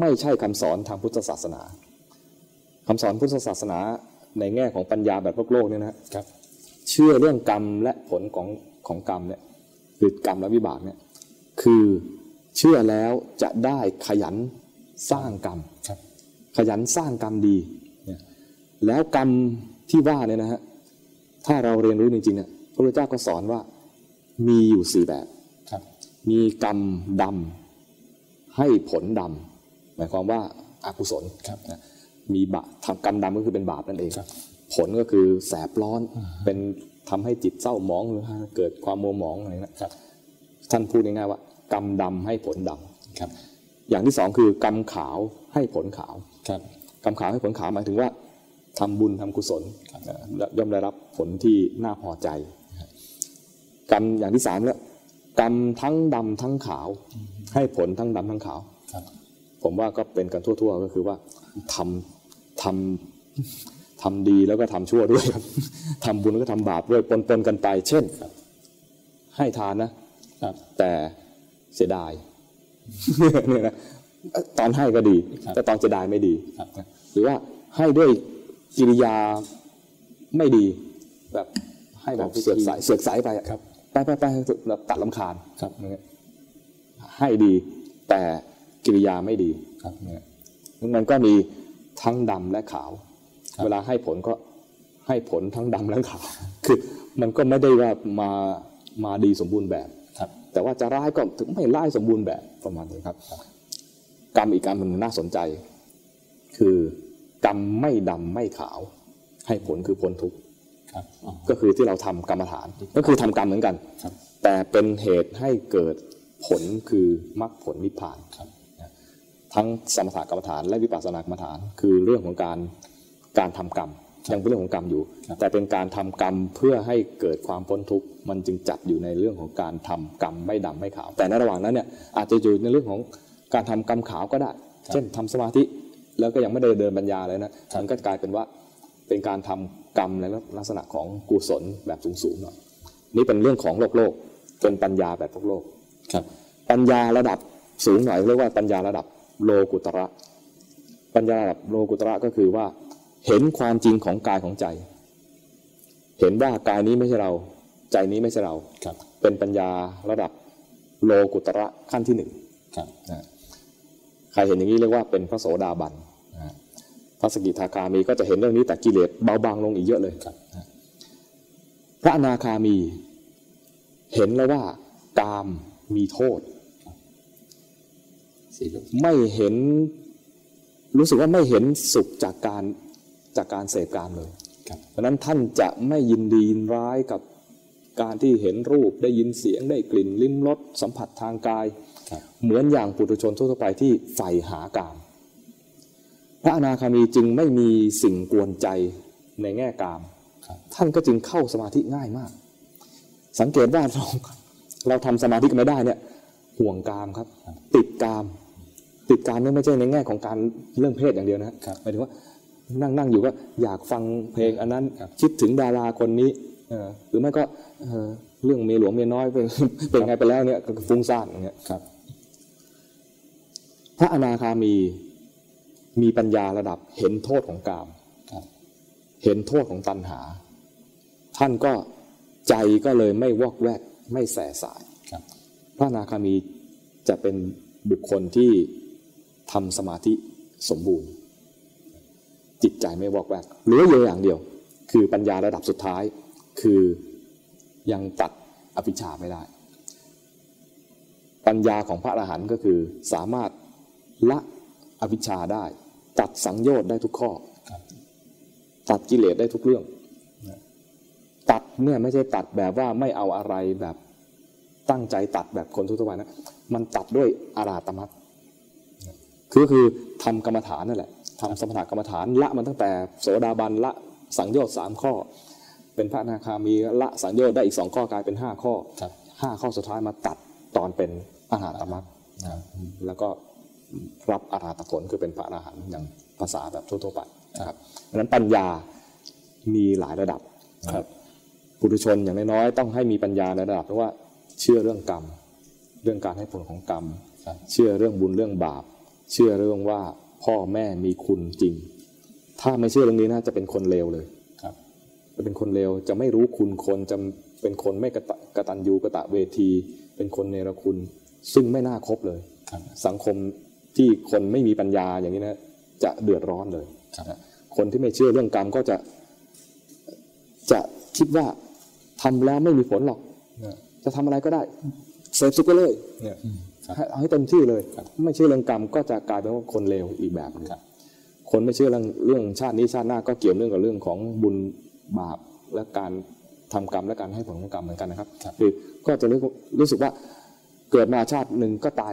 ไม่ใช่คำสอนทางพุทธศาสนาคำสอนพุทธศาสนาในแง่ของปัญญาแบบโลกโลกเนี่ยนะครับ เชื่อเรื่องกรรมและผลของของกรรมเนี่ยคือกรรมและวิบากเนี่ยคือเชื่อแล้วจะได้ขยัน สร้างกรรมครับขยันสร้างกรรมดีเนี่ยแล้วกรรมที่ว่าเนี่ยนะฮะถ้าเราเรียนรู้จริงๆเนี่ยพระพุทธเจ้าก็สอนว่ามีอยู่สี่แบบครับมีกรรมดำให้ผลดำหมายความว่าอากุศลครับนะมีบาปทำกรรมดำก็คือเป็นบาปนั่นเองครับผลก็คือแสบร้อนเป็นทำให้จิตเศร้าหมองหรือเกิดความมัวหมองอะไรนะครับ ท่านพูดง่ายๆว่า กรรมดำให้ผลดำครับ อย่างที่สองคือกรรมขาวให้ผลขาวครับกรรมขาวให้ผลขาวหมายถึงว่าทำบุญทำกุศลครับเอ่อย่อมได้รับผลที่น่าพอใจ กรรมอย่างที่สามแล้วกรรมทั้งดำทั้งขาว ให้ผลทั้งดำทั้งขาวครับผมว่าก็เป็นกันทั่ว ๆ ก็คือว่าทำทำทำดีแล้วก็ทำชั่วด้วยครับทำบุญแล้วก็ทำบาปด้วยปนๆกันไป เช่นให้ทานนะครับแต่เสียดาย เนี่ยนะตอนให้ก็ดีครับแต่ตอนเสียดายไม่ดีครับหรือว่าให้ด้วยกิริยาไม่ดี แบบให้แบบครับเสือกใสเสือกใสไปอะครับไปไปไปแบบตัดลำคาญครับอย่างเงี้ยให้ดีแต่กิริยาไม่ดีครับเนี่ยมันก็มีทั้งดำและขาวครับเวลาให้ผลก็ให้ผลทั้งดำและขาว คือมันก็ไม่ได้ว่ามามาดีสมบูรณ์แบบครับแต่ว่าจะร้ายก็ถึงไม่ร้ายสมบูรณ์แบบ ประมาณนี้ครับ กรรมอีกกรรมมันน่าสนใจ คือกรรมไม่ดำไม่ขาว ให้ผลคือพ้นทุกข์ครับอ๋อก็คือที่เราทำกรรมฐาน ก็คือทำกรรมเหมือนกันครับแต่เป็นเหตุให้เกิดผลคือมรรคผลนิพพานครับทั้งสมถกรรมฐานและวิปัสสนากรรมฐาน คือเรื่องของการการทำกรรม ยังเป็นเรื่องของกรรมอยู่ครับแต่เป็นการทำกรรมเพื่อให้เกิดความพ้นทุกข์มันจึงจัดอยู่ในเรื่องของการทำกรรมไม่ดำไม่ขาว แต่ในระหว่างนั้นเนี่ยอาจจะอยู่ในเรื่องของการทำกรรมขาวก็ได้ เช่นทำสมาธิแล้วก็ยังไม่ได้เดินปัญญาเลยนะมันก็กลายเป็นว่าเป็นการทำกรรมในลักษณะของกุศลแบบสูงๆหน่อยนี่เป็นเรื่องของโลกโลกเป็นปัญญาแบบโลกโลกครับปัญญาระดับสูงหน่อยเรียกว่าปัญญาระดับโลกุตระ ปัญญาระดับโลกุตระก็คือว่า เห็นความจริงของกายของใจ เห็นว่ากายนี้ไม่ใช่เรา ใจนี้ไม่ใช่เราครับเป็นปัญญาระดับโลกุตระขั้นที่หนึ่งครับนะใครเห็นอย่างนี้เรียกว่าเป็นพระโสดาบันนะพระสกิทาคามีก็จะเห็นเรื่องนี้แต่กิเลสเบาบางลงอีกเยอะเลยครับพระอนาคามี เห็นแล้วว่ากามมีโทษสี่รูปไม่เห็นรู้สึกว่าไม่เห็นสุขจากการ จากการเสพกามเลยครับเพราะฉะนั้นท่านจะไม่ยินดียินร้ายกับการที่เห็นรูปได้ยินเสียงได้กลิ่นลิ้มรสสัมผัสทางกายครับเหมือนอย่างปุถุชนทั่วๆไปที่ใฝ่หากามพระอนาคามีจึงไม่มีสิ่งกวนใจในแง่กามครับท่านก็จึงเข้าสมาธิง่ายมาก สังเกตว่าเราเราทำสมาธิกันไม่ได้เนี่ยห่วงกามครับ ติดกาม ติดกามเนี่ยไม่ใช่ในแง่ของการเรื่องเพศอย่างเดียวนะครับหมายถึงว่า นั่งนั่งอยู่ก็อยากฟังเพลงอันนั้นคิดถึงดาราคนนี้หรือไม่ก็เรื่องเมียหลวงเมียน้อยเป็นเป็นไงไปแล้วเนี่ยฟุ้งซ่านอย่างเงี้ยครับ พระอนาคามีมีปัญญาระดับเห็นโทษของกามครับเห็นโทษของตัณหา ท่านก็ใจก็เลยไม่วอกแวกไม่แสสายพระอนาคามีจะเป็นบุคคลที่ทำสมาธิสมบูรณ์ จิตใจไม่วอกแวกเหลืออยู่อย่างเดียว คือปัญญาระดับสุดท้าย คือยังตัดอภิชาไม่ได้ ปัญญาของพระอรหันต์ก็คือสามารถละอภิชาได้ ตัดสังโยชน์ได้ทุกข้อ ตัดกิเลสได้ทุกเรื่อง ตัดเนี่ยไม่ใช่ตัดแบบว่าไม่เอาอะไรแบบตั้งใจตัดแบบคนทั่วไปนะ มันตัดด้วยอาราตมัตคือคือทำกรรมฐานนั่นแหละ ทำสมถกรรมฐานละมันตั้งแต่โสดาบันละสังโยชน์สามข้อ เป็นพระอนาคามีละสังโยชน์ได้อีกสองข้อกลายเป็นห้าข้อครับห้าข้อสุดท้ายมาตัดตอนเป็นอาหารตมัตแล้วก็รับอาราตผลคือเป็นพระอรหันต์อย่างภาษาแบบทั่วๆไปนะครับดังนั้นปัญญามีหลายระดับครับปุถุชนอย่างน้อยๆต้องให้มีปัญญาในระดับที่ว่าเชื่อเรื่องกรรม เรื่องการให้ผลของกรรมครับเชื่อเรื่องบุญเรื่องบาป เชื่อเรื่องว่า พ่อแม่มีคุณจริง ถ้าไม่เชื่อเรื่องนี้น่าจะเป็นคนเลวเลยครับจะเป็นคนเลวจะไม่รู้คุณคนจะเป็นคนไม่กระตะกตัญญูกะตะเวที เป็นคนเนรคุณ ซึ่งไม่น่าคบเลยครับสังคมที่คนไม่มีปัญญาอย่างนี้นะจะเดือดร้อนเลยครับนะคนที่ไม่เชื่อเรื่องกรรมก็จะจะคิดว่าทำแล้วไม่มีผลหรอกนะจะทำอะไรก็ได้เสพสุขไปเลย เนี่ยครับให้เอาให้เต็มที่เลยครับไม่เชื่อเรื่องกรรมก็จะกลายเป็นว่าคนเลวอีกแบบหนึงครับคนไม่เชื่อเรื่องเรื่องชาตินี้ชาติหน้าก็เกี่ยวเนื่องกับเรื่องของบุญบาปและการทำกรรมและการให้ผลของกรรมเหมือนกันนะครับครับคือก็จะรู้รู้สึกว่าเกิดมาชาติหนึ่งก็ตาย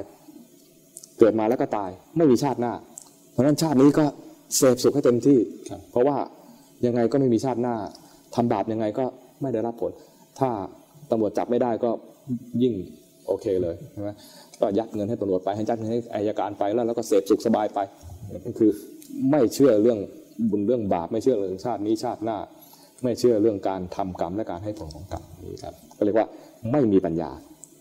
เกิดมาแล้วก็ตายไม่มีชาติหน้า เพราะฉะนั้นชาตินี้ก็เสพสุขให้เต็มที่ครับเพราะว่ายังไงก็ไม่มีชาติหน้าทำบาปยังไงก็ไม่ได้รับผล ถ้าตำรวจจับไม่ได้ก็ยิ่งโอเคเลยใช่ไหม ก็ยัดเงินให้ตำรวจไปให้ยัดเงินให้อายการไปแล้วแล้วก็เสพสุขสบายไปก็คือไม่เชื่อเรื่องบุญเรื่องบาปไม่เชื่อเรื่องชาตินี้ชาติหน้า ไม่เชื่อเรื่องการทำกรรมและการให้ผลของกรรมนี่ครับก็เรียกว่าไม่มีปัญญา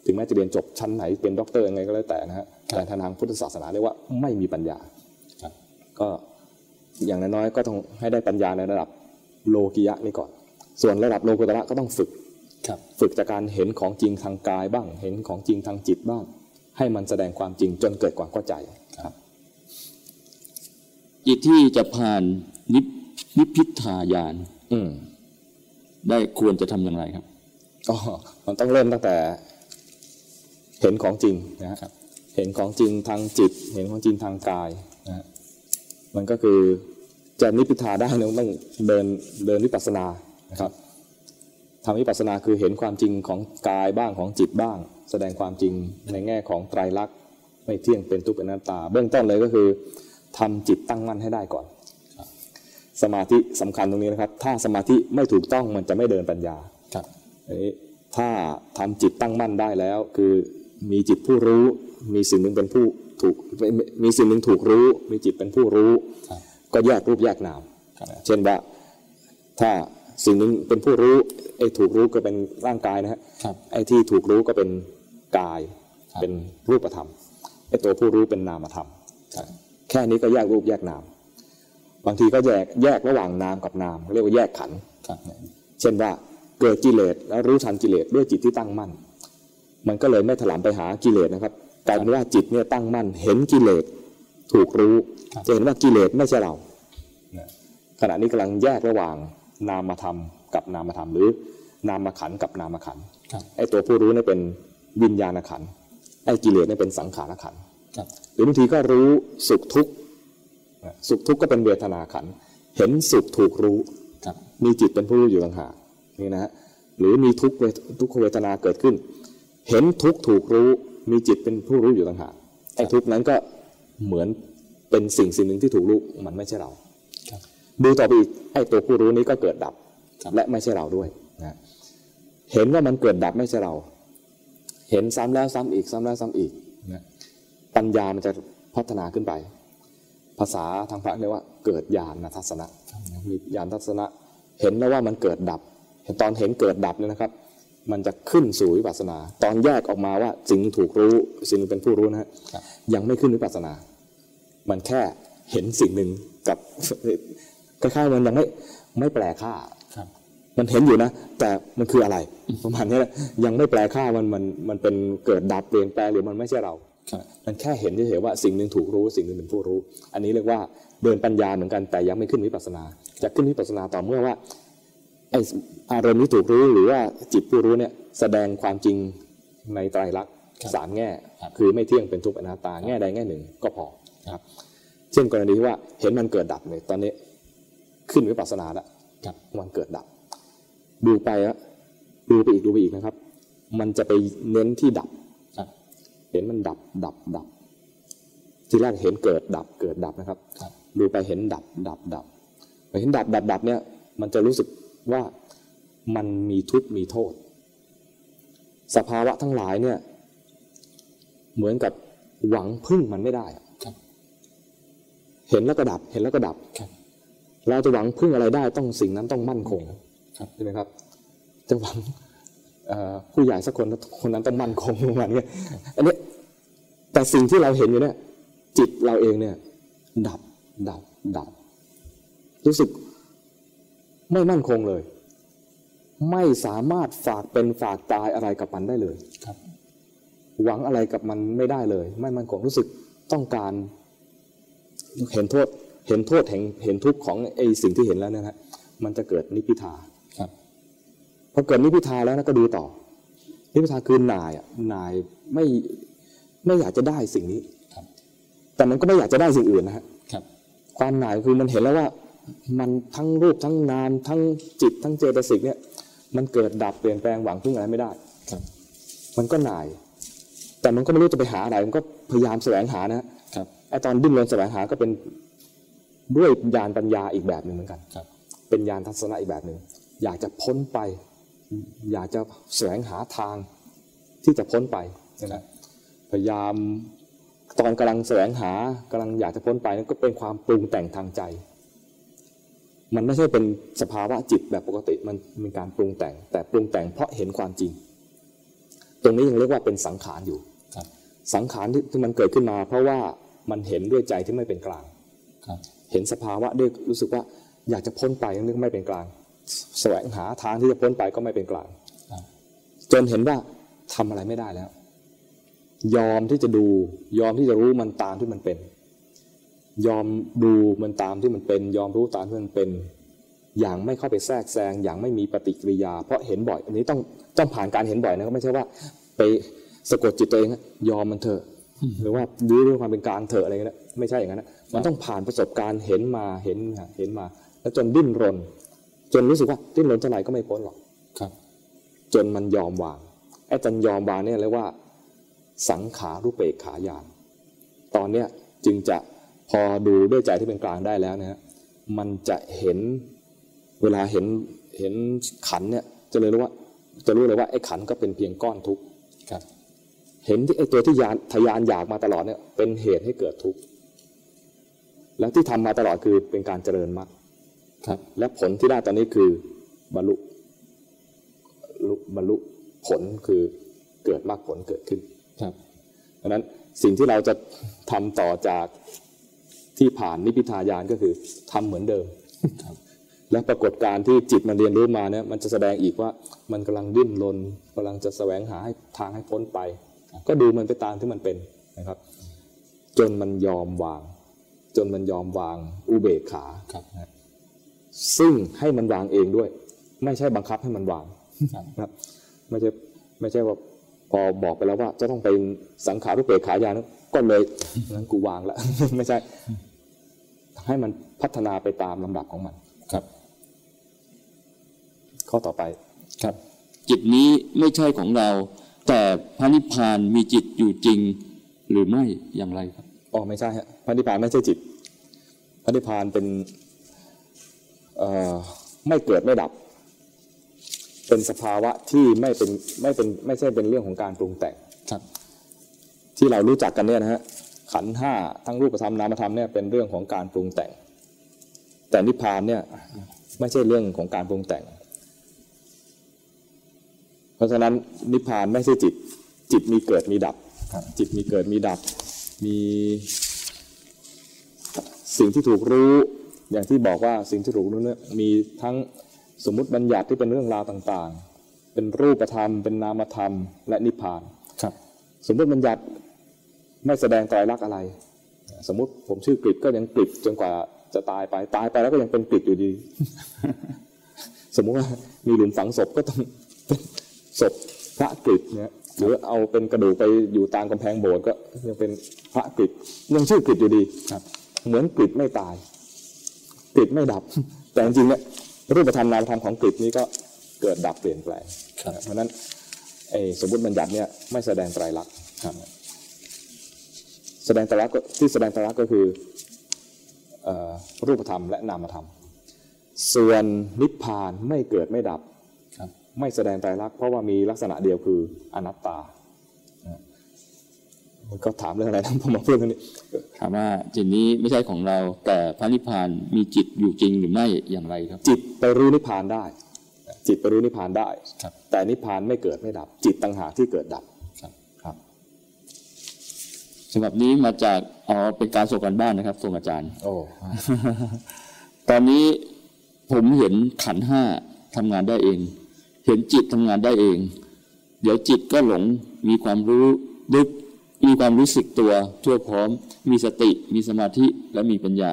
ถึงแม้จะเรียนจบชั้นไหนเป็นด็อกเตอร์ยังไงก็แล้วแต่นะฮะแต่ทางพุทธศาสนาเรียกว่าไม่มีปัญญาครับก็อย่างน้อยๆก็ต้องให้ได้ปัญญาในระดับโลกิยะนี่ก่อน ส่วนระดับโลกุตระก็ต้องฝึกครับฝึกจากการเห็นของจริงทางกายบ้าง เห็นของจริงทางจิตบ้าง ให้มันแสดงความจริงจนเกิดความเข้าใจครับจิตที่จะผ่านนิพนิพพิทายานอืมได้ควรจะทำอย่างไรครับอ๋อมันต้องเริ่มตั้งแต่ เห็นของจริงนะครับ เห็นของจริงทางจิต เห็นของจริงทางกายนะฮะมันก็คือจะนิพพิทาได้เนี่ยมันต้องเดินเดินวิปัสสนานะครับทำวิปัสสนาคือเห็นความจริงของกายบ้างของจิตบ้าง แสดงความจริงในแง่ของไตรลักษณ์ไม่เที่ยงเป็นทุกข์เป็นอนัตตา เบื้องต้นเลยก็คือทำจิตตั้งมั่นให้ได้ก่อน สมาธิสำคัญตรงนี้นะครับ ถ้าสมาธิไม่ถูกต้องมันจะไม่เดินปัญญาครับอันนี้ถ้าทำจิตตั้งมั่นได้แล้ว คือมีจิตผู้รู้มีสิ่งหนึ่งเป็นผู้ถูกมีมีสิ่งหนึ่งถูกรู้ มีจิตเป็นผู้รู้ครับก็แยกรูปแยกนามครับเช่นว่าถ้าสิ่งหนึ่งเป็นผู้รู้ไอ้ถูกรู้ก็เป็นร่างกายนะฮะครับไอ้ที่ถูกรู้ก็เป็น กายครับเป็นรูปธรรมไอ้ตัวผู้รู้เป็นนามธรรมครับแค่นี้ก็แยกรูปแยกนาม บางทีก็แยกแยกระหว่างนามกับนามเรียกว่าแยกขันธ์ครับเช่นว่าเกิดกิเลสแล้วรู้ทันกิเลสด้วยจิตที่ตั้งมั่น มันก็เลยไม่ถลำไปหากิเลสนะครับกลายเป็นว่าจิตเนี่ยตั้งมั่นเห็นกิเลสถูกรู้ครับจะเห็นว่ากิเลสไม่ใช่เราเนี่ยขณะนี้กำลังแยกระหว่างนามธรรมกับนามธรรมหรือนามขันธ์กับนามขันธ์ครับไอ้ตัวผู้รู้เนี่ยเป็น วิญญาณขันธ์ไอ้กิเลสเนี่ยเป็นสังขารขันธ์ครับหรือบางทีก็รู้สุขทุกข์นะสุขทุกข์ก็เป็นเวทนาขันธ์เห็นสุขถูกรู้ครับมีจิตเป็นผู้รู้อยู่ต่างหากนี่นะฮะหรือมีทุกขเวททุกขเวทนาเกิดขึ้น เห็นทุกข์ถูกรู้ มีจิตเป็นผู้รู้อยู่ต่างหากไอ้ทุกข์นั้นก็เหมือนเป็นสิ่งสิ่งหนึ่งที่ถูกรู้มันไม่ใช่เราครับดูต่อไปอีกไอ้ตัวผู้รู้นี้ก็เกิดดับครับและไม่ใช่เราด้วยนะเห็นว่ามันเกิดดับไม่ใช่เรา เห็นซ้ำแล้วซ้ำอีกซ้ำแล้วซ้ำอีกนะปัญญามันจะพัฒนาขึ้นไป ภาษาทางพระเรียกว่าเกิดญาณทัศนะมีญาณทัศนะ เห็นแล้วว่ามันเกิดดับ เห็นตอนเห็นเกิดดับเนี่ยนะครับ มันจะขึ้นสู่วิปัสสนา ตอนแยกออกมาว่าสิ่งหนึ่งถูกรู้สิ่งหนึ่งเป็นผู้รู้นะฮะครับยังไม่ขึ้นวิปัสสนา มันแค่เห็นสิ่งหนึ่งกับคล้ายๆมันยังไม่ไม่แปลค่าครับ มันเห็นอยู่นะ แต่มันคืออะไรประมาณนี้นะยังไม่แปลค่ามันมันมันเป็นเกิดดับเปลี่ยนแปลงหรือมันไม่ใช่เราครับมันแค่เห็นเฉยๆว่าสิ่งหนึ่งถูกรู้สิ่งหนึ่งเป็นผู้รู้ อันนี้เรียกว่าเดินปัญญาเหมือนกันแต่ยังไม่ขึ้นวิปัสสนา จะขึ้นวิปัสสนาต่อเมื่อว่าไออารมณ์ที่ถูกรู้หรือว่าจิตผู้รู้เนี่ยแสดงความจริงในไตรลักษณ์ครับสามแง่ครับคือไม่เที่ยงเป็นทุกข์อนัตตาแง่ใดแง่หนึ่งก็พอนะครับเช่นกรณีที่ว่าเห็นมันเกิดดับเนี่ยตอนนี้ขึ้นวิปัสสนาแล้วครับมันเกิดดับ ดูไปอะดูไปอีกดูไปอีกนะครับ มันจะไปเน้นที่ดับครับเห็นมันดับดับดับ ทีแรกเห็นเกิดดับเกิดดับนะครับครับ ดูไปเห็นดับดับดับพอเห็นดับดับดับเนี่ย มันจะรู้สึกว่ามันมีทุกข์มีโทษ สภาวะทั้งหลายเนี่ย เหมือนกับหวังพึ่งมันไม่ได้อะครับเห็นแล้วก็ดับ เห็นแล้วก็ดับครับ เราจะหวังพึ่งอะไรได้ต้องสิ่งนั้นต้องมั่นคงครับ ใช่ไหมครับจะหวังเอ่อผู้ใหญ่สักคนคนนั้นต้องมั่นคงประมาณนี้อันนี้แต่สิ่งที่เราเห็นอยู่เนี่ย จิตเราเองเนี่ย ดับดับดับ รู้สึกไม่มั่นคงเลย ไม่สามารถฝากเป็นฝากตายอะไรกับมันได้เลยครับ หวังอะไรกับมันไม่ได้เลย ไม่มั่นคงรู้สึกต้องการเห็นโทษ เห็นโทษเห็นเห็นทุกข์ของไอ้สิ่งที่เห็นแล้วเนยนะฮะมันจะเกิดนิพพิทาครับ พอเกิดนิพพิทาแล้วนะก็ดูต่อ นิพพิทาคือนายอะนายไม่ไม่อยากจะได้สิ่งนี้ครับ แต่มันก็ไม่อยากจะได้สิ่งอื่นนะฮะครับ ความหน่ายคือมันเห็นแล้วว่า มันทั้งรูปทั้งนามทั้งจิตทั้งเจตสิกเนี่ย มันเกิดดับเปลี่ยนแปลงหวังพึ่งอะไรไม่ได้ครับ มันก็หน่าย แต่มันก็ไม่รู้จะไปหาอะไรมันก็พยายามแสวงหานะฮะครับไอตอนดิ้นรนแสวงหาก็เป็นด้วยญาณปัญญาอีกแบบหนึ่งเหมือนกันครับ เป็นญาณทัศนะอีกแบบหนึ่งอยากจะพ้นไป อยากจะแสวงหาทางที่จะพ้นไปนะครับพยายามตอนกำลังแสวงหากำลังอยากจะพ้นไปนั่นก็เป็นความปรุงแต่งทางใจ มันไม่ใช่เป็นสภาวะจิตแบบปกติมันเป็นการปรุงแต่ง แต่ปรุงแต่งเพราะเห็นความจริง ตรงนี้ยังเรียกว่าเป็นสังขารอยู่ครับสังขารที่ที่มันเกิดขึ้นมา เพราะว่ามันเห็นด้วยใจที่ไม่เป็นกลางครับเห็นสภาวะด้วยรู้สึกว่าอยากจะพ้นไปนึกไม่เป็นกลาง แสวงหาทางที่จะพ้นไปก็ไม่เป็นกลางครับจนเห็นว่าทำอะไรไม่ได้แล้ว ยอมที่จะดูยอมที่จะรู้มันตามที่มันเป็น ยอมดูมันตามที่มันเป็น ยอมรู้ตามที่มันเป็น อย่างไม่เข้าไปแทรกแซงอย่างไม่มีปฏิกิริยา เพราะเห็นบ่อยอันนี้ต้องต้องผ่านการเห็นบ่อยนะก็ไม่ใช่ว่า ไปสะกดจิตตัวเองอะยอมมันเถอะหรือว่าดูด้วยความเป็นกลางเถอะอะไรเงี้ยนะไม่ใช่อย่างนั้นนะมันต้องผ่านประสบการณ์เห็นมาเห็นมาเห็นมา แล้วจนดิ้นรน จนรู้สึกว่าดิ้นรนเท่าไหร่ก็ไม่พ้นหรอกครับ จนมันยอมวางไอ้จนยอมวางเนี่ยเรียกว่า สังขารุปเปกขายานตอนเนี้ยจึงจะพอดูด้วยใจที่เป็นกลางได้แล้วนะฮะมันจะเห็นเวลาเห็นเห็นขันเนี่ยจะเลยรู้ว่า จะรู้เลยว่าไอ้ขันก็เป็นเพียงก้อนทุกข์ครับเห็นที่ไอ้ตัวที่ยานทะยานอยากมาตลอดเนี่ยเป็นเหตุให้เกิดทุกข์แล้วที่ทำมาตลอดคือเป็นการเจริญมรรค ครับและผลที่ได้ตอนนี้คือบรรลุลุบรรลุผลคือเกิดมรรคผลเกิดขึ้นครับดังนั้นสิ่งที่เราจะทำต่อจากที่ผ่านนิพพิทายานก็คือทำเหมือนเดิมครับและปรากฏการณ์ที่จิตมันเรียนรู้มาเนี่ยมันจะแสดงอีกว่ามันกำลังดิ้นรนกำลังจะแสวงหาให้ทางให้พ้นไป ก็ดูมันไปตามที่มันเป็นนะครับ จนมันยอมวาง จนมันยอมวางอุเบกขาครับ ซึ่งให้มันวางเองด้วย ไม่ใช่บังคับให้มันวางครับนะครับไม่ใช่ไม่ใช่ว่าพอบอกไปแล้วว่า จะต้องเป็นสังขารุปเปกขายานะก็เลยงั้นกูวางแล้วไม่ใช่ ให้มันพัฒนาไปตามลำดับของมันครับ ข้อต่อไปครับ จิตนี้ไม่ใช่ของเรา แต่พระนิพพานมีจิตอยู่จริง หรือไม่อย่างไรครับอ๋อไม่ใช่ฮะพระนิพพานไม่ใช่จิตพระนิพพานเป็นเอ่อ ไม่เกิดไม่ดับ เป็นสภาวะที่ไม่เป็นไม่เป็นไม่ใช่เป็นเรื่องของการปรุงแต่งครับที่เรารู้จักกันเนี่ยนะฮะขันธ์ห้าทั้งรูปธรรมนามธรรมเนี่ยเป็นเรื่องของการปรุงแต่ง แต่นิพพานเนี่ยไม่ใช่เรื่องของการปรุงแต่ง เพราะฉะนั้นนิพพานไม่ใช่จิต จิตมีเกิดมีดับครับจิตมีเกิดมีดับ มีสิ่งที่ถูกรู้ อย่างที่บอกว่าสิ่งที่ถูกรู้เนี่ยมีทั้งสมมุติบัญญัติที่เป็นเรื่องราวต่างๆ เป็นรูปธรรม เป็นนามธรรม และนิพพานครับ สมมติบัญญัติไม่แสดงไตรลักษณ์อะไร สมมติผมชื่อกริดก็ยังกริดจนกว่าจะตายไปตายไปแล้วก็ยังเป็นกริดอยู่ดี สมมุติว่ามีหลุมฝังศพก็ต้องเป็นศพพระกริดเนี่ยหรือเอาเป็นกระดูกไปอยู่ตามกำแพงโบสถ์ก็ยังเป็นพระกริดยังชื่อกริดอยู่ดีครับ เหมือนกริดไม่ตาย กริดไม่ดับ แต่จริงๆเนี่ยรูปธรรมนามธรรมของกริดนี้ก็เกิดดับเปลี่ยนแปลงครับเพราะฉะนั้นไอ้สมมติบัญญัติเนี่ยไม่แสดงไตรลักษณ์ครับแสดงไตรลักษณ์ก็ที่แสดงไตรลักษณ์ก็คือเอ่อรูปธรรมและนามธรรม ส่วนนิพพานไม่เกิดไม่ดับครับ ไม่แสดงไตรลักษณ์เพราะว่ามีลักษณะเดียวคืออนัตตามัน ก็ถามเรื่องอะไรนะผมมาพูดเรื่องนี้ถามว่าจิตนี้ไม่ใช่ของเรา แต่พระนิพพานมีจิตอยู่จริงหรือไม่อย่างไรครับ จิตไปรู้นิพพานได้ จิตไปรู้นิพพานได้ครับแต่นิพพานไม่เกิดไม่ดับ จิตต่างหากที่เกิดดับครับครับฉบับนี้มาจากอ๋อเป็นการส่งกันบ้านนะครับส่งอาจารย์ โอ้ตอนนี้ผมเห็นขันธ์ห้าทำงานได้เอง เห็นจิตทำงานได้เอง เดี๋ยวจิตก็หลงมีความรู้ลึก มีความรู้สึกตัวทั่วพร้อม มีสติ มีสมาธิและมีปัญญา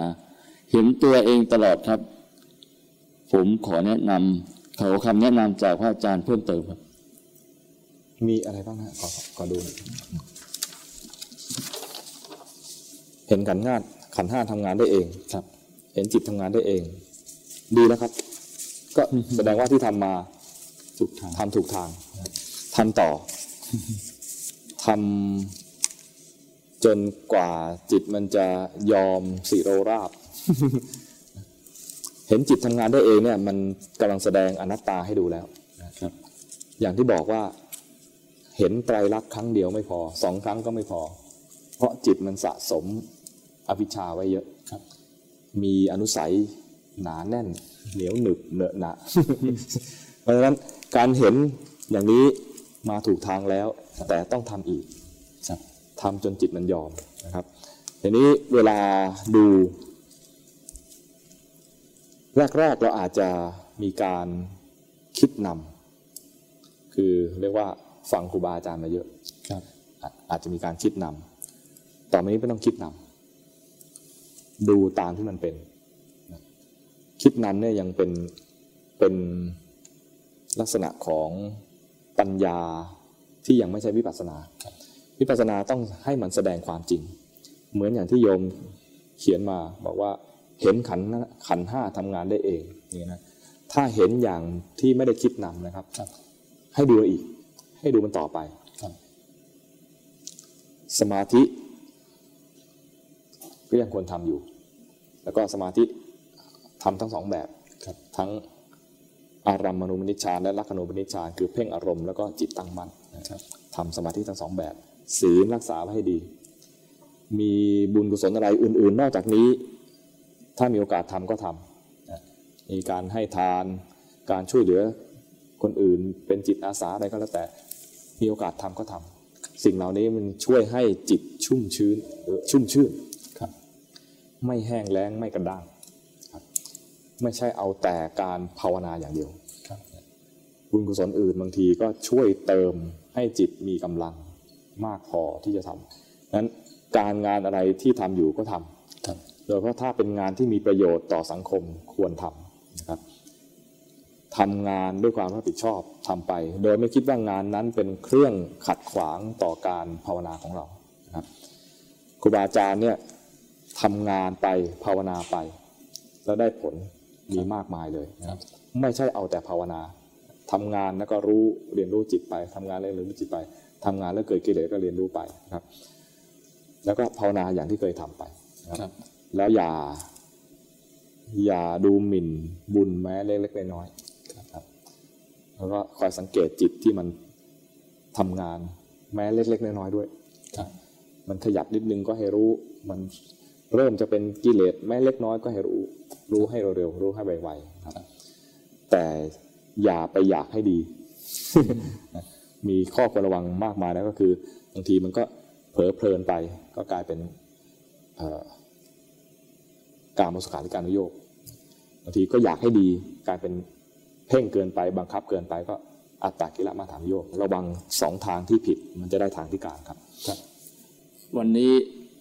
เห็นตัวเองตลอดครับ ผมขอแนะนำขอคำแนะนำจากพระอาจารย์เพิ่มเติมครับ มีอะไรบ้างฮะขอขอดูหน่อยเห็นขันธ์ห้าขันธ์ห้าทำงานได้เองครับ เห็นจิตทำงานได้เอง ดีแล้วครับ ก็แสดงว่าที่ทำมาถูกทางทำถูกทางทำต่อทำ จนกว่าจิตมันจะยอมสิโรราบ เห็นจิตทำงานได้เองเนี่ย มันกำลังแสดงอนัตตาให้ดูแล้วครับ อย่างที่บอกว่าเห็นไตรลักษณ์ครั้งเดียวไม่พอสองครั้งก็ไม่พอ เพราะจิตมันสะสมอวิชชาไว้เยอะครับ มีอนุสัยหนาแน่น เหนียวหนึบเหนอะหนะเพราะฉะนั้นการเห็นอย่างนี้มาถูกทางแล้ว แต่ต้องทำอีกครับ ทำจนจิตมันยอมนะครับทีนี้เวลาดู แรกๆเราอาจจะมีการคิดนำคือเรียกว่าฟังครูบาอาจารย์มาเยอะครับอาอาจจะมีการคิดนำต่อไปนี้ไม่ต้องคิดนำดูตามที่มันเป็นนะคิดนำเนี่ยยังเป็นเป็นลักษณะของปัญญาที่ยังไม่ใช่วิปัสสนา วิปัสสนาต้องให้มันแสดงความจริง เหมือนอย่างที่โยมเขียนมาบอกว่าเห็นขันธ์ขันธ์ห้าทำงานได้เองนี่นะถ้าเห็นอย่างที่ไม่ได้คิดนำนะครับครับให้ดูอีก ให้ดูมันต่อไปครับสมาธิ ก็ยังควรทำอยู่ แล้วก็สมาธิทำทั้งสองแบบครับทั้งอารามณูปนิชฌานและลักขณูปนิชฌานคือเพ่งอารมณ์แล้วก็จิตตั้งมั่นนะครับทำสมาธิทั้งสองแบบ ศีลรักษาไว้ให้ดี มีบุญกุศลอะไรอื่น ๆ นอกจากนี้ ถ้ามีโอกาสทำก็ทำนะมีการให้ทานการช่วยเหลือคนอื่นเป็นจิตอาสาอะไรก็แล้วแต่มีโอกาสทำก็ทำสิ่งเหล่านี้มันช่วยให้จิตชุ่มชื้นชุ่มชื่นครับ ไม่แห้งแล้งไม่กระด้างครับไม่ใช่เอาแต่การภาวนาอย่างเดียวครับบุญกุศลอื่นบางทีก็ช่วยเติมให้จิตมีกำลัง มากพอที่จะทำนั้นการงานอะไรที่ทำอยู่ก็ทำครับโดยเฉพาะถ้าเป็นงานที่มีประโยชน์ต่อสังคมควรทำนะครับทำงานด้วยความรับผิดชอบทำไป โดยไม่คิดว่างานนั้นเป็นเครื่องขัดขวางต่อการภาวนาของเรานะครับครูบาอาจารย์เนี่ยทำงานไปภาวนาไป แล้วได้ผลมีมากมายเลยนะครับ ไม่ใช่เอาแต่ภาวนาทำงานแล้วก็รู้เรียนรู้จิตไปทำงานแล้วเรียนรู้จิตไป ทำงานแล้วเกิดกิเลสก็เรียนรู้ไปนะครับ แล้วก็ภาวนาอย่างที่เคยทำไปนะคครัรับบแล้วอย่า อย่าดูหมิ่นบุญแม้เล็กๆน้อยๆครับ แล้วก็คอยสังเกตจิตที่มันทำงานแม้เล็กๆน้อยๆด้วยครับมันขยับนิดนึงก็ให้รู้มันเริ่มจะเป็นกิเลสแม้เล็กน้อยก็ให้รู้ รู้ให้เร็วๆรู้ให้ไวๆครับ แต่อย่าไปอยากให้ดี มีข้อควรระวังมากมายนะก็คือบางทีมันก็เผลอเพลินไป ก็กลายเป็นเอ่อการมสุขาริการนุโยกบางทีก็อยากให้ดีกลายเป็นเพ่งเกินไปบังคับเกินไปก็อัตตากิลมาฐานโยกระวังสองทางที่ผิดมันจะได้ทางที่กลางครับวันนี้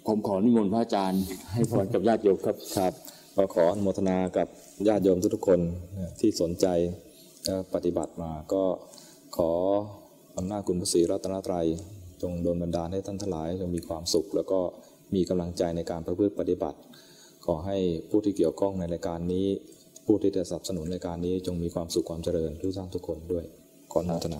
ผมขอนิมนต์พระอาจารย์ ให้พรกับญาติโยมครับครับก็ขออนุโมทนากับญาติโยมทุกๆคนนะที่สนใจและปฏิบัติมาก็ขอ อำนาจคุณพระศรีรัตนตรัย จงโดนบันดาลให้ท่านทั้งหลายจงมีความสุข แล้วก็มีกำลังใจในการประพฤติปฏิบัติ ขอให้ผู้ที่เกี่ยวข้องในรายการนี้ ผู้ที่จะสนับสนุนรายการนี้จงมีความสุขความเจริญทุกท่านทุกคนด้วยขออนุโมทนา